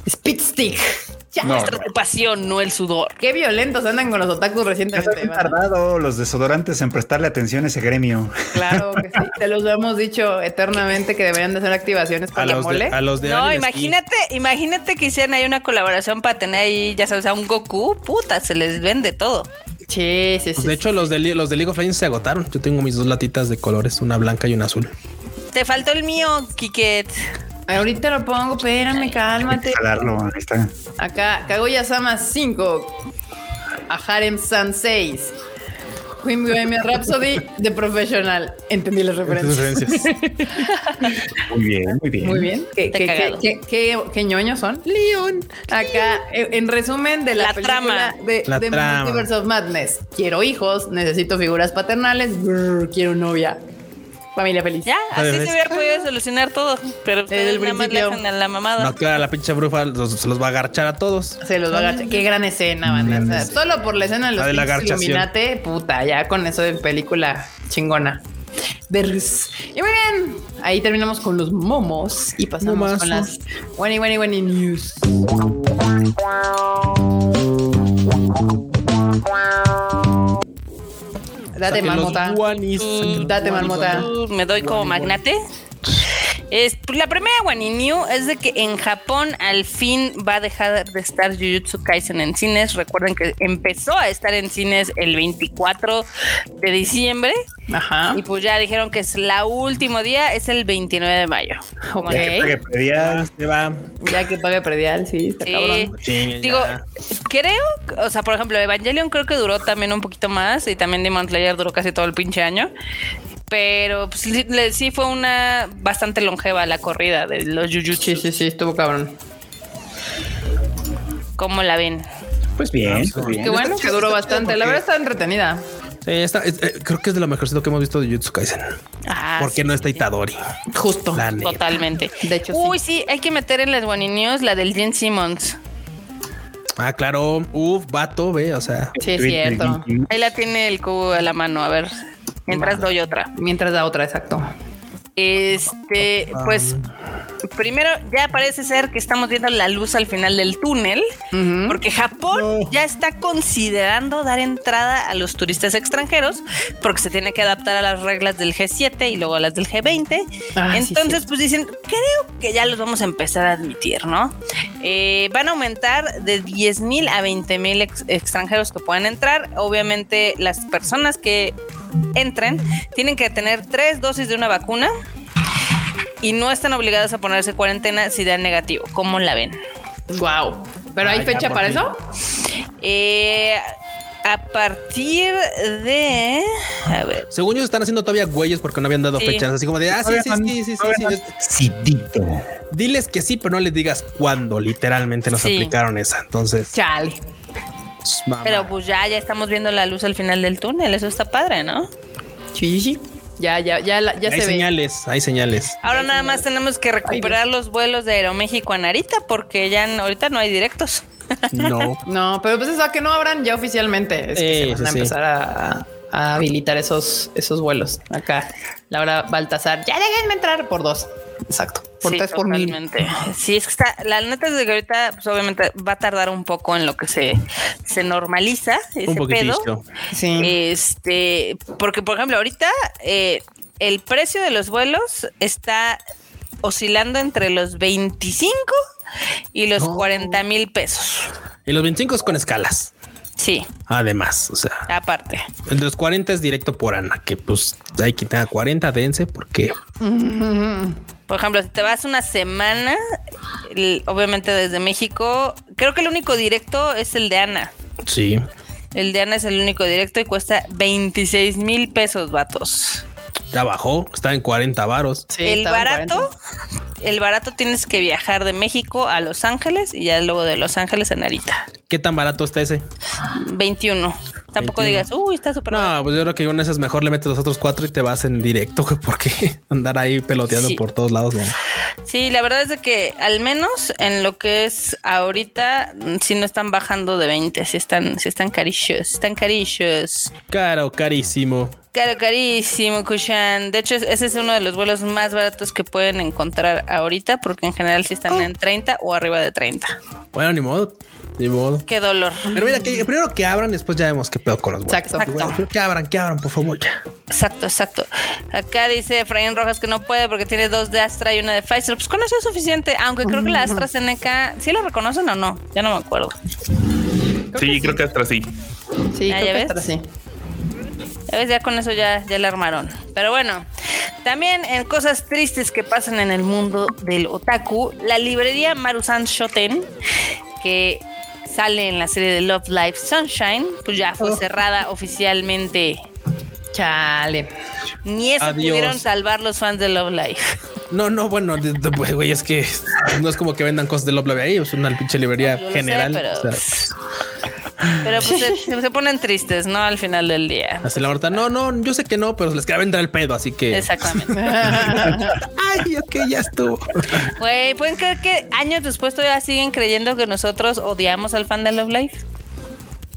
Speed Stick. Ya.
No,
Nuestra pasión, no el sudor.
Qué violentos andan con los otakus
Ya se
recientemente.
han tardado los desodorantes en prestarle atención a ese gremio.
Claro que sí. Te los hemos dicho eternamente que deberían de hacer activaciones
A
para la
los, de,
mole.
a los de
No, imagínate, imagínate que hicieran ahí una colaboración para tener ahí, ya sabes, a un Goku, puta, se les vende todo.
Sí, sí,
Pues
sí.
de hecho, los de, los de League of Legends se agotaron. Yo tengo mis dos latitas de colores, una blanca y una azul.
Te faltó el mío, Kiket.
Ahorita lo pongo, espérame, cálmate.
Jalarlo, ahí está.
Acá, Kaguya Sama 5. A Harem San 6. Queen Bohemian Rhapsody de Professional. Entendí las referencias.
Muy bien, muy bien.
Muy bien. ¿Qué, qué, qué, qué- qué ñoños son? Leon. Acá, en en resumen de la,
La
película
trama.
de,
La
de
trama.
Multiverse of Madness. Quiero hijos, necesito figuras paternales, brr, quiero novia. Familia feliz.
Ya, así se hubiera podido solucionar todo. Pero ustedes
el
nada más le dejan a la mamada.
No, claro, la pinche bruja los- se los va a agarchar a todos.
Se los va a agachar. Qué gran escena, banda. O sea, solo por la escena de los
La de
puta, ya con eso de película chingona. Y muy bien. Ahí terminamos con los momos y pasamos con las Wenny Wenny Wenny News. Date marmota.
los
Date marmota.
me doy como magnate. Es, pues, la primera New es de que en Japón al fin va a dejar de estar Jujutsu Kaisen en cines. Recuerden que empezó a estar en cines el 24 de diciembre
Ajá.
y pues ya dijeron que es la último día, es el 29 de mayo.
Ok.
Que pedía
Se va.
Ya que pague predial, sí, está
Sí.
cabrón.
Sí,
Digo,
ya.
creo, o sea, por ejemplo, Evangelion creo que duró también un poquito más y también Demon Slayer duró casi todo el pinche año. Pero pues, sí, le- sí fue una bastante longeva la corrida de los
Sí,
Jujutsu.
sí, sí, estuvo cabrón.
¿Cómo la ven?
Pues bien, pues bien.
Qué bueno que duró bastante. La verdad está entretenida.
Sí, está- es- eh, creo que es de lo mejorcito que hemos visto de Jutsu Kaisen.
Ah,
porque
sí,
no está
sí,
Itadori.
Justo.
Totalmente.
De hecho, sí.
Uy, sí, hay que meter en las One News la del Jen Simmons.
Ah, claro. Uf, vato, ve, o sea.
Sí, es cierto.
Ahí la tiene el cubo a la mano. A ver, mientras doy otra.
Mientras da otra, exacto.
Este, pues primero ya parece ser que estamos viendo la luz al final del túnel, porque Japón
No.
ya está considerando dar entrada a los turistas extranjeros, porque se tiene que adaptar a las reglas del G7 y luego a las del G20.
Ah,
Entonces,
sí.
pues dicen, creo que ya los vamos a empezar a admitir, ¿no? Eh, van a aumentar de 10 mil a 20 mil extranjeros que puedan entrar. Obviamente, las personas que entren tienen que tener tres dosis de una vacuna y no están obligadas a ponerse cuarentena si dan negativo. ¿Cómo la ven?
Wow. ¿Pero hay
Ah,
fecha para
fin.
eso?
Eh, a partir de... A ver.
Según ellos están haciendo todavía güeyes porque no habían dado
Sí.
fechas. Así como de, ah, sí, sí, sí, sí, sí, sí. Diles que sí, pero no les digas cuándo. Literalmente nos
Sí.
aplicaron esa. Entonces,
Chale.
Pues, mamá.
Pero pues ya, ya estamos viendo la luz al final del túnel. Eso está padre, ¿no?
Sí, sí. Ya, ya, ya, la- ya
hay
se ve.
señales, hay señales.
Ahora nada más tenemos que recuperar los vuelos de Aeroméxico a Narita porque ya ahorita no hay directos.
No.
No, pero pues es a que no abran ya oficialmente. Es que
Eh,
se van a
sí.
empezar a, a habilitar esos, esos vuelos. Acá, Laura Baltasar, ya déjenme entrar por dos. Exacto. Por
Sí,
tres por mil.
Sí, es que está, la neta es de que ahorita, pues obviamente va a tardar un poco en lo que se, se normaliza ese
Un
pedo.
Sí.
Este, porque por ejemplo, ahorita eh, el precio de los vuelos está oscilando entre los 25 y los
No.
40 mil pesos.
Y los 25 es con escalas.
Sí,
Además, o sea,
aparte.
el de los 40 es directo por Ana, que pues hay quien tenga 40, dense, porque
Por ejemplo, si te vas una semana, el- obviamente desde México, creo que el único directo es el de Ana.
sí,
El de Ana es el único directo y cuesta 26 mil pesos, vatos.
Ya bajó, está en 40 varos.
Sí,
el barato,
40.
el barato tienes que viajar de México a Los Ángeles y ya luego de Los Ángeles a Narita.
¿Qué tan barato está ese?
21. Tampoco
21.
digas, uy, está súper.
No, pues yo creo que una de esas mejor le metes los otros cuatro y te vas en directo, porque andar ahí peloteando
Sí.
por todos lados, no.
Sí, la verdad es de que al menos en lo que es ahorita, mm, sí no están bajando de 20, sí están, sí están carillos, están carillos.
Caro, carísimo.
Caro, carísimo, Kushan. De hecho, es- ese es uno de los vuelos más baratos que pueden encontrar ahorita, porque en general sí están en 30 o arriba de 30.
Bueno, ni modo, ni modo.
Qué dolor.
Pero mira, que primero que abran, después ya vemos qué pedo con los.
Exacto.
Exacto.
Bueno, que abran, que abran, por favor, ya.
Exacto, exacto. Acá dice Efraín Rojas que no puede porque tiene dos de Astra y una de Pfizer. Pues con eso es suficiente, aunque creo que la AstraZeneca, ¿sí lo reconocen o no? Ya no me acuerdo.
Sí, creo que hasta sí.
Sí,
Ah,
creo
¿ya
que
ves?
estará así.
Ya ves, ya con eso ya, ya la armaron. Pero bueno, también en cosas tristes que pasan en el mundo del otaku, la librería Marusan Shoten, que sale en la serie de Love Life Sunshine, pues ya fue cerrada oficialmente.
Chale.
Ni eso
Adiós.
pudieron salvar los fans de Love Life.
No, no, bueno, pues, güey, es que no es como que vendan cosas de Love Live ahí, es una pinche librería
lo sé,
general.
pero-
o sea,
Pero pues se, se ponen tristes, ¿no? Al final del día.
así la verdad, no, no, yo sé que no, pero les queda vender el pedo, así que.
Exactamente.
Ay, ok, ya estuvo.
Güey, ¿pueden creer que años después todavía siguen creyendo que nosotros odiamos al fan de Love Life?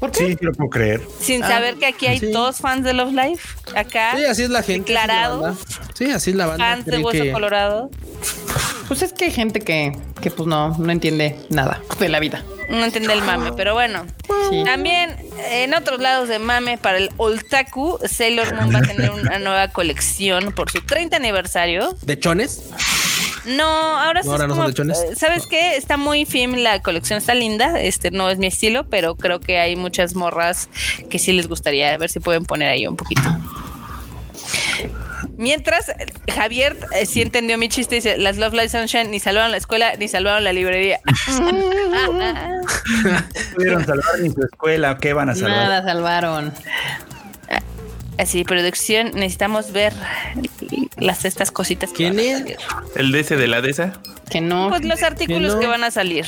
¿Por qué?
Sí, lo puedo creer.
Sin
Ah,
saber que aquí hay
sí.
dos fans de Love Life. Acá,
Sí, así es la gente.
Declarados.
Sí, así es la banda.
fans de Hueso
que-
Colorado.
Pues es que hay gente que, que pues no, no entiende nada de la vida.
No entiende el mame, pero bueno.
Sí.
También en otros lados de mame para el Oltaku, Sailor Moon va a tener una nueva colección por su 30 aniversario.
¿De chones?
No, ahora sí.
No, ahora
es
no
como-
son lechones.
eh, ¿Sabes qué? Está muy film la colección, está linda. Este no es mi estilo, pero creo que hay muchas morras que sí les gustaría a ver si pueden poner ahí un poquito. Mientras, Javier eh, sí entendió mi chiste, dice, las Love Live Sunshine ni salvaron la escuela ni salvaron la librería.
No pudieron salvar ni su escuela. ¿Qué van a salvar?
Nada salvaron.
Así, producción, necesitamos ver las estas cositas. que
¿Quién
van a
es?
El DC de la DESA.
Que no.
Pues los artículos
no?
que van a salir.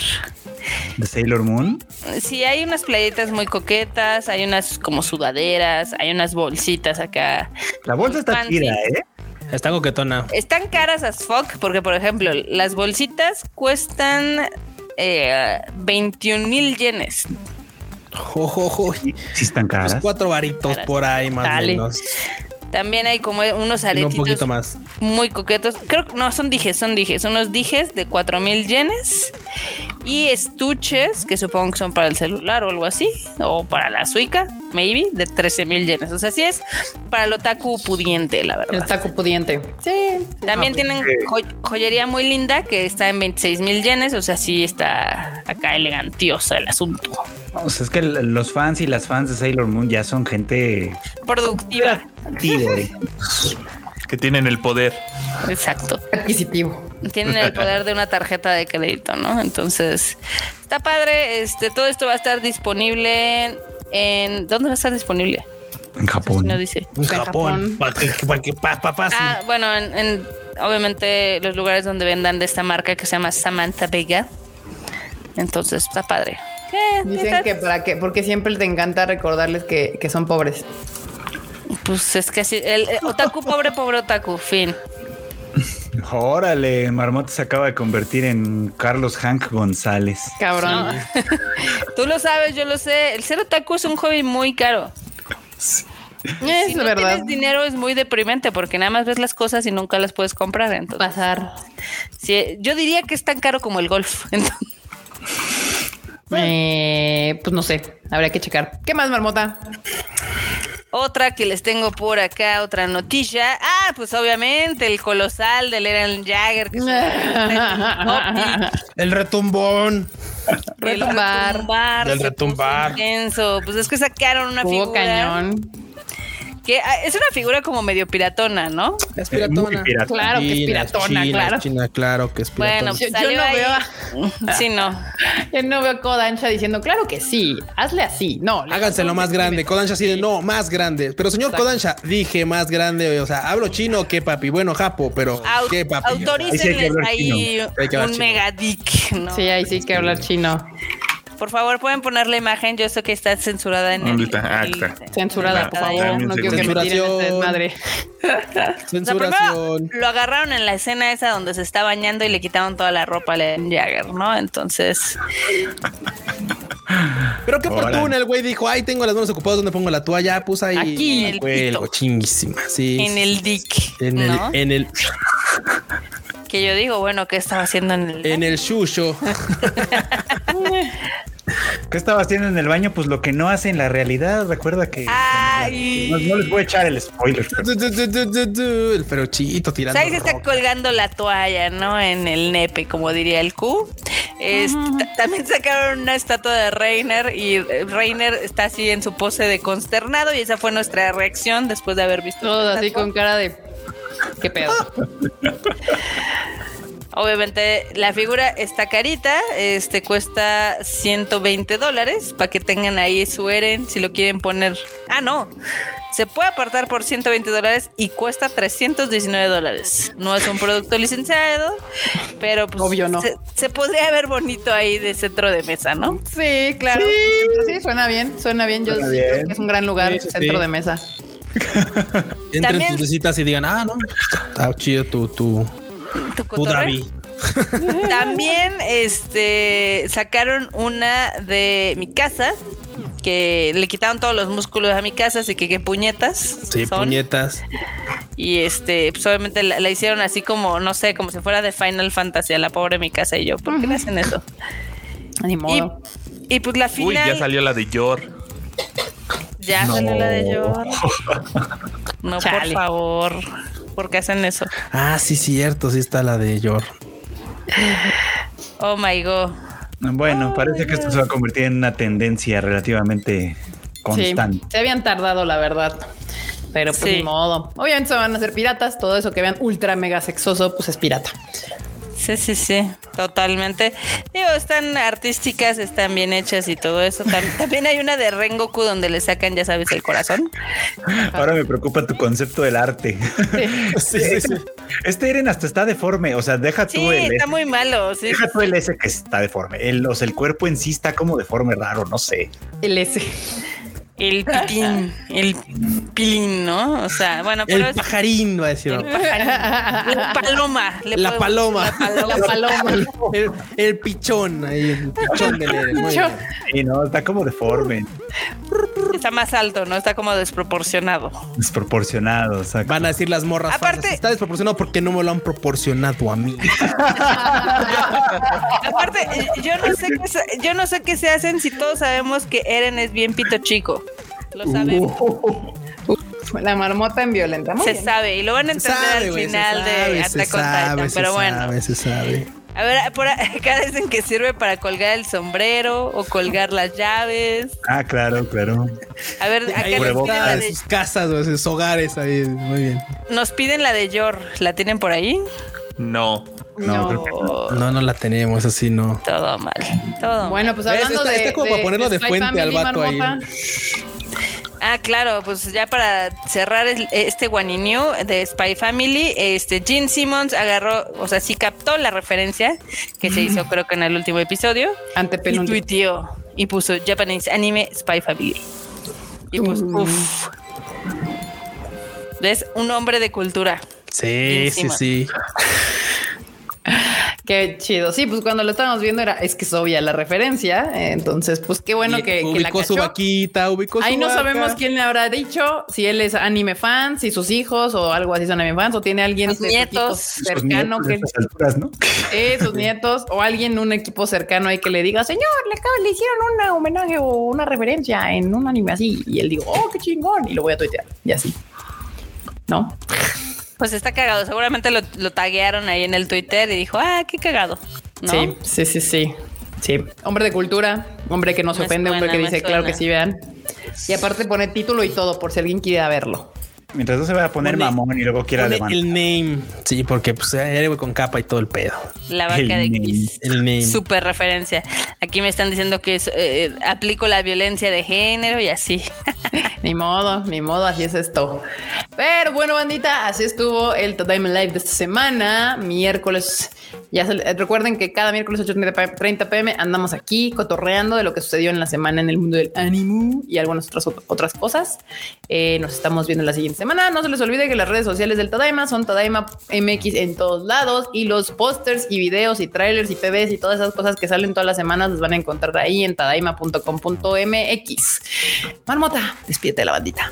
De Sailor Moon.
Sí, hay unas playetas muy coquetas, hay unas como sudaderas, hay unas bolsitas acá.
La bolsa está
Fancy.
chida, ¿eh?
Está coquetona.
Están caras as fuck porque, por ejemplo, las bolsitas cuestan eh, 21 mil yenes.
Sí están
Pues
caras.
cuatro varitos
Caras.
por ahí más o menos.
También hay como unos
No, un
aretitos
poquito más.
muy coquetos. Creo que no, son dijes, son dijes. Unos dijes de 4 mil yenes. Y estuches, que supongo que son para el celular o algo así. O para la suica, maybe, de 13 mil yenes. O sea, sí es para el otaku pudiente, la verdad.
El taco pudiente. Sí.
También
Ah,
tienen
pues,
joy- joyería muy linda que está en 26 mil yenes. O sea, sí está acá elegantiosa el asunto.
O sea, es que los fans y las fans de Sailor Moon ya son gente
Productiva.
¿eh?
Que tienen el poder.
Exacto.
Adquisitivo.
Tienen el poder de una tarjeta de crédito, ¿no? Entonces, está padre. Este, todo esto va a estar disponible en. ¿Dónde va a estar disponible?
en Japón.
No dice.
En
En
Japón.
Japón.
Ah, bueno, en, en, obviamente los lugares donde vendan de esta marca que se llama Samantha Vega. Entonces, está padre. Eh,
Dicen que para que, porque siempre te encanta recordarles que, que son pobres.
Pues es que así. El, el otaku, pobre, pobre otaku. Fin.
Órale, Marmota se acaba de convertir en Carlos Hank González.
Cabrón.
Tú lo sabes, yo lo sé. El ser otaku es un hobby muy caro.
Es
si no
verdad.
tienes dinero es muy deprimente porque nada más ves las cosas y nunca las puedes comprar. Entonces,
Pasar.
sí, yo diría que es tan caro como el golf. Entonces,
Eh, pues no sé. Habría que checar. ¿Qué más, Marmota?
otra que les tengo por acá, otra noticia. Ah, pues obviamente el colosal del Eren Jagger. Que es un-
El retumbón.
el
Retumbar.
puso
retumbar.
intenso. Pues es que sacaron una
Hubo
figura
cañón.
Que ah, es una figura como medio piratona, ¿no?
Es
Muy
piratona.
pirata.
Claro que es piratona,
China,
claro.
China, claro que es piratona.
Bueno,
Yo-
pues
yo
salió
no
ahí.
veo
Sí, no.
Yo no veo a Kodansha diciendo, claro que sí, hazle así. No,
Háganselo más grande. Kodansha así de no, más grande. Pero señor
Exacto.
Kodansha, dije más grande. O sea, hablo chino qué, papi. Bueno, japo, pero
Au-
qué, papi.
Ahí sí hay que
Autorícenles ahí
hablar
un
chino.
mega dick, ¿no?
Sí, ahí sí que hablar chino.
Por favor, pueden poner la imagen. Yo sé que está censurada en el.
Ah,
el-
está.
Censurada, por
un
favor. No quiero que me tiren este
Censuración.
desmadre.
O sea,
Censuración.
primero lo agarraron en la escena esa donde se está bañando y le quitaron toda la ropa a Eren Jagger, ¿no? Entonces,
Pero qué
Órale.
fortuna, el güey dijo, ay, tengo las manos ocupadas, ¿dónde pongo la toalla? Puse ahí.
Aquí, en el
Cuelgo, chinguísima. Sí.
en
sí,
el dick,
En el, en el,
Que yo digo, bueno, ¿qué estaba haciendo en el.
en el shusho.
¿Qué estaba haciendo en el baño? Pues lo que no hace en la realidad. Recuerda que
Ay.
no, no les voy a echar el spoiler. pero-
El ferochito
O
tirando.
sea, ahí se está colgando la toalla, ¿no? En el nepe, como diría el Q. Ta- También sacaron una estatua de Reiner y eh, Reiner está así en su pose de consternado y esa fue nuestra reacción después de haber visto.
Todos
esta
así con cara de. ¿Qué pedo?
Obviamente la figura está carita, este cuesta 120 dólares para que tengan ahí su Eren si lo quieren poner. Ah, no. Se puede apartar por 120 dólares y cuesta 319 dólares. No es un producto licenciado, pero pues
Obvio no.
se, se podría ver bonito ahí de centro de mesa, ¿no?
Sí, claro. Sí, suena bien, suena bien. Yo
Suena
creo que es un gran lugar,
Sí, sí,
centro
sí.
de mesa.
Entren tus visitas y digan, ah, no, está chido tu, tu,
Tu
tu.
También este sacaron una de mi casa que le quitaron todos los músculos a mi casa, así que qué puñetas.
Sí,
son.
puñetas.
Y este, pues obviamente la, la hicieron así como, no sé, como si fuera de Final Fantasy a la pobre mi casa y yo. ¿Por qué le hacen eso?
Ni
Y,
modo.
y pues la
Uy,
final.
ya salió la de Yor.
Ya salió la de Yor. No, por favor. ¿Por qué hacen eso?
Ah, sí, cierto, sí está la de Yor.
Oh my god.
Bueno, parece que esto se va a convertir en una tendencia relativamente constante.
Sí, se habían tardado, la verdad. Pero pues
Sí.
ni modo. Obviamente se van a hacer piratas. Todo eso que vean ultra mega sexoso, pues es pirata.
Sí, sí, sí, totalmente. Digo, están artísticas, están bien hechas y todo eso. Tam- También hay una de Rengoku donde le sacan, ya sabes, el corazón.
Ahora me preocupa tu concepto del arte.
Sí, sí, sí.
Este Eren hasta está deforme. O sea, deja tú
Sí,
el
está muy malo. Sí,
Deja tú el S que está deforme. El, o sea, el cuerpo en sí está como deforme raro, no sé.
El S.
El pitín, el pilín, ¿no? O sea, bueno, pero
El
es
pajarín va a decir.
el pajarín. La paloma. le
La paloma.
La paloma.
El, el pichón ahí, el pichón.
Y no, está como deforme,
Está más alto, ¿no? Está como desproporcionado.
desproporcionado. O sea,
Van a decir las morras.
Aparte-
falsas, está desproporcionado porque no me lo han proporcionado a mí.
Aparte, yo no sé qué se, yo no sé qué se hacen si todos sabemos que Eren es bien pito chico. Lo sabemos.
La marmota en violenta. Muy
se
bien.
sabe y lo van a entender
sabe,
al final de
sabe, se
Attack on Titan, pero bueno.
sabe, se sabe.
A ver, por acá dicen que sirve para colgar el sombrero o colgar las llaves.
ah, claro, claro.
A ver, acá
Ahí
nos piden, la
en
de,
sus casas o en sus hogares ahí. Muy bien.
nos piden la de Yor. ¿La tienen por ahí?
No.
No, creo que
Oh,
No, no la tenemos así, no.
Todo mal. Todo mal.
Bueno, pues hablando
Está-
de.
está como para ponerlo de
Spy
fuente al vato ahí.
Ah, claro, pues ya para cerrar este Guaninio de Spy Family, este Gene Simmons agarró, o sea, sí captó la referencia que se hizo creo que en el último episodio y
Antepenúltimo.
tuiteó y puso Japanese Anime Spy Family. Y pues,
Uh.
uff. ¿Ves? Un hombre de cultura.
Sí, sí, sí.
Qué chido. Sí, pues cuando lo estábamos viendo era, es que es obvia la referencia. eh, Entonces, pues qué bueno
Y
que, que la
ubicó su
cachó.
vaquita, ubicó su
Ahí no
vaca.
sabemos quién le habrá dicho, si él es anime fan, si sus hijos o algo así son anime fans, o tiene alguien
Sus
de
nietos.
Cercano
nietos
que
a estas alturas, ¿no?
eh, sus nietos, o alguien un equipo cercano ahí que le diga, señor, le, acabo- le hicieron un homenaje o una referencia en un anime así. Y él digo, oh, qué chingón. Y lo voy a tuitear. Y así. ¿No?
Pues está cagado. Seguramente lo, lo taguearon ahí en el Twitter y dijo, ah, qué cagado. ¿No?
Sí, sí, sí, sí. Sí, hombre de cultura, hombre que no se ofende, hombre que dice, claro que sí, vean. Y aparte pone título y todo por si alguien quiere verlo.
Mientras no se vaya a poner
Pone-
mamón y luego quiera levantar.
el name. Sí, porque pues héroe con capa y todo el pedo.
La vaca
El
de
name.
El name.
Super referencia. Aquí me están diciendo que es, eh, aplico la violencia de género y así.
Ni modo, ni modo, así es esto. Pero bueno, bandita, así estuvo el Tadaima Live de esta semana, miércoles. Ya se- recuerden que cada miércoles 8.30 pm andamos aquí cotorreando de lo que sucedió en la semana en el mundo del anime y algunas otras, otras cosas. Eh, nos estamos viendo la siguiente semana. No se les olvide que las redes sociales del Tadaima son Tadaima MX en todos lados y los pósters y videos y trailers y PBs y todas esas cosas que salen todas las semanas los van a encontrar ahí en tadaima.com.mx. Marmota, despídete de la bandita.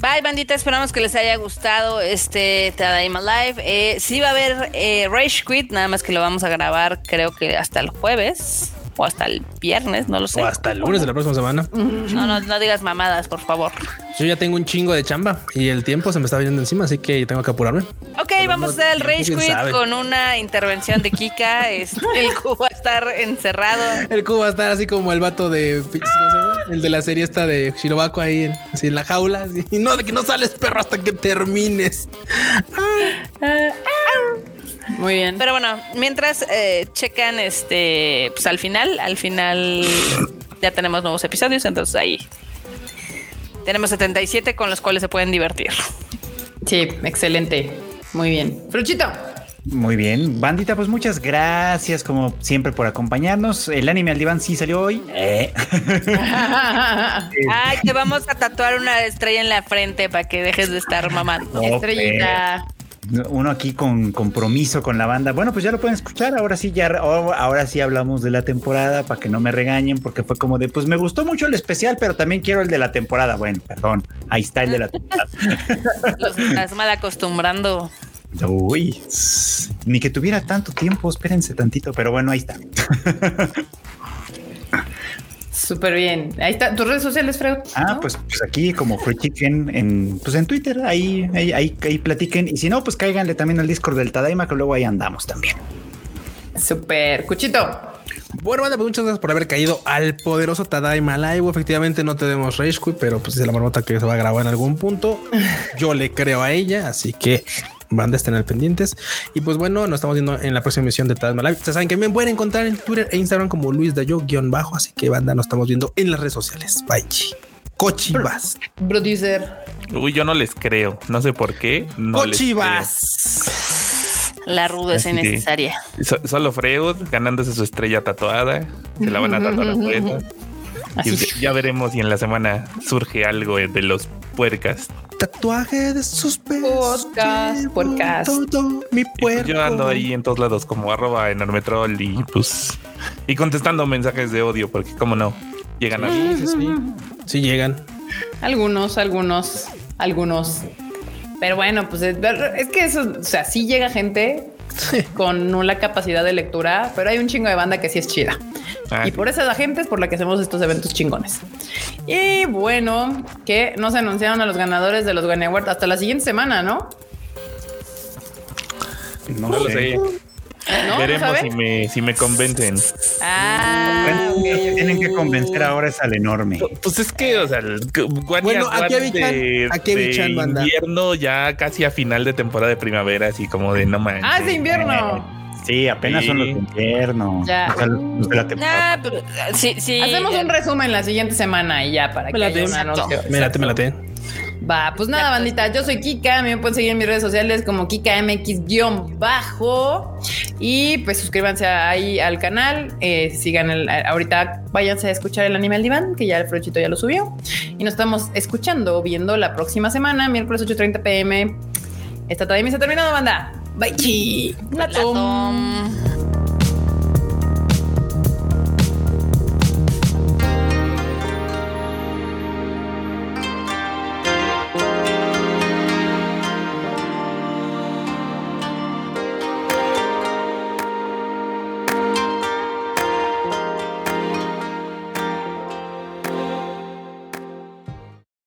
Bye, bandita. Esperamos que les haya gustado este Tadaima Live. Eh, sí va a haber eh, Rage Quit, nada más que lo vamos a grabar, creo que hasta el jueves o hasta el viernes, no lo sé.
O hasta el lunes de la próxima semana.
No, no, no digas mamadas, por favor.
Yo ya tengo un chingo de chamba y el tiempo se me está viniendo encima, así que tengo que apurarme.
Ok, vamos a hacer el Rage
quién
Quit con una intervención de Kika. Este, el cubo va a estar encerrado.
El cubo va a estar así como el vato de el de la serie esta de Shirobako ahí, en- así en la jaula. así, Y no, de que no sales perro hasta que termines.
Muy bien.
Pero bueno, mientras eh, checan este, pues al final, al final ya tenemos nuevos episodios, entonces ahí tenemos 77 con los cuales se pueden divertir.
Sí, excelente. Muy bien. Fruchito.
Muy bien, bandita, pues muchas gracias como siempre por acompañarnos. El anime al diván sí salió hoy. Eh.
Ay, te vamos a tatuar una estrella en la frente para que dejes de estar mamando.
No,
Estrellita.
Uno aquí con compromiso con la banda. Bueno, pues ya lo pueden escuchar. Ahora sí, ya oh, ahora sí hablamos de la temporada para que no me regañen, porque fue como de pues me gustó mucho el especial, pero también quiero el de la temporada. Bueno, perdón, ahí está el de la temporada.
Los estás mal acostumbrando.
Uy, ni que tuviera tanto tiempo, espérense tantito, pero bueno, ahí está.
Súper bien. Ahí está. ¿Tus redes sociales, Freud?
Ah,
¿no?
pues, pues aquí como Free Chicken en, pues en Twitter, ahí, ahí, ahí, ahí platiquen. Y si no, pues cáiganle también al Discord del Tadaima, que luego ahí andamos también.
Súper. Cuchito.
Bueno, banda, pues muchas gracias por haber caído al poderoso Tadaima Live. Efectivamente, no tenemos Rage Quit, pero pues dice la marmota que se va a grabar en algún punto. Yo le creo a ella, así que Banda, estén al pendientes. Y pues bueno, nos estamos viendo en la próxima emisión de Tadma Live. Ustedes saben que me pueden encontrar en Twitter e Instagram como Luis Dayo guion bajo. Así que banda, nos estamos viendo en las redes sociales. Bye. Cochivas.
Producer.
Uy, yo no les creo. No sé por qué. No
Cochivas.
La
Así que-
innecesaria.
So- solo Freud ganándose su estrella tatuada. Se la van a tatuar a Y ya veremos si en la semana surge algo de los puercas.
Tatuaje de sus.
Podcast,
llevo
podcast.
Todo mi
Y
puerco.
yo ando ahí en todos lados como arroba enorme troll y pues y contestando mensajes de odio porque como no llegan a mí.
Sí, sí, sí. Sí llegan.
Algunos, algunos, algunos. Pero bueno, pues es, es que eso, o sea, sí llega gente con nula capacidad de lectura, pero hay un chingo de banda que sí es chida.
Ah,
y por esa la gente es por la que hacemos estos eventos chingones. Y bueno, que no se anunciaron a los ganadores de los Gane Awards hasta la siguiente semana, ¿no?
No,
no lo
sé.
sé.
¿No? ¿No
Veremos si me, si me convencen.
Ah, ok, ok.
Tienen que convencer ahora es al enorme.
Pues es que, o sea, el Guardia
Bueno, aquí
de,
aquí
de
banda.
invierno ya casi a final de temporada de primavera, así como de no manches.
Ah, es de invierno.
Sí, apenas
Sí.
son los de invierno.
Ya.
O sea, los de la temporada.
Ah, pero sí, sí.
Hacemos un resumen la siguiente semana y ya para
Me
que
late.
haya un anuncio.
Me late, me late.
Va, pues nada, bandita. Yo soy Kika. Me pueden seguir en mis redes sociales como KikaMX-bajo. Y pues suscríbanse ahí al canal. eh, sigan el. Ahorita váyanse a escuchar el anime al diván, que ya el Frochito ya lo subió. Y nos estamos escuchando, o viendo la próxima semana, miércoles 8:30 pm. Esta todavía se ha terminado, banda. Bye. chi.
La tom.